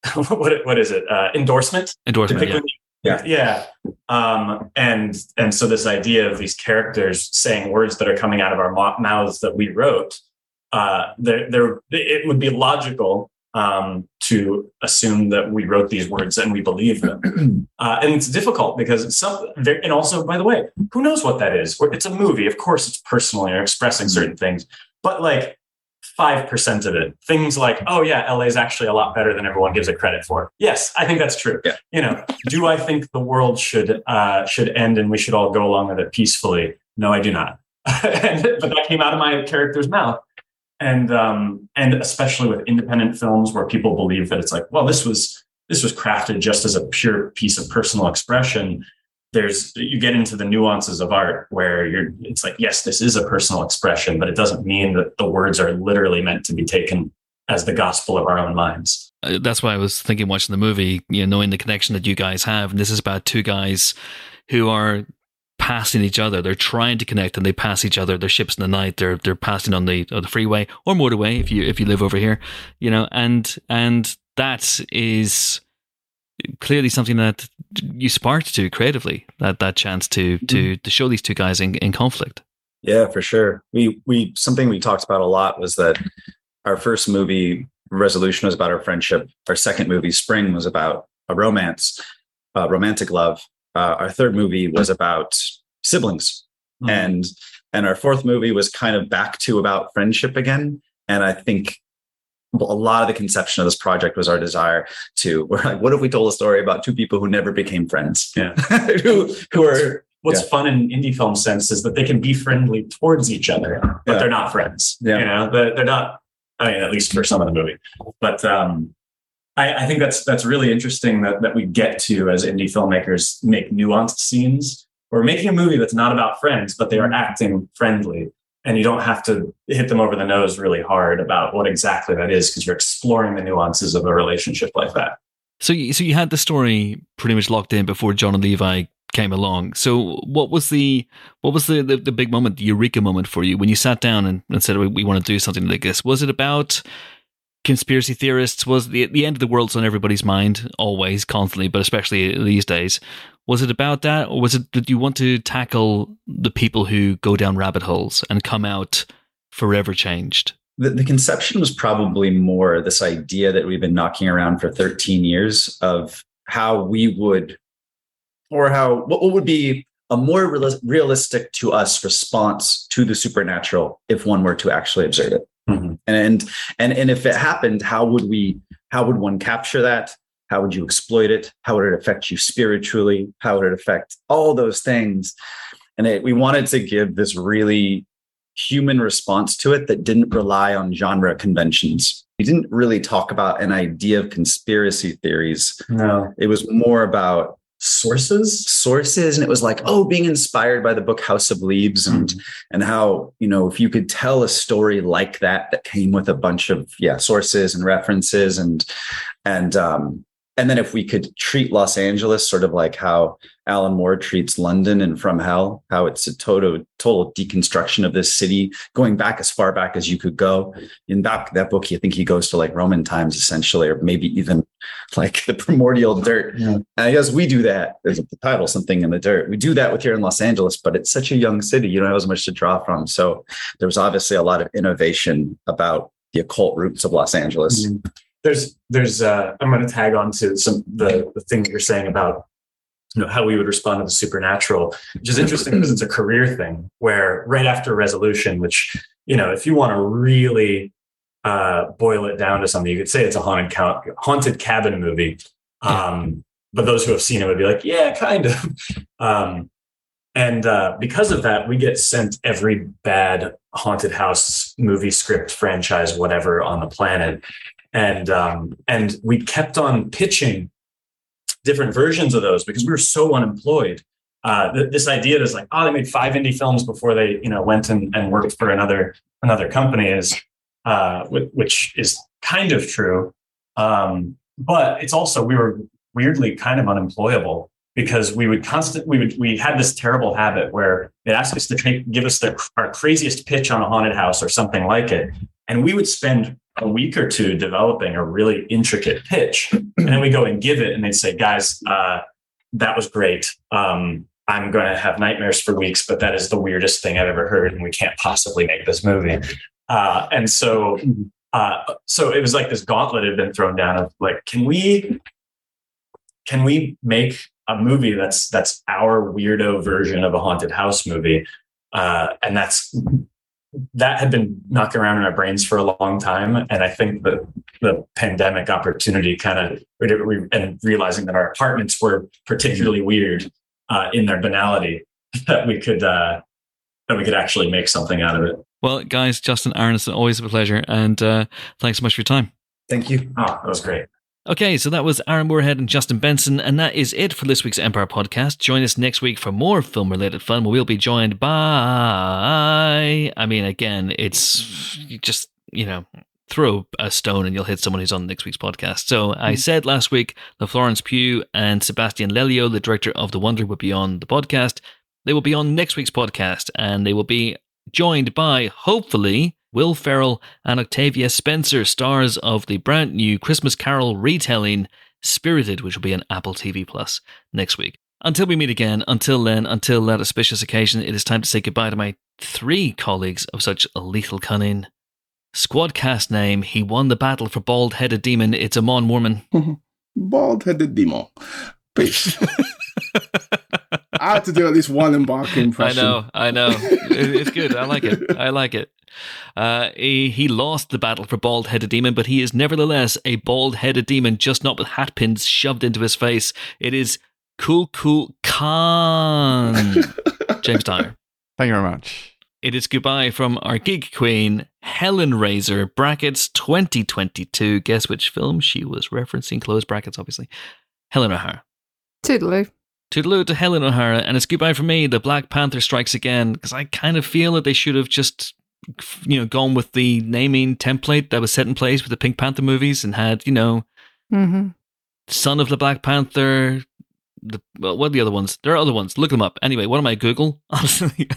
[LAUGHS] what what is it? Uh, endorsement. Endorsement, yeah. Depicting- yeah. Um, and and so this idea of these characters saying words that are coming out of our mouths that we wrote, uh, there there it would be logical um, to assume that we wrote these words and we believe them. [CLEARS THROAT] Uh, and it's difficult because it's some, and also, by the way, who knows what that is? It's a movie. Of course, it's personal. You're expressing certain things, but like 5% of it, things like, oh, yeah, LA is actually a lot better than everyone gives it credit for. Yes, I think that's true. Yeah. You know, do I think the world should, uh, should end and we should all go along with it peacefully? No, I do not. [LAUGHS] and, but that came out of my character's mouth and um, and especially with independent films where people believe that it's like, well, this was this was crafted just as a pure piece of personal expression. There's you get into the nuances of art where you're it's like, yes, this is a personal expression, but it doesn't mean that the words are literally meant to be taken as the gospel of our own minds. Uh, that's why I was thinking watching the movie, you know, knowing the connection that you guys have. And this is about two guys who are passing each other. They're trying to connect and they pass each other. They're ships in the night. They're they're passing on the on the freeway or motorway if you if you live over here, you know, and and that is clearly something that you sparked to creatively. That that chance to to to show these two guys in, in conflict. Yeah, for sure. We we something we talked about a lot was that our first movie resolution was about our friendship. Our second movie Spring was about a romance, uh, romantic love. Uh, our third movie was about siblings, Mhm. and and our fourth movie was kind of back to about friendship again. And I think a lot of the conception of this project was our desire to we're like, what if we told a story about two people who never became friends? Yeah. [LAUGHS] who who are what's Yeah. fun in indie film sense is that they can be friendly towards each other, but Yeah. they're not friends. Yeah. You know, they're, they're not. I mean, at least for some of the movie, but um, I, I think that's that's really interesting that that we get to as indie filmmakers make nuanced scenes. We're making a movie that's not about friends, but they are mm-hmm. acting friendly, and you don't have to hit them over the nose really hard about what exactly that is because you're exploring the nuances of a relationship like that. So, you, so you had the story pretty much locked in before John and Levi came along. So, what was the what was the the, the big moment, the eureka moment for you when you sat down and, and said we, we want to do something like this? Was it about conspiracy theorists? Was the the end of the world's on everybody's mind always, constantly, but especially these days? Was it about that, or was it did you want to tackle the people who go down rabbit holes and come out forever changed? the, the conception was probably more this idea that we've been knocking around for 13 years of how we would or how what would be a more reali- realistic to us response to the supernatural if one were to actually observe it Mhm. and and and if it happened how would we how would one capture that how would you exploit it? How would it affect you spiritually? How would it affect all those things? And it, we wanted to give this really human response to it that didn't rely on genre conventions. We didn't really talk about an idea of conspiracy theories. No. It was more about sources. sources and it was like oh being inspired by the book house of leaves and and how you know if you could tell a story like that that came with a bunch of yeah sources and references and and um and then if we could treat los angeles sort of like how alan moore treats london and from hell how it's a total total deconstruction of this city going back as far back as you could go in that that book i think he goes to like roman times essentially or maybe even like [LAUGHS] the primordial dirt Yeah. and I guess we do that. There's the title, something in the dirt. We do that with here in Los Angeles, but it's such a young city. You don't have as much to draw from. So there was obviously a lot of innovation about the occult roots of Los Angeles. Mm-hmm. There's there's uh i'm going to tag on to some the, the thing that you're saying about you know how we would respond to the supernatural which is interesting because it's a career thing where right after resolution which you know if you want to really uh boil it down to something you could say it's a haunted count haunted cabin movie um but those who have seen it would be like yeah kind of. [LAUGHS] Um and uh, because of that, we get sent every bad haunted house movie script franchise, whatever, on the planet and um, and we kept on pitching different versions of those because we were so unemployed. Uh, th- this idea is like, oh, they made five indie films before they, you know, went and, and worked for another another company is, uh, wh- which is kind of true, um, but it's also we were weirdly kind of unemployable because we would constant we would we had this terrible habit where they asked us to give us our craziest pitch on a haunted house or something like it, and we would spend a week or two developing a really intricate pitch. And then we go and give it, and they say, guys, uh, that was great. Um, I'm going to have nightmares for weeks, but that is the weirdest thing I've ever heard, and we can't possibly make this movie. Uh, and so, uh, so it was like this gauntlet had been thrown down of like, can we, can we make a movie that's that's our weirdo version of a haunted house movie? Uh, and that's that had been knocking around in our brains for a long time. And I think that the pandemic opportunity kind of, and realizing that our apartments were particularly weird uh, in their banality, [LAUGHS] that we could, uh, that we could actually make something out of it. Well, guys, Justin, Aaron, it's always a pleasure, and uh, thanks so much for your time. Thank you. Oh, that was great. Okay, so that was Aaron Moorhead and Justin Benson, and that is it for this week's Empire podcast. Join us next week for more film related fun. Where we'll be joined by. I mean, again, it's just, you know, throw a stone and you'll hit someone who's on next week's podcast. So I mm. said last week that Florence Pugh and Sebastian Lelio, the director of The Wonder, would be on the podcast. They will be on next week's podcast, and they will be joined by, hopefully, Will Ferrell and Octavia Spencer, stars of the brand new Christmas Carol retelling Spirited, which will be on Apple TV Plus next week. Until we meet again, until then, until that auspicious occasion, it is time to say goodbye to my three colleagues of such lethal cunning. Squadcast name, he won the battle for bald headed demon, it's Amon Mormon. [LAUGHS] Bald headed demon. Peace. [LAUGHS] I had to do at least one embark [LAUGHS] impression. I know, I know. It's good. I like it. I like it. Uh, he, he lost the battle for bald headed demon, but he is nevertheless a bald headed demon, just not with hat pins shoved into his face. It is cool, cool, Khan. James Dyer. Thank you very much. It is goodbye from our gig queen, Helen Razor, brackets 2022. Guess which film she was referencing? Close brackets, obviously. Helen O'Hara. Toodaloo. Toodaloo to Helen O'Hara, and it's goodbye from me. The Black Panther strikes again because I kind of feel that they should have just, you know, gone with the naming template that was set in place with the Pink Panther movies and had, you know, hmm Son of the Black Panther. The well, what are the other ones? There are other ones. Look them up. Anyway, what am I Google? [LAUGHS] Honestly,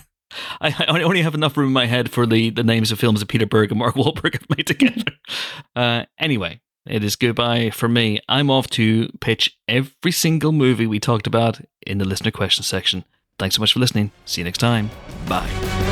I, I only have enough room in my head for the the names of films that Peter Berg and Mark [LAUGHS] Wahlberg have made together. [LAUGHS] uh, anyway, it is goodbye for me. I'm off to pitch every single movie we talked about in the listener question section. Thanks so much for listening. See you next time. Bye.